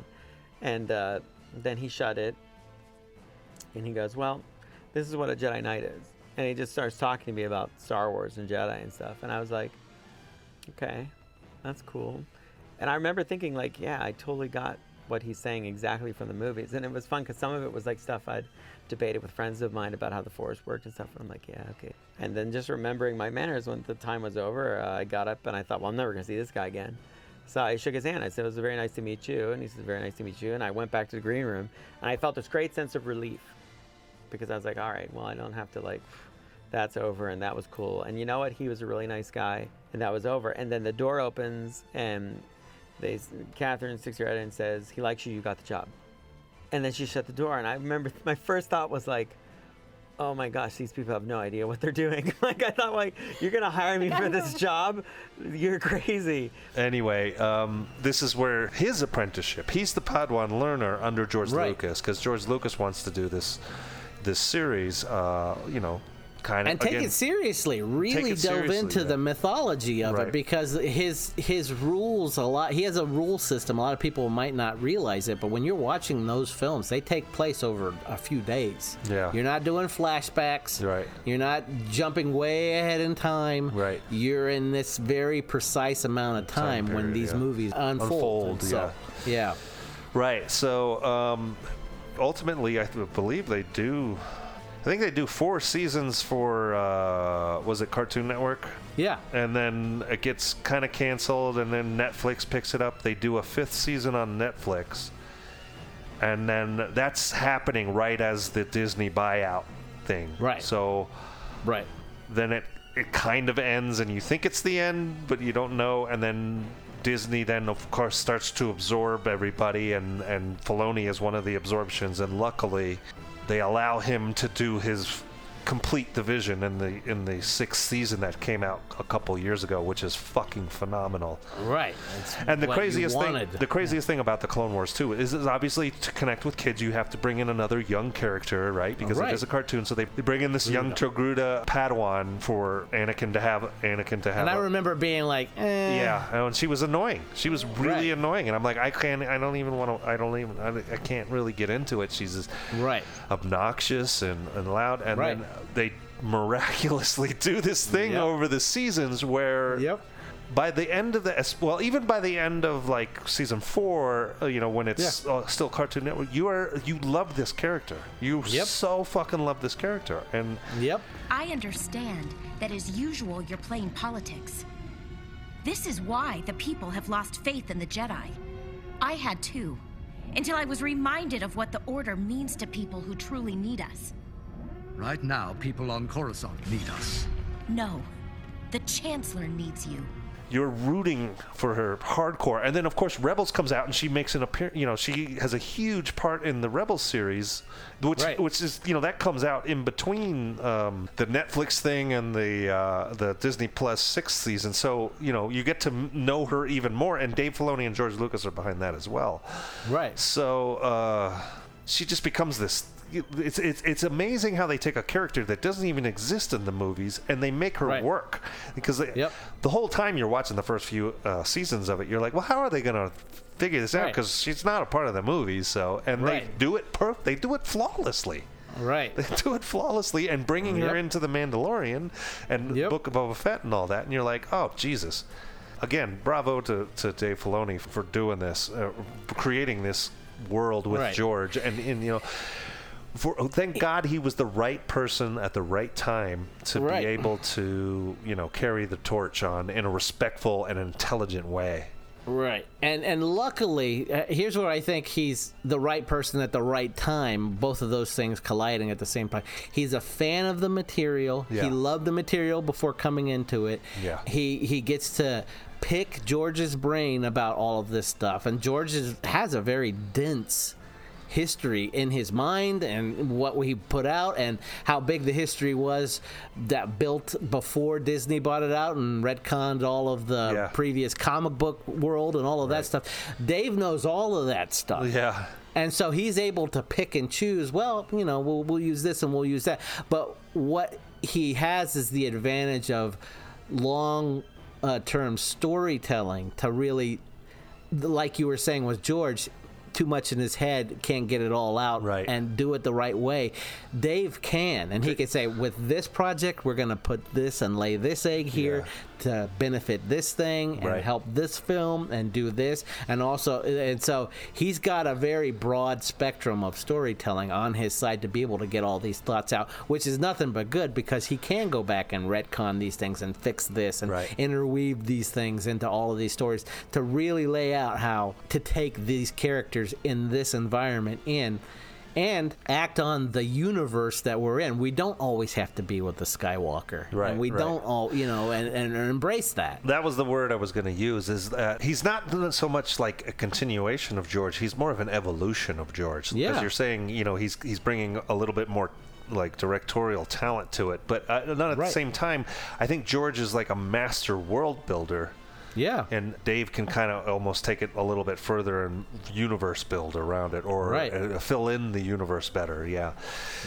And uh, then he shut it, and he goes, well, this is what a Jedi Knight is. And he just starts talking to me about Star Wars and Jedi and stuff. And I was like, okay, that's cool. And I remember thinking, like, yeah, I totally got what he's saying exactly from the movies. And it was fun because some of it was like stuff I'd debated with friends of mine about how the forest worked and stuff. And I'm like, yeah, okay. And then just remembering my manners when the time was over, uh, I got up and I thought, well, I'm never going to see this guy again. So I shook his hand. I said, it was very nice to meet you. And he said, very nice to meet you. And I went back to the green room and I felt this great sense of relief because I was like, all right, well, I don't have to like, that's over, and that was cool. And you know what? He was a really nice guy, and that was over. And then the door opens, and they, Catherine sticks her head in and says, "He likes you. You got the job." And then she shut the door, and I remember (laughs) my first thought was like, "Oh my gosh, these people have no idea what they're doing." (laughs) like I thought, like, "You're gonna hire me for this (laughs) job? You're crazy." Anyway, um, this is where his apprenticeship. He's the Padawan learner under George Right. Lucas because George Lucas wants to do this this series. Uh, you know, kind of and take again, it seriously. Really it delve seriously, into yeah. the mythology of Right. it because his his rules a lot. He has a rule system. A lot of people might not realize it, but when you're watching those films, they take place over a few days. Yeah. You're not doing flashbacks. Right. You're not jumping way ahead in time. Right. You're in this very precise amount of time, when period, these yeah. movies unfold. Unfold, so, yeah. Right. So um, ultimately, I believe they do. I think they do four seasons for uh, was it Cartoon Network? Yeah. And then it gets kind of canceled, and then Netflix picks it up. They do a fifth season on Netflix, and then that's happening right as the Disney buyout thing. Right. So. Right. Then it it kind of ends, and you think it's the end, but you don't know, and then. Disney then, of course, starts to absorb everybody, and and Filoni is one of the absorptions. And luckily, they allow him to do his complete division in the in the sixth season that came out a couple years ago, which is fucking phenomenal. Right. And the craziest thing, the craziest thing about the Clone Wars too is, is obviously to connect with kids, you have to bring in another young character, right? Because Right. it is a cartoon, so they, they bring in this young Togruta Padawan for Anakin to have Anakin to have. And I a- remember being like, eh. yeah, and she was annoying. She was really annoying, and I'm like, I can't, I don't even want to, I don't even, I, I can't really get into it. She's just right, obnoxious and, and loud, and Right. then they miraculously (laughs) do this thing Yep. over the seasons where, yep. By the end of the well, even by the end of like season four, uh, you know, when it's uh, still Cartoon Network, you are you love this character. You yep. so fucking love this character, and yep. I understand that as usual you're playing politics. This is why the people have lost faith in the Jedi. I had too, until I was reminded of what the Order means to people who truly need us. Right now, people on Coruscant need us. No, the Chancellor needs you. you're rooting for her hardcore. And then, of course, Rebels comes out and she makes an appearance. You know, she has a huge part in the Rebels series, which which is you know that comes out in between um, the Netflix thing and the uh, the Disney Plus sixth season. So you know you get to know her even more. And Dave Filoni and George Lucas are behind that as well. Right. So uh, she just becomes this. It's, it's it's amazing how they take a character that doesn't even exist in the movies and they make her work. Because they, the whole time you're watching the first few uh, seasons of it you're like well how are they gonna figure this out? Right. because she's not a part of the movies so and they do it per they do it flawlessly. Right. (laughs) they do it flawlessly and bringing her into the Mandalorian and Book of Boba Fett and all that and you're like oh Jesus. Again bravo to, to Dave Filoni for doing this uh, creating this world with Right. George and, and you know for, thank God he was the right person at the right time to Right. be able to, you know, carry the torch on in a respectful and intelligent way. Right. And and luckily, uh, here's where I think he's the right person at the right time. Both of those things colliding at the same time. He's a fan of the material. Yeah. He loved the material before coming into it. Yeah. He he gets to pick George's brain about all of this stuff, and George is, has a very dense history in his mind and what we put out and how big the history was that built before Disney bought it out and retconned all of the previous comic book world and all of that stuff. Dave knows all of that stuff. Yeah. And so he's able to pick and choose, well, you know, we'll, we'll use this and we'll use that. But what he has is the advantage of long uh, term storytelling to really, like you were saying with George, too much in his head, can't get it all out and do it the right way. Dave can, and he can say, with this project, we're going to put this and lay this egg here to benefit this thing and Right. help this film and do this. And also, and so he's got a very broad spectrum of storytelling on his side to be able to get all these thoughts out, which is nothing but good because he can go back and retcon these things and fix this and interweave these things into all of these stories to really lay out how to take these characters in this environment in and act on the universe that we're in. We don't always have to be with the Skywalker. Right, And we right. don't all, you know, and, and embrace that. That was the word I was going to use. Is that he's not so much like a continuation of George. He's more of an evolution of George. Yeah. Because you're saying, you know, he's he's bringing a little bit more like directorial talent to it, but uh, not at the same time. I think George is like a master world builder. Yeah. And Dave can kind of almost take it a little bit further and universe build around it or Right. uh, fill in the universe better. Yeah.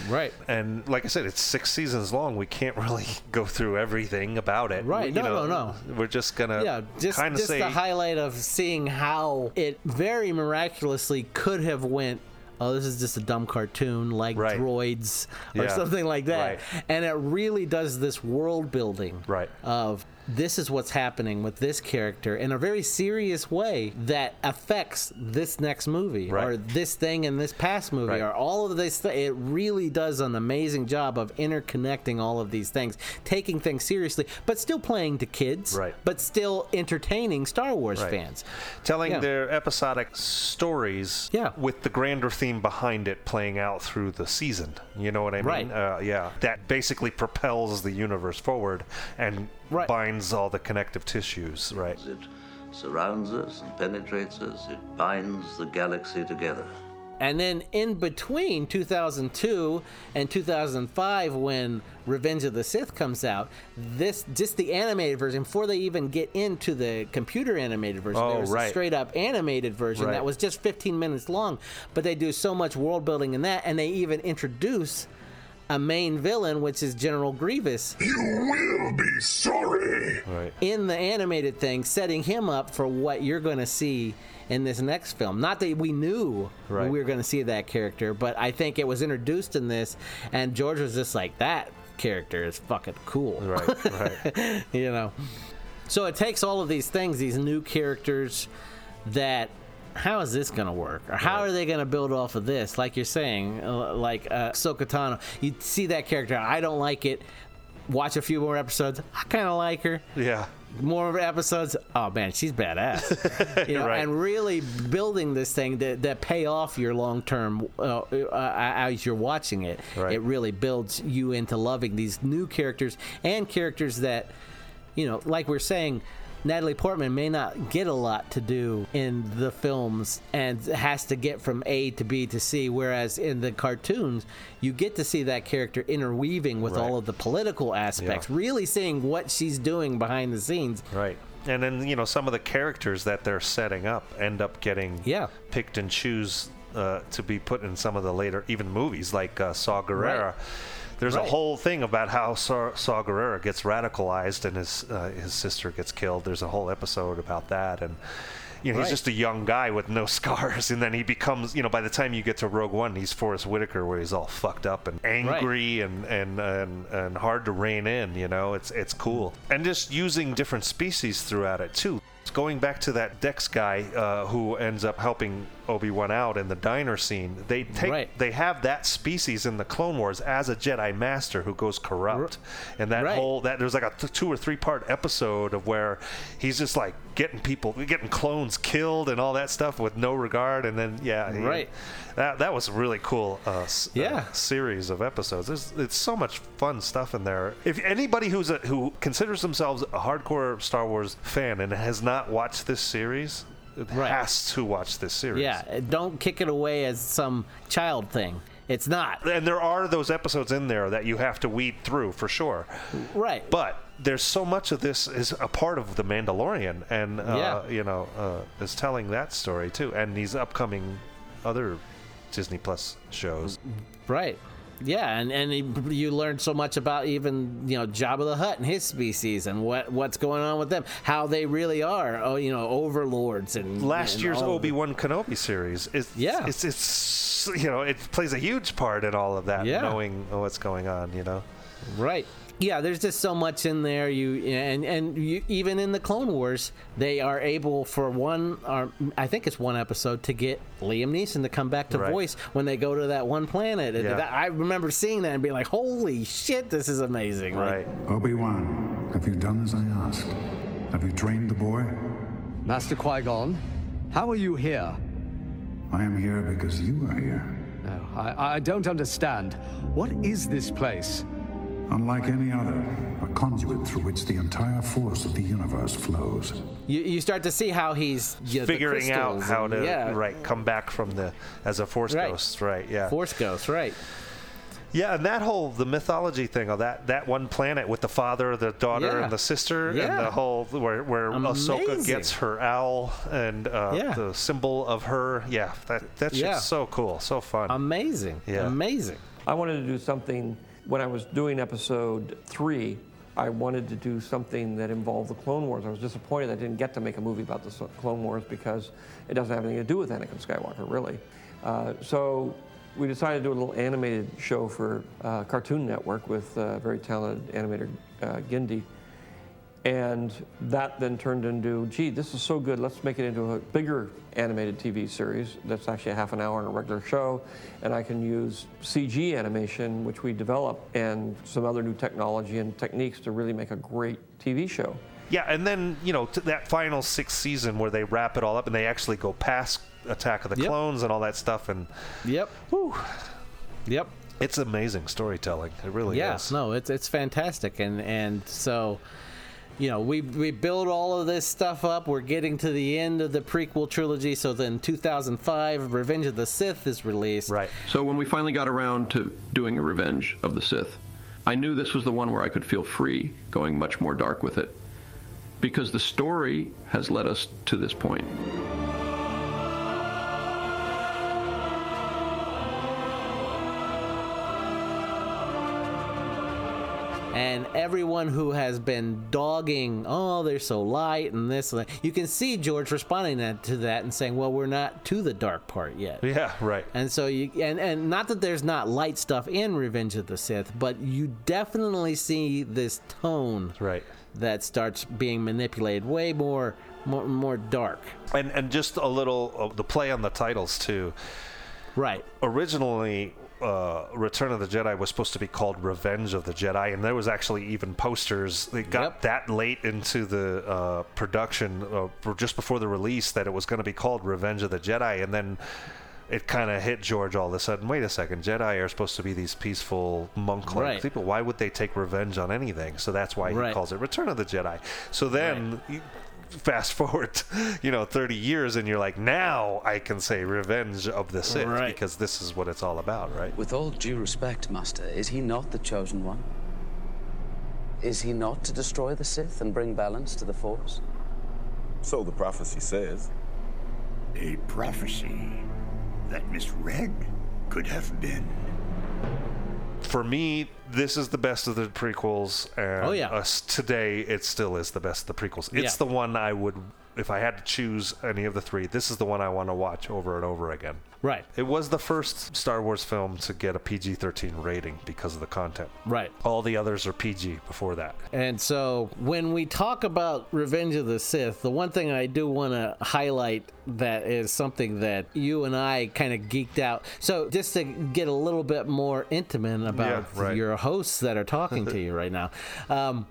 Right. And like I said, it's six seasons long. We can't (laughs) really go through everything about it. Right. You No, know, no, We're just gonna yeah, just kind of just say the highlight of seeing how it very miraculously could have went. Oh, this is just a dumb cartoon like droids or Yeah. something like that, Right. and it really does this world building right. of this is what's happening with this character in a very serious way that affects this next movie Right. or this thing in this past movie Right. or all of this th- it really does an amazing job of interconnecting all of these things taking things seriously but still playing to kids Right. but still entertaining star wars Right. fans telling Yeah. their episodic stories Yeah. with the grander theme behind it playing out through the season. You know what I mean? Right. Uh, yeah. That basically propels the universe forward and binds all the connective tissues, right? It surrounds us and penetrates us. It binds the galaxy together. And then in between 2002 and 2005, when Revenge of the Sith comes out, this just the animated version before they even get into the computer animated version. Oh, there's a right. straight up animated version Right. that was just 15 minutes long, but they do so much world building in that, and they even introduce a main villain, which is General Grievous. You will be sorry. Right. in the animated thing, setting him up for what you're going to see in this next film. Not that we knew Right. we were going to see that character, but I think it was introduced in this, and George was just like, that character is fucking cool. Right, right. (laughs) you know? So it takes all of these things, these new characters that. How is this going to work? Or how are they going to build off of this? Like you're saying, uh, like uh, Ahsoka Tano, you see that character. I don't like it. Watch a few more episodes. I kind of like her Yeah. more episodes. Oh man, she's badass. (laughs) You know, Right. and really building this thing that, that pay off your long term uh, uh, as you're watching it. Right. It really builds you into loving these new characters and characters that, you know, like we're saying. Natalie Portman may not get a lot to do in the films and has to get from A to B to C, whereas in the cartoons, you get to see that character interweaving with Right. all of the political aspects, really seeing what she's doing behind the scenes. Right. And then, you know, some of the characters that they're setting up end up getting Yeah. picked and choose uh, to be put in some of the later, even movies like uh, Saw Gerrera. There's Right. a whole thing about how Saw, Saw Gerrera gets radicalized and his uh, his sister gets killed. There's a whole episode about that, and you know Right. he's just a young guy with no (laughs) scars, and then he becomes you know by the time you get to Rogue One, he's Forest Whitaker, where he's all fucked up and angry and, and and and hard to rein in. You know, it's it's cool, and just using different species throughout it too. Going back to that Dex guy uh, who ends up helping Obi Wan out in the diner scene, they take Right. they have that species in the Clone Wars as a Jedi Master who goes corrupt, and that Right. whole that there's like a th- two or three part episode of where he's just like getting people, getting clones killed and all that stuff with no regard, and then yeah, he- Right. that that was a really cool uh, s- uh, Yeah. series of episodes. There's it's so much fun stuff in there. If anybody who's a, who considers themselves a hardcore Star Wars fan and has not watched this series, has to watch this series. Yeah, don't kick it away as some child thing. It's not. And there are those episodes in there that you have to weed through for sure. Right. But there's so much of this is a part of the Mandalorian, and uh, Yeah. you know, uh, is telling that story too, and these upcoming other Disney Plus shows. Right. Yeah, and and he- you learn so much about even you know Jabba the Hutt and his species and what what's going on with them, how they really are, oh you know overlords and Last and year's Obi Wan Kenobi series is Yeah. it's it's you know it plays a huge part in all of that, Yeah. knowing what's going on. You know. Right. Yeah, there's just so much in there. You and and you, even in the Clone Wars, they are able for one, or I think it's one episode, to get Liam Neeson to come back to Right. voice when they go to that one planet. Yeah. that- I remember seeing that and being like, "Holy shit, this is amazing!" Like, Right. Obi-Wan, have you done as I asked? Have you trained the boy? Master Qui-Gon, how are you here? I am here because you are here. No, I, I don't understand. What is this place? Unlike any other, a conduit through which the entire force of the universe flows. You, you start to see how he's you know, the Figuring out how and- to yeah, right come back from the as a Force Right. ghost, right? Yeah. Force Ghost, right? Yeah, and that whole the mythology thing of that that one planet with the father, the daughter, Yeah. and the sister, and the whole where where Ahsoka gets her owl and uh, Yeah. the symbol of her. Yeah, that that shit's Yeah. so cool, so fun. Amazing. Yeah. Amazing. I wanted to do something when I was doing episode three. I wanted to do something that involved the Clone Wars. I was disappointed I didn't get to make a movie about the Clone Wars because it doesn't have anything to do with Anakin Skywalker, really. Uh, so we decided to do a little animated show for uh, Cartoon Network with uh, very talented animator uh, Genndy. And that then turned into, gee, this is so good, let's make it into a bigger animated TV series that's actually a half an hour in a regular show. And I can use CG animation, which we develop, and some other new technology and techniques to really make a great TV show. Yeah, and then you know to that final sixth season where they wrap it all up and they actually go past Attack of the Yep. Clones and all that stuff, and Yep. Yep. it's amazing storytelling. It really yeah, is. no, it's it's fantastic, and and so, you know, we we build all of this stuff up. We're getting to the end of the prequel trilogy. So then, 2005, Revenge of the Sith is released. Right. So when we finally got around to doing a Revenge of the Sith, I knew this was the one where I could feel free going much more dark with it. Because the story has led us to this point. And everyone who has been dogging, oh, they're so light and this, and that, you can see George responding to that and saying, well, we're not to the dark part yet. Yeah, right. And so you and and not that there's not light stuff in Revenge of the Sith, but you definitely see this tone right that starts being manipulated way more more, more dark. And and just a little the play on the titles too. Right. Originally, uh, Return of the Jedi was supposed to be called Revenge of the Jedi, and there was actually even posters. They got that late into the uh, production, uh, just before the release, that it was going to be called Revenge of the Jedi, and then. It kind of hit George all of a sudden. Wait a second, Jedi are supposed to be these peaceful monk-like Right. people. Why would they take revenge on anything? So that's why Right. he calls it Return of the Jedi. So then, you fast (laughs) forward, you know, 30 years, and you're like, now I can say Revenge of the Sith Right. because this is what it's all about, right? With all due respect, Master, is he not the chosen one? Is he not to destroy the Sith and bring balance to the Force? So the prophecy says. A prophecy that misread could have been. For me, this is the best of the prequels, and Oh, yeah. us today, it still is the best of the prequels. It's Yeah. the one I would, if I had to choose any of the three, this is the one I want to watch over and over again. Right. It was the first Star Wars film to get a PG 13 rating because of the content. Right. All the others are PG before that. And so when we talk about Revenge of the Sith, the one thing I do want to highlight that is something that you and I kind of geeked out. So just to get a little bit more intimate about Yeah, right. your hosts that are talking to you (laughs) right now. Um,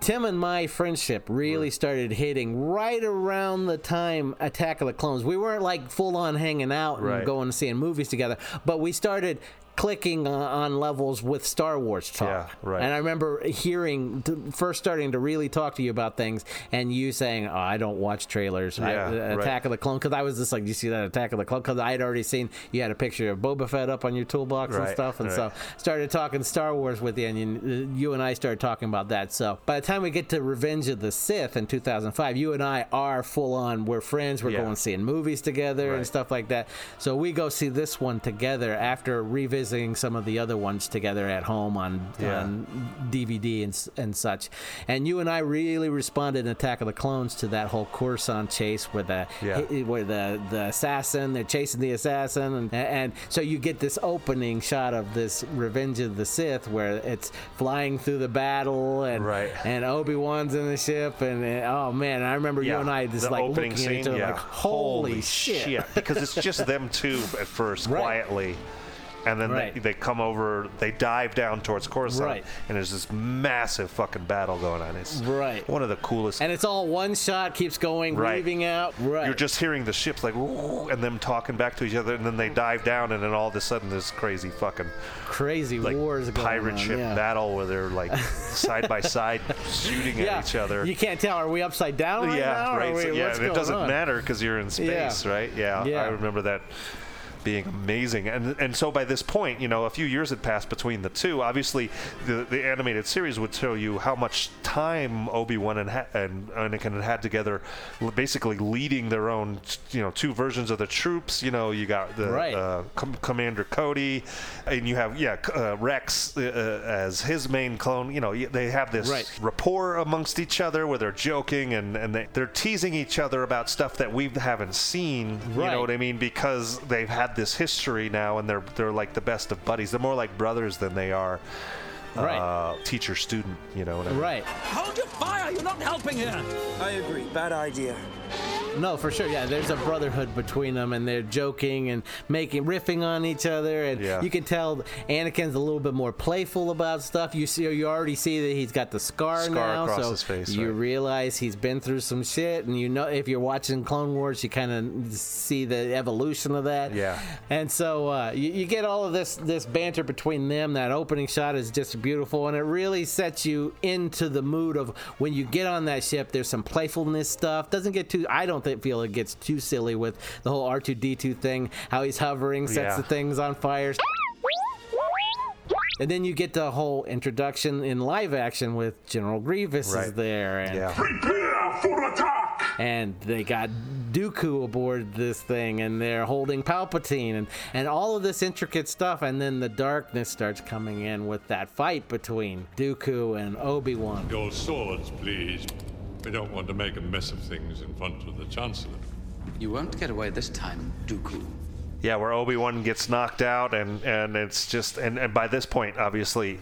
Tim and my friendship really started hitting right around the time Attack of the Clones. We weren't like full on hanging out and Right. going and seeing movies together, but we started clicking on, levels with Star Wars talk. Yeah, right. And I remember hearing, first starting to really talk to you about things, and you saying, "Oh, I don't watch trailers." I- Yeah, uh, right. Attack of the Clone, because I was just like, "You see that Attack of the Clone?" Because I had already seen you had a picture of Boba Fett up on your toolbox and stuff, and so started talking Star Wars with you, and you, you and I started talking about that. So by the time we get to Revenge of the Sith in 2005, you and I are full on. We're friends. We're Yeah. going seeing movies together and stuff like that. So we go see this one together after revisiting some of the other ones together at home on, Yeah. on DVD and, and such. And you and I really responded in Attack of the Clones to that whole Coruscant chase where the Yeah. where the the assassin they're chasing the assassin and, and so you get this opening shot of this Revenge of the Sith where it's flying through the battle and Right. and Obi Wan's in the ship and, and oh man I remember you and I just the like looking at each scene, other yeah. like holy, shit. because it's just them two at first, (laughs) Right. quietly. And then Right. they, they come over, they dive down towards Coruscant, Right. and there's this massive fucking battle going on. It's Right. one of the coolest. and it's all one shot keeps going Right. weaving out right You're just hearing the ships like, and them talking back to each other, and then they dive down, and then all of a sudden this crazy fucking crazy like wars going pirate on, ship yeah. battle where they're like (laughs) side by side shooting yeah. at each other. You can't tell. Are we upside down right yeah, now? or right. are so- we- yeah, it doesn't on? matter because you're in space, Yeah. right? Yeah, Yeah. I remember that being amazing. And and so by this point, you know, a few years had passed between the two. Obviously, the the animated series would show you how much time Obi Wan and ha- and Anakin had had together, basically leading their own, you know, two versions of the troops. You know, you got the Right. uh, Com- Commander Cody, and you have yeah uh, Rex uh, as his main clone. You know, they have this Right. rapport amongst each other where they're joking and and they, they're teasing each other about stuff that we haven't seen. You know what I mean? Because they've had this history now, and they're they're like the best of buddies. They're more like brothers than they are. Right. Uh, teacher student, you know what I mean? Right. Hold your fire! You're not helping here! I agree. Bad idea. No, for sure. Yeah, there's a brotherhood between them, and they're joking and making riffing on each other, and Yeah. you can tell Anakin's a little bit more playful about stuff. You see, you already see that he's got the scar, Scar now, across so his face, you right. realize he's been through some shit, and you know if you're watching Clone Wars, you kind of see the evolution of that. Yeah. And so uh, you, you get all of this this banter between them. That opening shot is just beautiful, and it really sets you into the mood of when you get on that ship. There's some playfulness stuff. Doesn't get too. I don't think, feel it gets too silly with the whole R2D2 thing. How he's hovering, sets Yeah. the things on fire. And then you get the whole introduction in live action with General Grievous is there, and Yeah. Prepare for attack! and they got Dooku aboard this thing, and they're holding Palpatine, and, and all of this intricate stuff, and then the darkness starts coming in with that fight between Dooku and Obi Wan. Your swords, please. We don't want to make a mess of things in front of the Chancellor. You won't get away this time, Dooku. Yeah, where Obi Wan gets knocked out, and and it's just and, and by this point, obviously,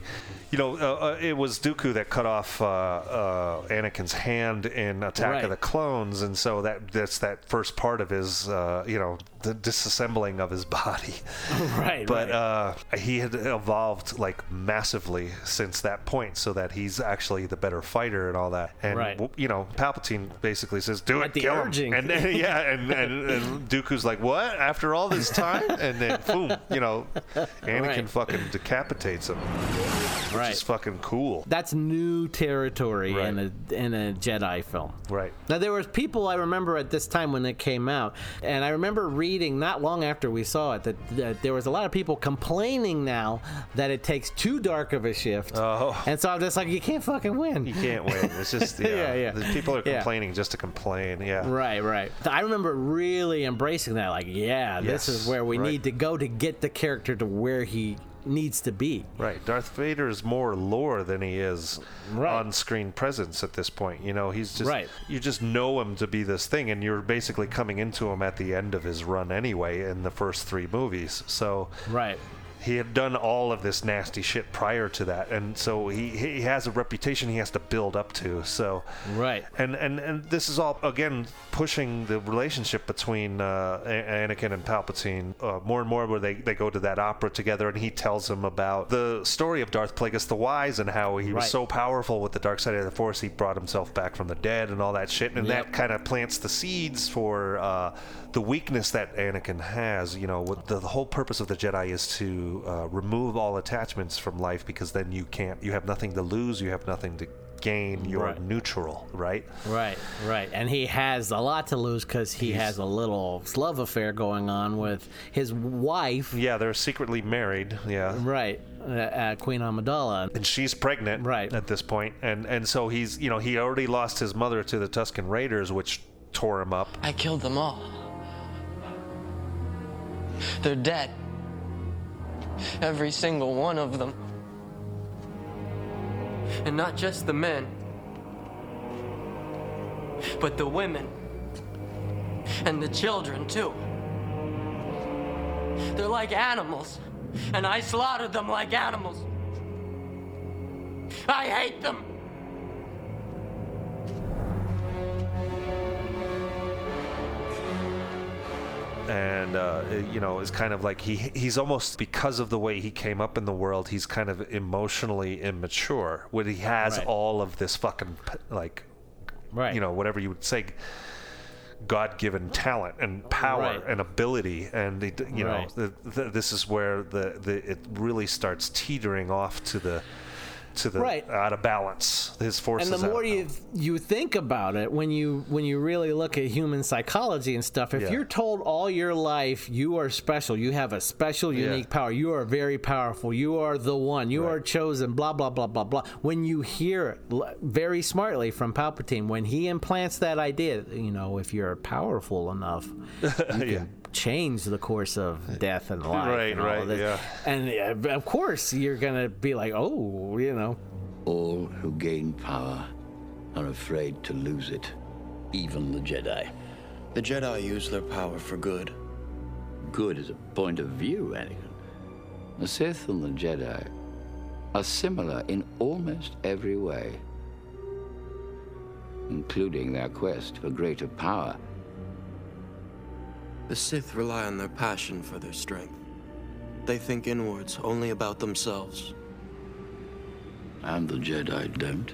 you know, uh, uh, it was Dooku that cut off uh, uh, Anakin's hand in Attack Right. of the Clones, and so that that's that first part of his, uh, you know, the disassembling of his (laughs) body. (laughs) right, But right. uh, he had evolved like massively since that point, so that he's actually the better fighter and all that. And Right. you know, Palpatine basically says, "Do it, At kill him." And then, (laughs) yeah, and, and, and Dooku's like, "What? After all this time?" And then, boom, you know, Anakin Right. fucking decapitates him, which Right. is fucking cool. That's new territory Right. in a in a Jedi film. Right. Now there was people I remember at this time when it came out, and I remember reading not long after we saw it that, that there was a lot of people complaining now that it takes too dark of a shift. Oh. And so I'm just like, you can't fucking win. You can't win. It's just (laughs) yeah. Yeah, yeah. People are Yeah. complaining just to complain. Yeah. Right, right. I remember really embracing that. Like, yeah, this is where we right. need to go to get the character to where he needs to be. Right. Darth Vader is more lore than he is on-screen presence at this point. You know, he's just Right. you just know him to be this thing and you're basically coming into him at the end of his run anyway in the first 3 movies. So Right. He had done all of this nasty shit prior to that and so he he has a reputation he has to build up to so. Right. And and and this is all again pushing the relationship between uh, Anakin and Palpatine uh, more and more where they, they go to that opera together and he tells him about the story of Darth Plagueis the Wise and how he was so powerful with the dark side of the Force he brought himself back from the dead and all that shit and Yep. that kind of plants the seeds for uh, the weakness that Anakin has you know what the, the whole purpose of the Jedi is to uh, remove all attachments from life because then you can't you have nothing to lose you have nothing to gain you're Right. neutral right Right, right. And he has a lot to lose because he has a little love affair going on with his wife. Yeah, they're secretly married. Yeah. Right, uh, uh, Queen Amidala. And she's pregnant right. at this point, and and so he's you know he already lost his mother to the Tusken Raiders, which tore him up. I killed them all. They're dead. Every single one of them. And not just the men, but the women. And the children, too. They're like animals, and I slaughtered them like animals. I hate them. And uh, you know is kind of like he he's almost because of the way he came up in the world he's kind of emotionally immature when he has Right. all of this fucking like right you know whatever you would say god-given talent and power Right. and ability and the, you Right. know the, the, this is where the, the it really starts teetering off to the to the Right. out of balance. His forces. and the more you you think about it when you when you really look at human psychology and stuff if Yeah. you're told all your life you are special you have a special Yeah. unique power you are very powerful you are the one you are chosen blah blah blah blah blah when you hear it very smartly from palpatine when he implants that idea you know if you're powerful enough (laughs) you Yeah. can change the course of death and life Right, and all right, of this. yeah. and of course you're gonna be like oh you know All who gain power are afraid to lose it, even the Jedi. The Jedi use their power for good. Good is a point of view, Anakin. The Sith and the Jedi are similar in almost every way, including their quest for greater power. The Sith rely on their passion for their strength. They think inwards, only about themselves. And the Jedi don't.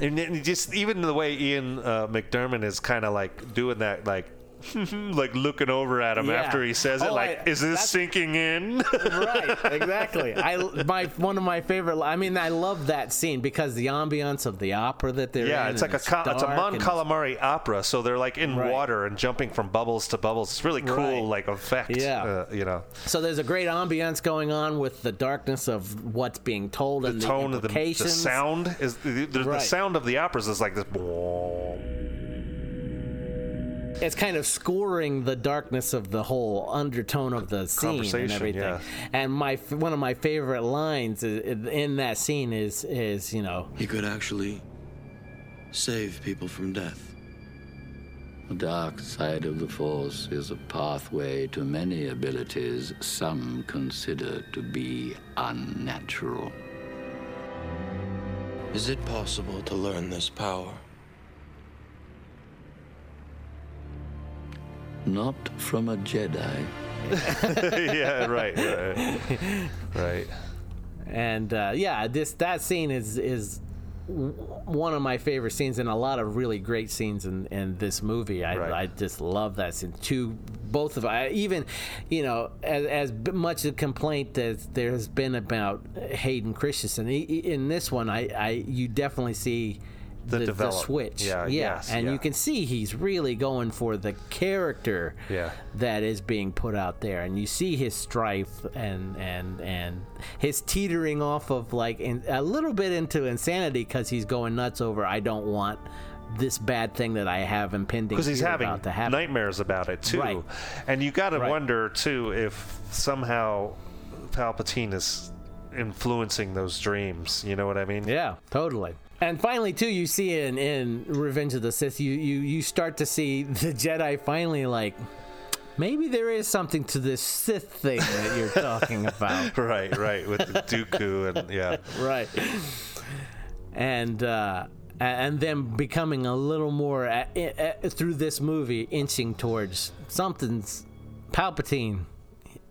And just even the way Ian uh, McDiarmid is kind of like doing that, like (laughs) like looking over at him Yeah. after he says it, Oh, like, I- is this sinking in? (laughs) right exactly i my one of my favorite i mean i love that scene because the ambiance of the opera that they're yeah, in it's like and a co- it's a Mon Calamari opera, so they're like in Right. water and jumping from bubbles to bubbles. It's really cool, Right. like effect. Yeah. uh, you know, so there's a great ambiance going on with the darkness of what's being told the and tone the of the, the sound is the, the, the sound of the operas is like this. It's kind of scoring the darkness of the whole undertone of the scene and Conversation, everything. yeah. And my one of my favorite lines in that scene is is you know He could actually save people from death. The dark side of the Force is a pathway to many abilities some consider to be unnatural. Is it possible to learn this power? Not from a Jedi. (laughs) (laughs) yeah, right, right, right. and uh, yeah, this that scene is is one of my favorite scenes and a lot of really great scenes in, in this movie. I, I just love that scene. Two, both of I even, you know, as, as b- much a complaint as there has been about Hayden Christensen i- i- in this one, I, I you definitely see. The The, the switch, yeah, yes, and yeah. you can see he's really going for the character Yeah. that is being put out there and you see his strife and and and his teetering off of like in, a little bit into insanity because he's going nuts over i don't want this bad thing that i have impending because he's having about to happen nightmares about it too. Right. And you got to Right. wonder too if somehow Palpatine is influencing those dreams. You know what I mean? Yeah, totally. And finally, too, you see in, in Revenge of the Sith, you, you you start to see the Jedi finally like, maybe there is something to this Sith thing that you're talking (laughs) about. right, right. With the Dooku and yeah. right. And uh, and them becoming a little more a- a- through this movie, inching towards something's Palpatine.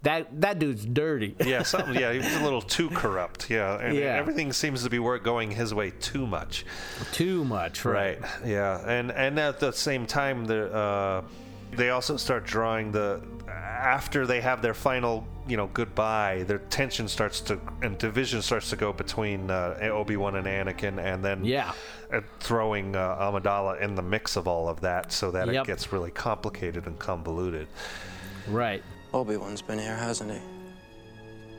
That that dude's dirty. Yeah, something. Yeah, he was a little too corrupt. Yeah, and Yeah. everything seems to be going his way too much. Too much, right? Yeah, and and at the same time, the uh, they also start drawing the after they have their final, you know, goodbye. Their tension starts to and division starts to go between uh, Obi Wan and Anakin, and then Yeah. uh, throwing uh, Amidala in the mix of all of that, so that Yep. it gets really complicated and convoluted. Right. Obi-Wan's been here, hasn't he?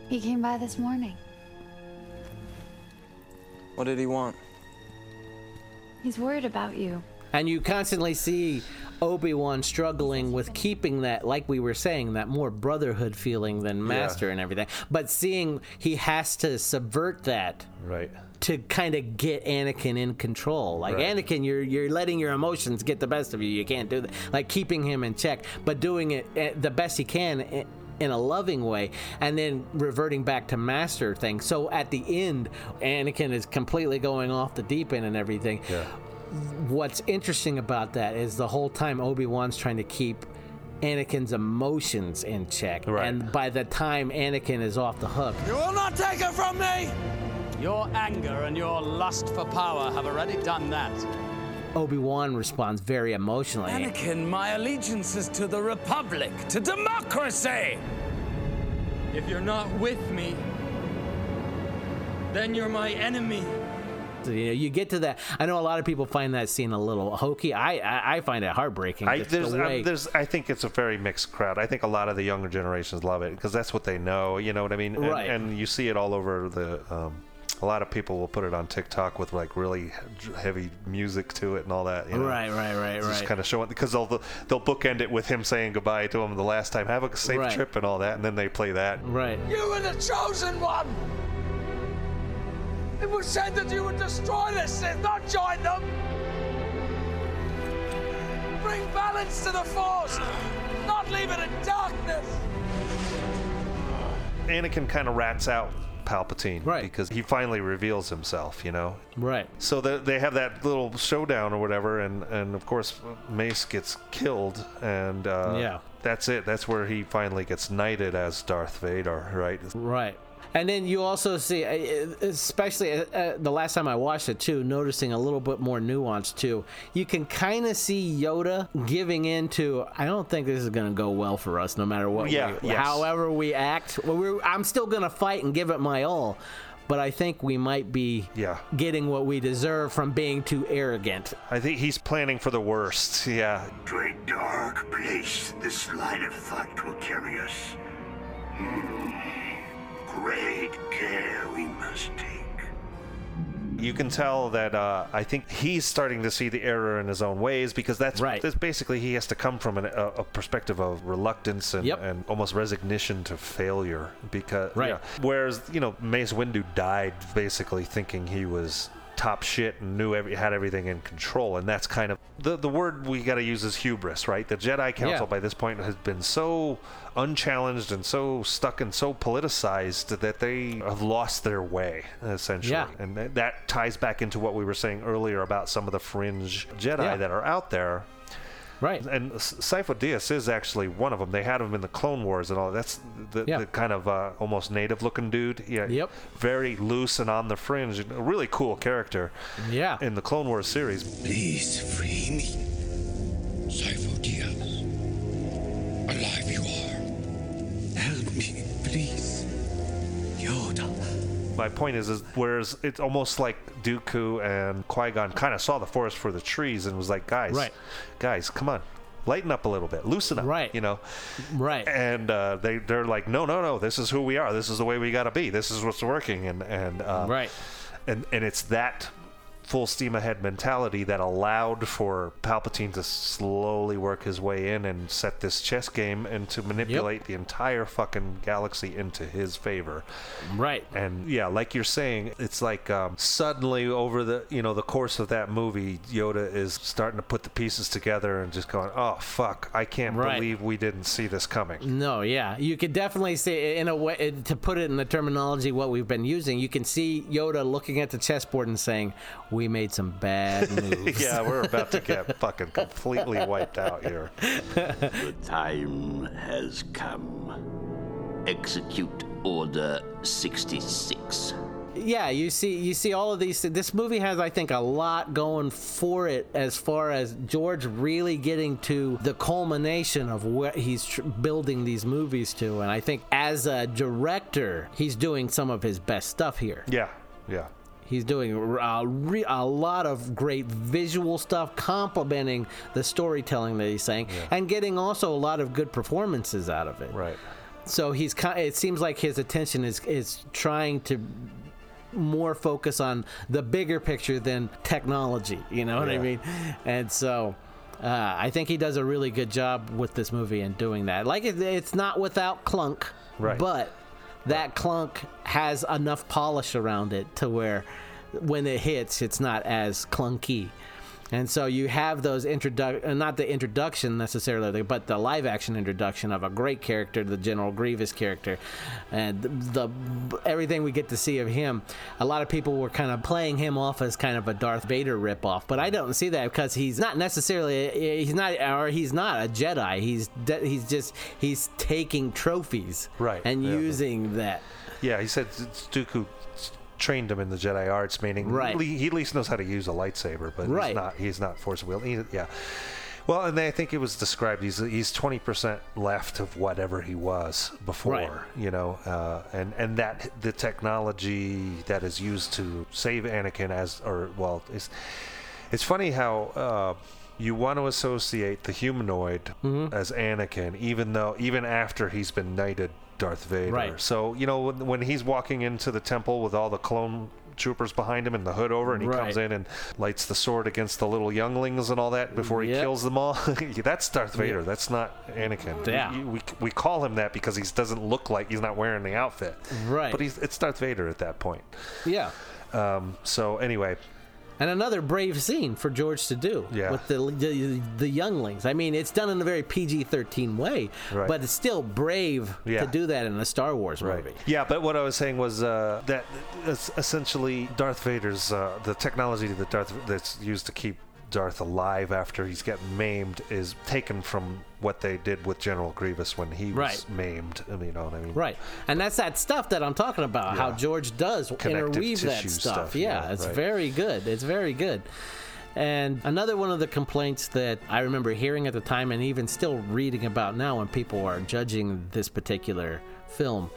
He came by this morning. What did he want? He's worried about you. And you constantly see Obi Wan struggling with keeping that, like we were saying, that more brotherhood feeling than Master and everything. But seeing he has to subvert that Right. To kind of get Anakin in control. Like Right. Anakin, you're you're letting your emotions get the best of you. You can't do that. Like keeping him in check, but doing it eh, the best he can. eh, in a loving way, and then reverting back to master thing. So at the end, Anakin is completely going off the deep end and everything. Yeah. What's interesting about that is the whole time Obi Wan's trying to keep Anakin's emotions in check, Right. and by the time Anakin is off the hook, You will not take it from me! Your anger and your lust for power have already done that. Obi Wan responds very emotionally. Anakin, my allegiance is to the Republic, to democracy! If you're not with me, then you're my enemy. You know, you get to that. I know a lot of people find that scene a little hokey. I I, I find it heartbreaking. I, just the there's, way- um, there's, I think it's a very mixed crowd. I think a lot of the younger generations love it because that's what they know. You know what I mean? And, Right. and you see it all over the. Um, a lot of people will put it on TikTok with like really heavy music to it and all that. You know? Right, right, right, Just right. kind of showing because they'll they'll bookend it with him saying goodbye to him the last time. Have a safe Right. trip and all that, and then they play that. Right. You were the chosen one! It was said that you would destroy the Sith, not join them! Bring balance to the Force, not leave it in darkness! Anakin kind of rats out Palpatine, right? Because he finally reveals himself, you know. Right. So the, they have that little showdown or whatever, and and of course Mace gets killed, and uh, Yeah. that's it. That's where he finally gets knighted as Darth Vader, right? Right. And then you also see, uh, especially uh, uh, the last time I watched it too, noticing a little bit more nuance too. You can kind of see Yoda giving in to, I don't think this is going to go well for us, no matter what. Yeah, we, yes. However we act, well, we're, I'm still going to fight and give it my all. But I think we might be Yeah. getting what we deserve from being too arrogant. I think he's planning for the worst. Yeah. To a dark place this line of thought will carry us. Hmm. Great care we must take. You can tell that uh, I think he's starting to see the error in his own ways because that's Right. that's basically he has to come from an, a, a perspective of reluctance and, Yep. and almost resignation to failure because Right. yeah. whereas you know Mace Windu died basically thinking he was top shit and knew every, had everything in control and that's kind of the the word we got to use is hubris right the Jedi Council Yeah. by this point has been so unchallenged and so stuck and so politicized that they have lost their way essentially Yeah. and th- that ties back into what we were saying earlier about some of the fringe Jedi Yeah. that are out there. Right. And S- Sifo Dyas is actually one of them. They had him in the Clone Wars and all. That's the, Yeah. the kind of uh, almost native-looking dude. Yeah. Yep. Very loose and on the fringe. A really cool character. Yeah. In the Clone Wars series. Please free me. Sifo Dyas. Alive you are. My point is, is whereas it's almost like Dooku and Qui Gon kind of saw the forest for the trees and was like, guys, Right. guys, come on, lighten up a little bit, loosen up, Right. You know, Right. and uh, they they're like, no, no, no, this is who we are. This is the way we got to be. This is what's working, and and uh, Right. and and it's that full steam ahead mentality that allowed for Palpatine to slowly work his way in and set this chess game and to manipulate the entire fucking galaxy into his favor. Right. And yeah, like you're saying, it's like um, suddenly over the you know the course of that movie, Yoda is starting to put the pieces together and just going, "Oh fuck, I can't Right. believe we didn't see this coming." No, yeah, you could definitely see in a way to put it in the terminology what we've been using. You can see Yoda looking at the chessboard and saying, "We made some bad (laughs) moves." yeah, we're about to get fucking completely wiped out here. The time has come. Execute Order 66. yeah, you see, you see all of these. This movie has, I think, a lot going for it as far as George really getting to the culmination of what he's tr- building these movies to, and I think as a director, he's doing some of his best stuff here. Yeah, yeah. He's doing a, re- a lot of great visual stuff, complementing the storytelling that he's saying, and getting also a lot of good performances out of it. Right. So he's it seems like his attention is is trying to more focus on the bigger picture than technology. You know what I Yeah. mean? And so. Uh, I think he does a really good job with this movie in doing that. Like it, it's not without clunk, Right. but that clunk has enough polish around it to where when it hits, it's not as clunky. And so you have those introduc uh, not the introduction necessarily, but the live action introduction of a great character, the General Grievous character, and the, the everything we get to see of him. A lot of people were kind of playing him off as kind of a Darth Vader ripoff, but I don't see that because he's not necessarily he's not or he's not a Jedi. He's de- he's just he's taking trophies Right, and yeah. using that. Yeah, he said Dooku trained him in the Jedi arts, meaning Right. he, he at least knows how to use a lightsaber, but Right. he's not he's not force wielding. Yeah. Well, and I think it was described he's he's twenty percent left of whatever he was before, Right. you know, uh, and and that the technology that is used to save Anakin as or well, it's it's funny how. Uh, you want to associate the humanoid Mm-hmm. as Anakin, even though even after he's been knighted Darth Vader. Right. So you know when, when he's walking into the temple with all the clone troopers behind him and the hood over, and he comes in and lights the sword against the little younglings and all that before he Yep. kills them all. (laughs) That's Darth Vader. That's not Anakin. Yeah. We, we, we call him that because he doesn't look like he's not wearing the outfit. Right. But he's it's Darth Vader at that point. Yeah. Um, so anyway, And another brave scene for George to do Yeah. with the, the the younglings. I mean, it's done in a very PG-13 way, Right. but it's still brave Yeah. to do that in a Star Wars movie. Yeah, but what I was saying was uh, that essentially Darth Vader's uh, the technology that Darth that's used to keep Darth alive after he's getting maimed is taken from what they did with General Grievous when he was Right. maimed. I mean, you know what I mean? Right, and that's that stuff that I'm talking about. How George does interweave that stuff. stuff, Yeah, yeah, it's right. very good. It's very good. And another one of the complaints that I remember hearing at the time, and even still reading about now, when people are judging this particular film,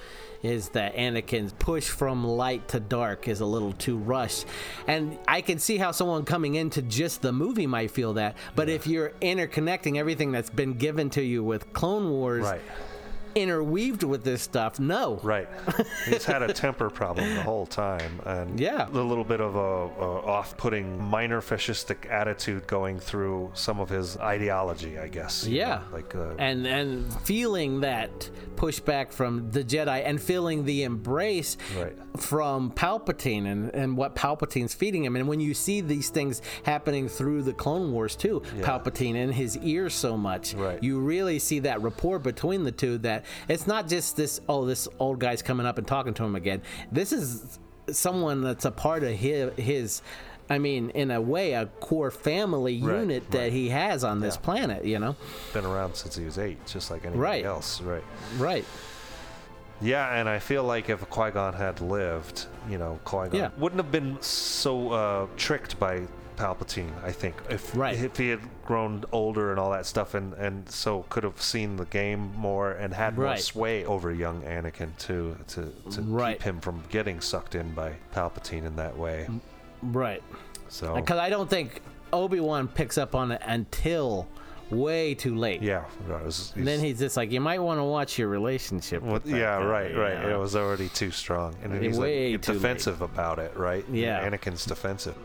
is that Anakin's push from light to dark is a little too rushed. And I can see how someone coming into just the movie might feel that. But if you're interconnecting everything that's been given to you with Clone Wars, Right. Interweaved with this stuff, no. Right. He's had a temper problem the whole time, and Yeah. a little bit of a, a off-putting, minor fascistic attitude going through some of his ideology, I guess. Yeah. know, like uh, and and feeling that pushback from the Jedi and feeling the embrace Right. from Palpatine and, and what Palpatine's feeding him. And when you see these things happening through the Clone Wars too, Yeah. Palpatine in his ear so much, Right. you really see that rapport between the two that it's not just this, oh, this old guy's coming up and talking to him again. This is someone that's a part of his, his I mean, in a way, a core family Right, unit that right. he has on this Yeah. planet, you know? been around since he was eight, just like anybody Right. else. Right. Right. Yeah, and I feel like if Qui Gon had lived, you know, Qui Gon Yeah. wouldn't have been so uh, tricked by Palpatine. I think if Right. if he had grown older and all that stuff, and and so could have seen the game more and had more sway over young Anakin to to to Right. keep him from getting sucked in by Palpatine in that way. Right. So uh, Because I don't think Obi Wan picks up on it until way too late. yeah, was, And then he's just like, you might want to watch your relationship. With yeah, guy," right, right. know? It was already too strong, and then Way he's like too late. defensive about it, right? Yeah. Anakin's defensive.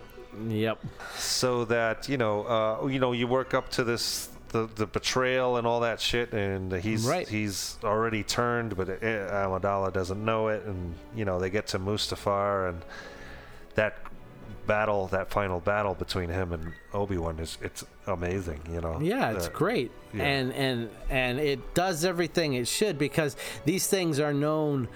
Yep. So that you know, uh, you know, you work up to this the the betrayal and all that shit, and he's Right. he's already turned, but uh, Amidala doesn't know it, and you know they get to Mustafar, and that battle, that final battle between him and Obi Wan is it's amazing, you know. Yeah, it's The- great, yeah. and and and it does everything it should because these things are known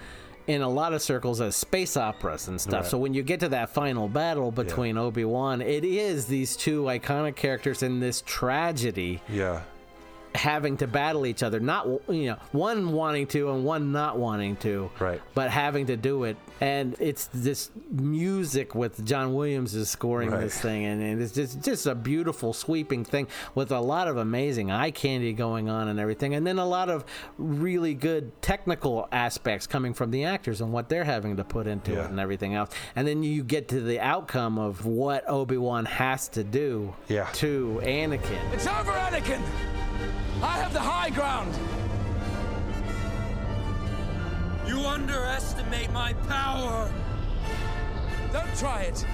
in a lot of circles as space operas and stuff. Right. So when you get to that final battle between Obi Wan, it is these two iconic characters in this tragedy Yeah. Having to battle each other. Not you know one wanting to and one not wanting to, Right. but having to do it. And it's this music with John Williams is scoring Right. this thing, and, and it's just just a beautiful sweeping thing with a lot of amazing eye candy going on and everything, and then a lot of really good technical aspects coming from the actors and what they're having to put into Yeah. it and everything else. And then you get to the outcome of what Obi Wan has to do Yeah. to Anakin. It's over, Anakin! I have the high ground! You underestimate my power! Don't try it!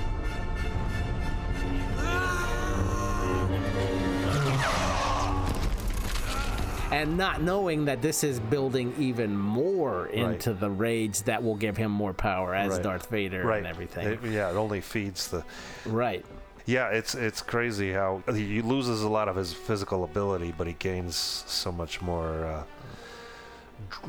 and not knowing that this is building even more into the rage that will give him more power as Right. Darth Vader right. and everything. It- yeah, it only feeds the right. Yeah, it's it's crazy how he loses a lot of his physical ability, but he gains so much more uh,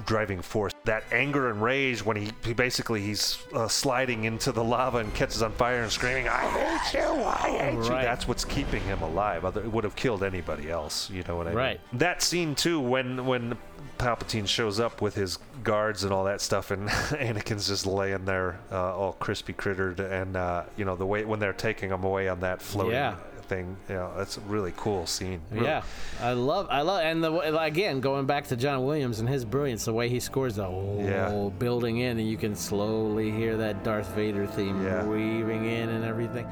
driving force. That anger and rage when he, he basically he's uh, sliding into the lava and catches on fire and screaming, "I hate you! I hate you!" That's what's keeping him alive. Other, it would have killed anybody else. You know what I Right. mean? Right. That scene too, when when Palpatine shows up with his guards and all that stuff, and (laughs) Anakin's just laying there, uh, all crispy crittered, and uh, you know the way when they're taking him away on that floating Yeah. thing. You know, that's a really cool scene. Really- Yeah, I love, I love, and the again going back to John Williams and his brilliance, the way he scores the whole Yeah. building in, and you can slowly hear that Darth Vader theme Yeah. weaving in and everything.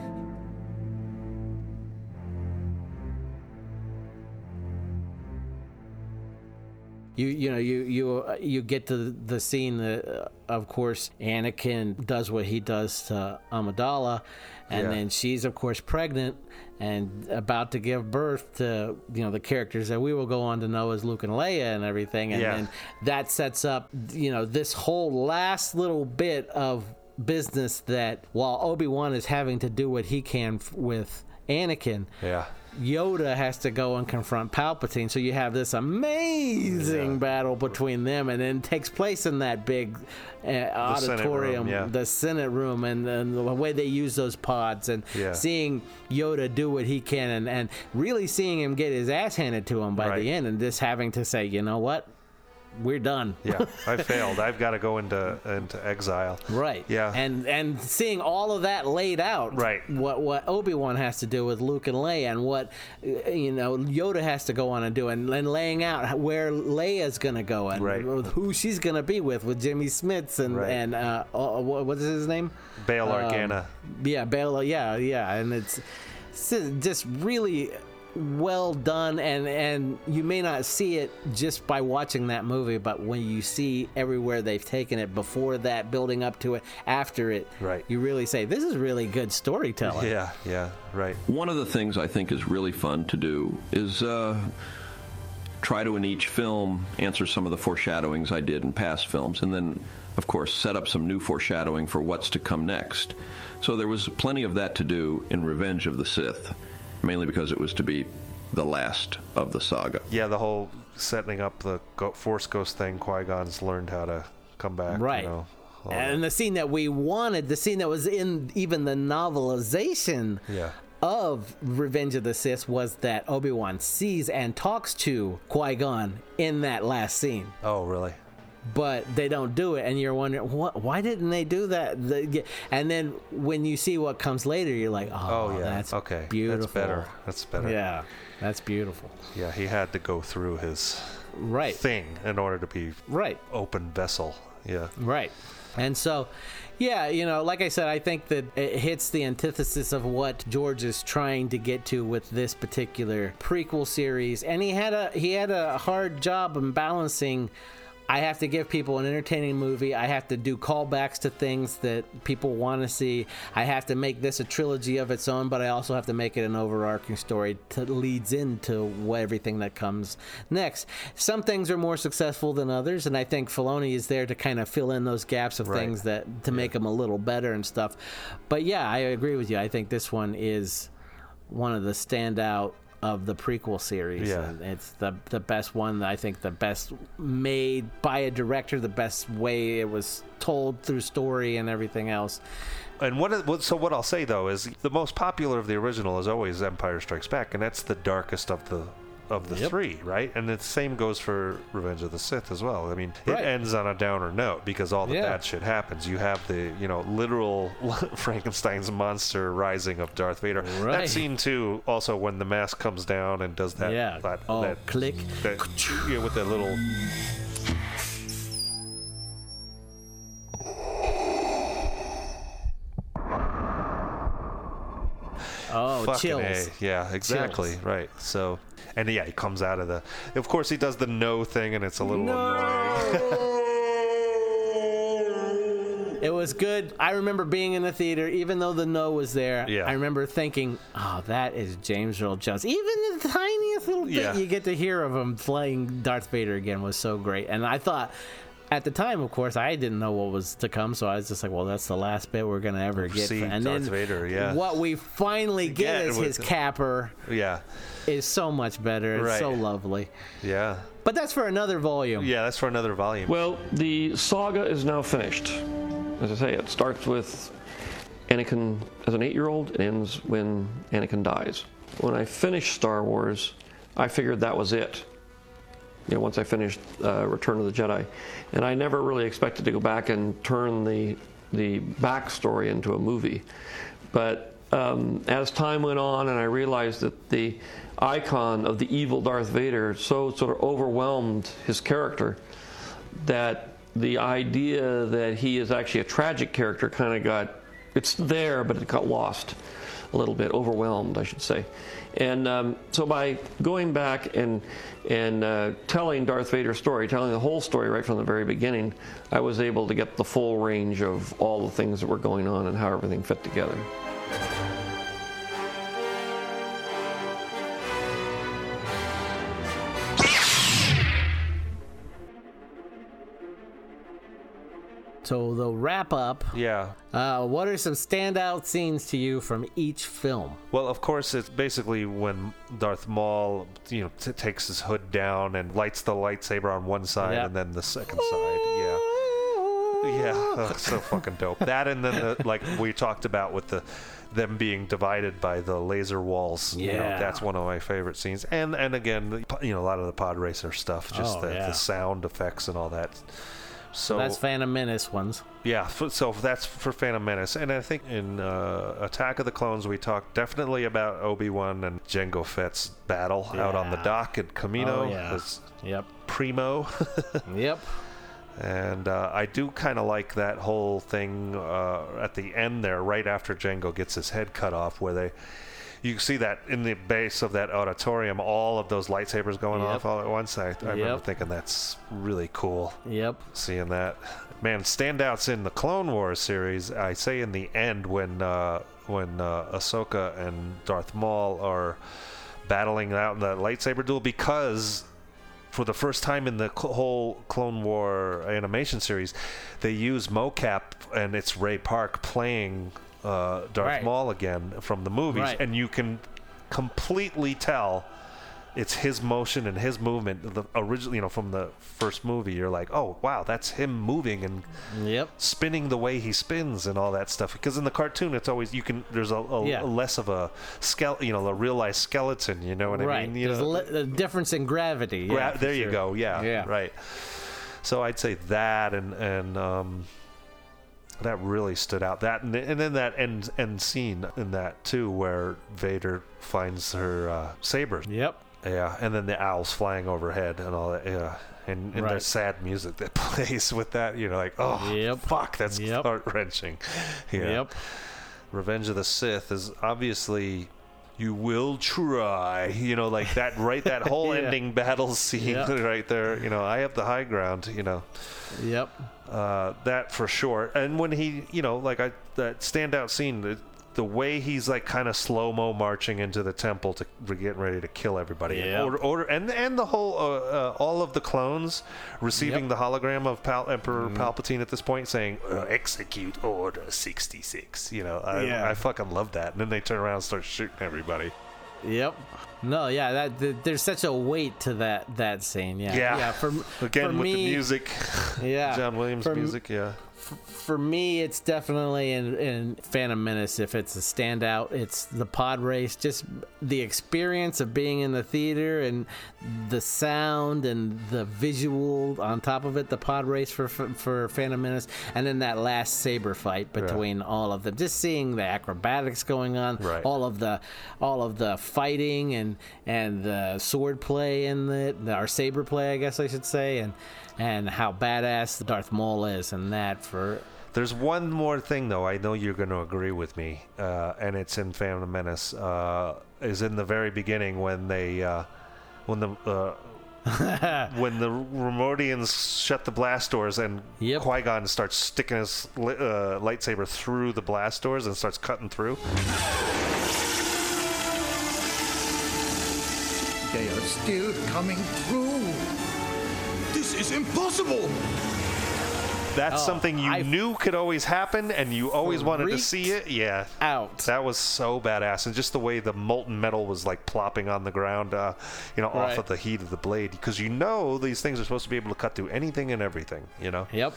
You you know you you uh, you get to the scene that uh, of course Anakin does what he does to Amidala, and Yeah. then she's of course pregnant and about to give birth to you know the characters that we will go on to know as Luke and Leia and everything, and Yeah. then that sets up you know this whole last little bit of business that while Obi Wan is having to do what he can f- with Anakin. Yeah. Yoda has to go and confront Palpatine. So you have this amazing battle between them, and then takes place in that big uh, Senate room, auditorium, yeah. the Senate room, and, and the way they use those pods, and Yeah. seeing Yoda do what he can, and, and really seeing him get his ass handed to him by the end, and just having to say, you know what, we're done. yeah, I failed. I've got to go into into exile. Right. Yeah. And and seeing all of that laid out. Right. What what Obi Wan has to do with Luke and Leia, and what uh, you know Yoda has to go on and do, and, and laying out where Leia's gonna go, and Right. who she's gonna be with, with Jimmy Smits and Right. and uh, uh, what is his name? Bail Um, Organa. yeah, Bail. Yeah, yeah, and it's, it's just really well done and and you may not see it just by watching that movie but when you see everywhere they've taken it before that building up to it after it Right. you really say this is really good storytelling Yeah, yeah, right. One of the things I think is really fun to do is uh, try to, in each film, answer some of the foreshadowings I did in past films, and then, of course, set up some new foreshadowing for what's to come next. So there was plenty of that to do in Revenge of the Sith, mainly because it was to be the last of the saga. Yeah, the whole setting up the Force Ghost thing. Qui Gon's learned how to come back. Right. You know, all and the scene that we wanted the scene that was in even the novelization Yeah. of Revenge of the Sith was that Obi-Wan sees and talks to Qui-Gon in that last scene. Oh, really? But they don't do it and you're wondering what why didn't they do that The- and then when you see what comes later you're like oh, Oh, yeah. that's okay. beautiful That's better. That's better. yeah that's beautiful Yeah, he had to go through his right thing in order to be right open vessel. Yeah. right and so yeah you know like i said i think that it hits the antithesis of what george is trying to get to with this particular prequel series and he had a he had a hard job in balancing I have to give people an entertaining movie. I have to do callbacks to things that people want to see. I have to make this a trilogy of its own, but I also have to make it an overarching story that leads into what, everything that comes next. Some things are more successful than others, and I think Filoni is there to kind of fill in those gaps of Right. things that to make them a little better and stuff. But yeah, I agree with you. I think this one is one of the standout of the prequel series. Yeah. And It's the the best one. I think the best made by a director. The best way it was told through story and everything else. And what? So what I'll say though is the most popular of the original is always Empire Strikes Back, and that's the darkest of the of the Yep. three, right? And the same goes for Revenge of the Sith as well. I mean, it Right. ends on a downer note because all the Yeah. bad shit happens. You have the you know literal (laughs) Frankenstein's monster rising of Darth Vader. Right. That scene too. Also, when the mask comes down and does that, Yeah. that, Oh, that click. that, yeah, with that little. Oh, Fucking chills. A. Yeah, exactly. Right. So, and yeah, he comes out of the. Of course, he does the no thing, and it's a little annoying. It was good. I remember being in the theater, even though the no was there. Yeah. I remember thinking, "Oh, that is James Earl Jones." Even the tiniest little bit Yeah. you get to hear of him playing Darth Vader again was so great. And I thought, at the time, of course, I didn't know what was to come, so I was just like, "Well, that's the last bit we're gonna ever get." See and Darth then Vader, yeah. what we finally get Get is his the- capper yeah. is so much better. It's Right. so lovely. Yeah. But that's for another volume. Yeah, that's for another volume. Well, the saga is now finished. As I say, it starts with Anakin as an eight year old, it ends when Anakin dies. When I finished Star Wars, I figured that was it. You know, once I finished uh, Return of the Jedi. And I never really expected to go back and turn the, the backstory into a movie. But um, as time went on and I realized that the icon of the evil Darth Vader so sort of overwhelmed his character that the idea that he is actually a tragic character kind of got it's there but it got lost a little bit overwhelmed I should say and um, so by going back and and uh, telling Darth Vader's story telling the whole story right from the very beginning I was able to get the full range of all the things that were going on and how everything fit together. So the wrap up. Yeah. Uh, what are some standout scenes to you from each film? Well, of course, it's basically when Darth Maul, you know, t- takes his hood down and lights the lightsaber on one side, Yep. and then the second side. Yeah. Yeah, (laughs) oh, so fucking dope. That and then the, like we talked about with the them being divided by the laser walls. you know, Yeah. that's one of my favorite scenes. And and again, the- you know, a lot of the pod racer stuff, just Oh, the, yeah. the sound effects and all that. So That's Phantom Menace ones. yeah, f- so that's for Phantom Menace, and I think in uh, Attack of the Clones we talked definitely about Obi Wan and Jango Fett's battle out on the dock at Kamino. Oh, yeah. Yep. primo. (laughs) yep. And uh, I do kind of like that whole thing uh, at the end there, right after Jango gets his head cut off, where they. You can see that in the base of that auditorium, all of those lightsabers going Yep. off all at once. I, I remember thinking that's really cool. Yep. Seeing that, man, standouts in the Clone Wars series. I say in the end when uh, when uh, Ahsoka and Darth Maul are battling out in that lightsaber duel because for the first time in the cl- whole Clone War animation series, they use mocap and it's Ray Park playing uh, Darth Right. Maul again from the movies, Right. and you can completely tell it's his motion and his movement. The original, you know, from the first movie, you're like, oh wow, that's him moving and yep. spinning the way he spins and all that stuff. Because in the cartoon, it's always you can there's a, a, Yeah. a less of a skeleton, you know, a real life skeleton. You know what right. I mean? You There's know, a, li- a difference in gravity. Gra- for there you go. Yeah, Yeah. Right. So I'd say that and and um, that really stood out. That and, and then that end end scene in that too, where Vader finds her uh, saber. Yep. Yeah, and then the owls flying overhead and all that. Yeah. And, and Right. there's sad music that (laughs) plays with that. You're like, oh, Yep. fuck, that's Yep. heart wrenching. (laughs) Yeah. Yep. Revenge of the Sith is obviously you will try. You know, like that right that (laughs) whole Yeah. ending battle scene Yeah. right there, you know, I have the high ground, you know. Yep. Uh, that for sure. And when he, you know, like I that standout scene, the, the way he's like kind of slow mo marching into the temple to getting ready to kill everybody. And Order, order, and and the whole uh, uh, all of the clones receiving Yep. The hologram of Pal- Emperor Palpatine at this point, saying uh, "Execute Order 66." You know, I, Yeah. I fucking love that. And then they turn around and start shooting everybody. Yep. No, yeah, that th- there's such a weight to that that scene. Yeah. Yeah. Yeah. For Again for with me, the music, (laughs) Yeah. John Williams For music. Yeah. For me, it's definitely in, in Phantom Menace. If it's a standout, it's the pod race. Just the experience of being in the theater and the sound and the visual on top of it. The pod race for for, for Phantom Menace, and then that last saber fight between all of them. Just seeing the acrobatics going on, Right. all of the all of the fighting and and the sword play in it, the, our saber play, I guess I should say, and and how badass Darth Maul is, and that for There's one more thing though. I know you're going to agree with me, uh, and it's in Phantom Menace. Uh, is in the very beginning when they, uh, when the. Uh, (laughs) when the Neimoidians shut the blast doors and Qui Gon starts sticking his li- uh, lightsaber through the blast doors and starts cutting through. They are still coming through. This is impossible. That's Oh, something you knew could always happen, and you always wanted to see it. Yeah, out. That was so badass, and just the way the molten metal was like plopping on the ground, uh, you know, off of the heat of the blade, because you know these things are supposed to be able to cut through anything and everything. You know. Yep.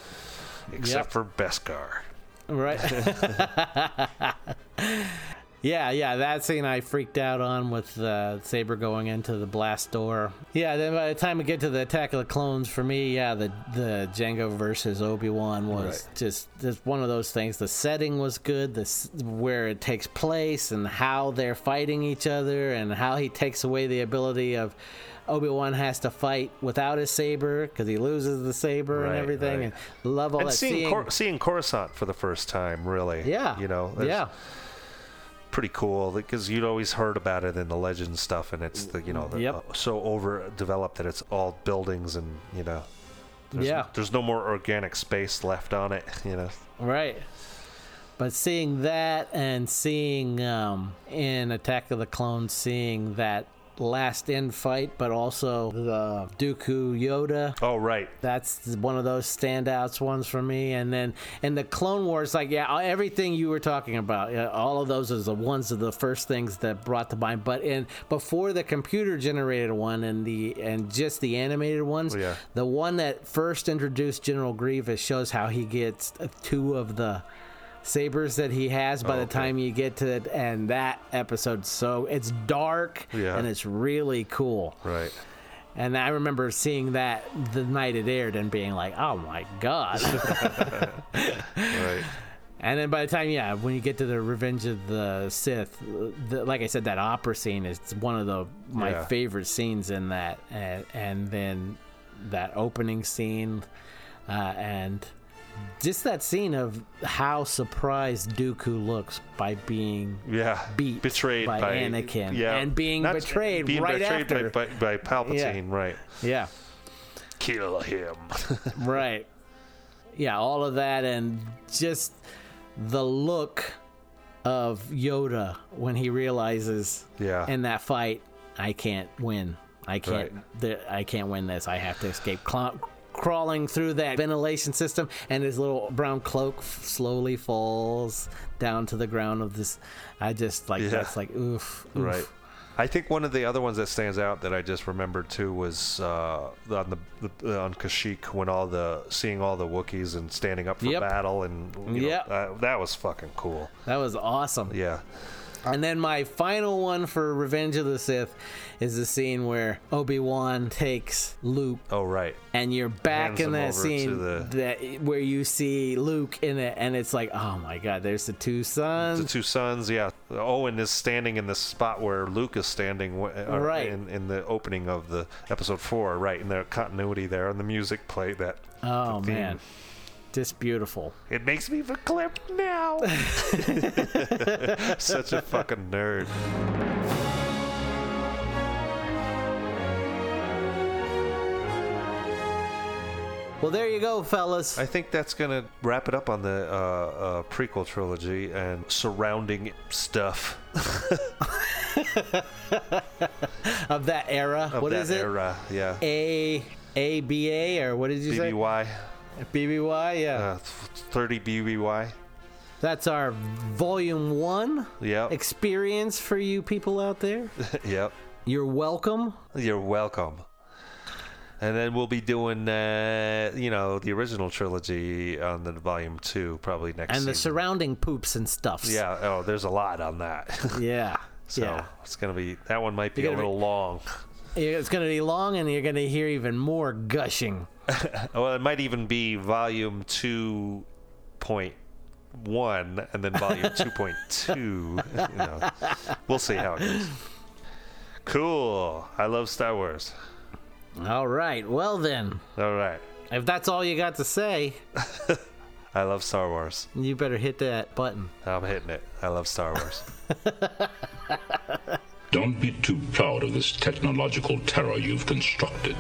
Except Yep. for Beskar. Right. (laughs) (laughs) Yeah, yeah, that scene I freaked out on with uh, Saber going into the blast door. Yeah, then by the time we get to the Attack of the Clones, for me, yeah, the the Jango versus Obi Wan was Right. just just one of those things. The setting was good, the where it takes place, and how they're fighting each other, and how he takes away the ability of. Obi Wan has to fight without his saber because he loses the saber and everything. right. And love all and that. seeing seeing- Cor- seeing Coruscant for the first time, really. Yeah, You know. yeah. Pretty cool because you'd always heard about it in the legend stuff, and it's the you know the, Yep. uh, so overdeveloped that it's all buildings and you know. There's, Yeah. There's no more organic space left on it. (laughs) You know. Right. But seeing that and seeing um, in Attack of the Clones, seeing that last in fight, but also the Dooku Yoda. Oh, right. That's one of those standouts ones for me. And then in the Clone Wars, like, yeah, everything you were talking about, yeah, all of those are the ones of the first things that brought to mind. But in before the computer generated one and the and just the animated ones, oh, Yeah. the one that first introduced General Grievous shows how he gets two of the sabers that he has by Oh, the okay. time you get to it and that episode so it's dark Yeah. and it's really cool Right. and i remember seeing that the night it aired and being like oh my god (laughs) (laughs) Right. and then by the time yeah when you get to the revenge of the sith the, like i said that opera scene is one of the my Yeah. favorite scenes in that and, and then that opening scene uh, and just that scene of how surprised Dooku looks by being Yeah. beat betrayed by, by, Anakin Yeah. and being Not- betrayed being right betrayed after. by, by, by Palpatine. Right. Yeah. Kill him. (laughs) right. Yeah, all of that and just the look of Yoda when he realizes Yeah. in that fight, I can't win. I can't. The, I can't win this. I have to escape. Cla- crawling through that ventilation system, and his little brown cloak f- slowly falls down to the ground of this. I just like Yeah. that's like oof, oof. Right. I think one of the other ones that stands out that I just remembered too was uh, on the, the on Kashyyyk when all the seeing all the Wookiees and standing up for Yep. battle and you know, Yep. uh, that was fucking cool. That was awesome. Yeah. And then my final one for Revenge of the Sith is the scene where Obi Wan takes Luke. Oh right. And you're back Hands in that scene the- that where you see Luke in it, and it's like, oh my God, there's the two sons. The two sons, yeah. Owen is standing in the spot where Luke is standing, uh, Right. in, in the opening of the episode four, right? In the continuity there, and the music play that. Oh the man, just beautiful. It makes me verklempt now. (laughs) Such a fucking nerd. Well, there you go, fellas. I think that's gonna wrap it up on the uh, uh, prequel trilogy and surrounding stuff (laughs) of that era. of What that is it? era. Yeah. A A B A or what did you say? BBY. BBY, yeah. Uh, 30 BBY. That's our volume one Yep. experience for you people out there. (laughs) yep. You're welcome. You're welcome. And then we'll be doing, uh, you know, the original trilogy on the volume two probably next. And the season. surrounding poops and stuffs. Yeah. Oh, there's a lot on that. (laughs) Yeah. so yeah. it's gonna be that one might be a gonna be- little long. It's going to be long and you're going to hear even more gushing. (laughs) well, it might even be volume two point one and then volume (laughs) two point two. You know, we'll see how it goes. Cool. I love Star Wars. All right. Well, then, All right. if that's all you got to say, (laughs) I love Star Wars. you better hit that button. I'm hitting it. I love Star Wars. Don't be too proud of this technological terror you've constructed.